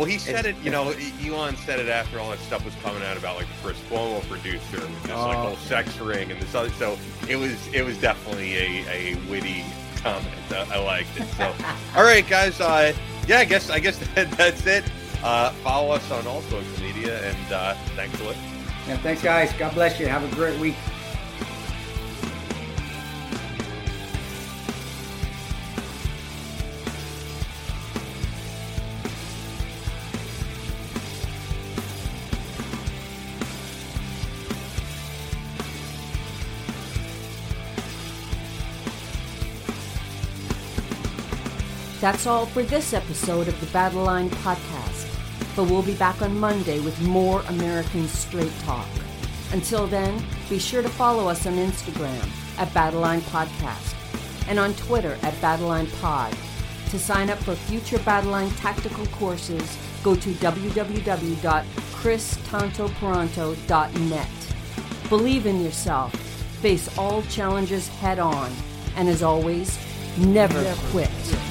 well, he said it. You know, Elon said it after all that stuff was coming out about like the Chris Cuomo producer with this oh, like whole sex ring and this other. So it was it was definitely a, a witty comment. I, I liked it. So, (laughs) all right, guys. Uh, yeah, I guess I guess that, (laughs) that's it. Uh, follow us on all social media, and uh, thanks for listening. Yeah, thanks, guys. God bless you. Have a great week. That's all for this episode of the Battleline Podcast, but we'll be back on Monday with more American Straight Talk. Until then, be sure to follow us on Instagram at Battleline Podcast and on Twitter at Battleline Pod. To sign up for future Battleline tactical courses, go to www.christantoparonto.net. Believe in yourself, face all challenges head on, and as always, never, never quit.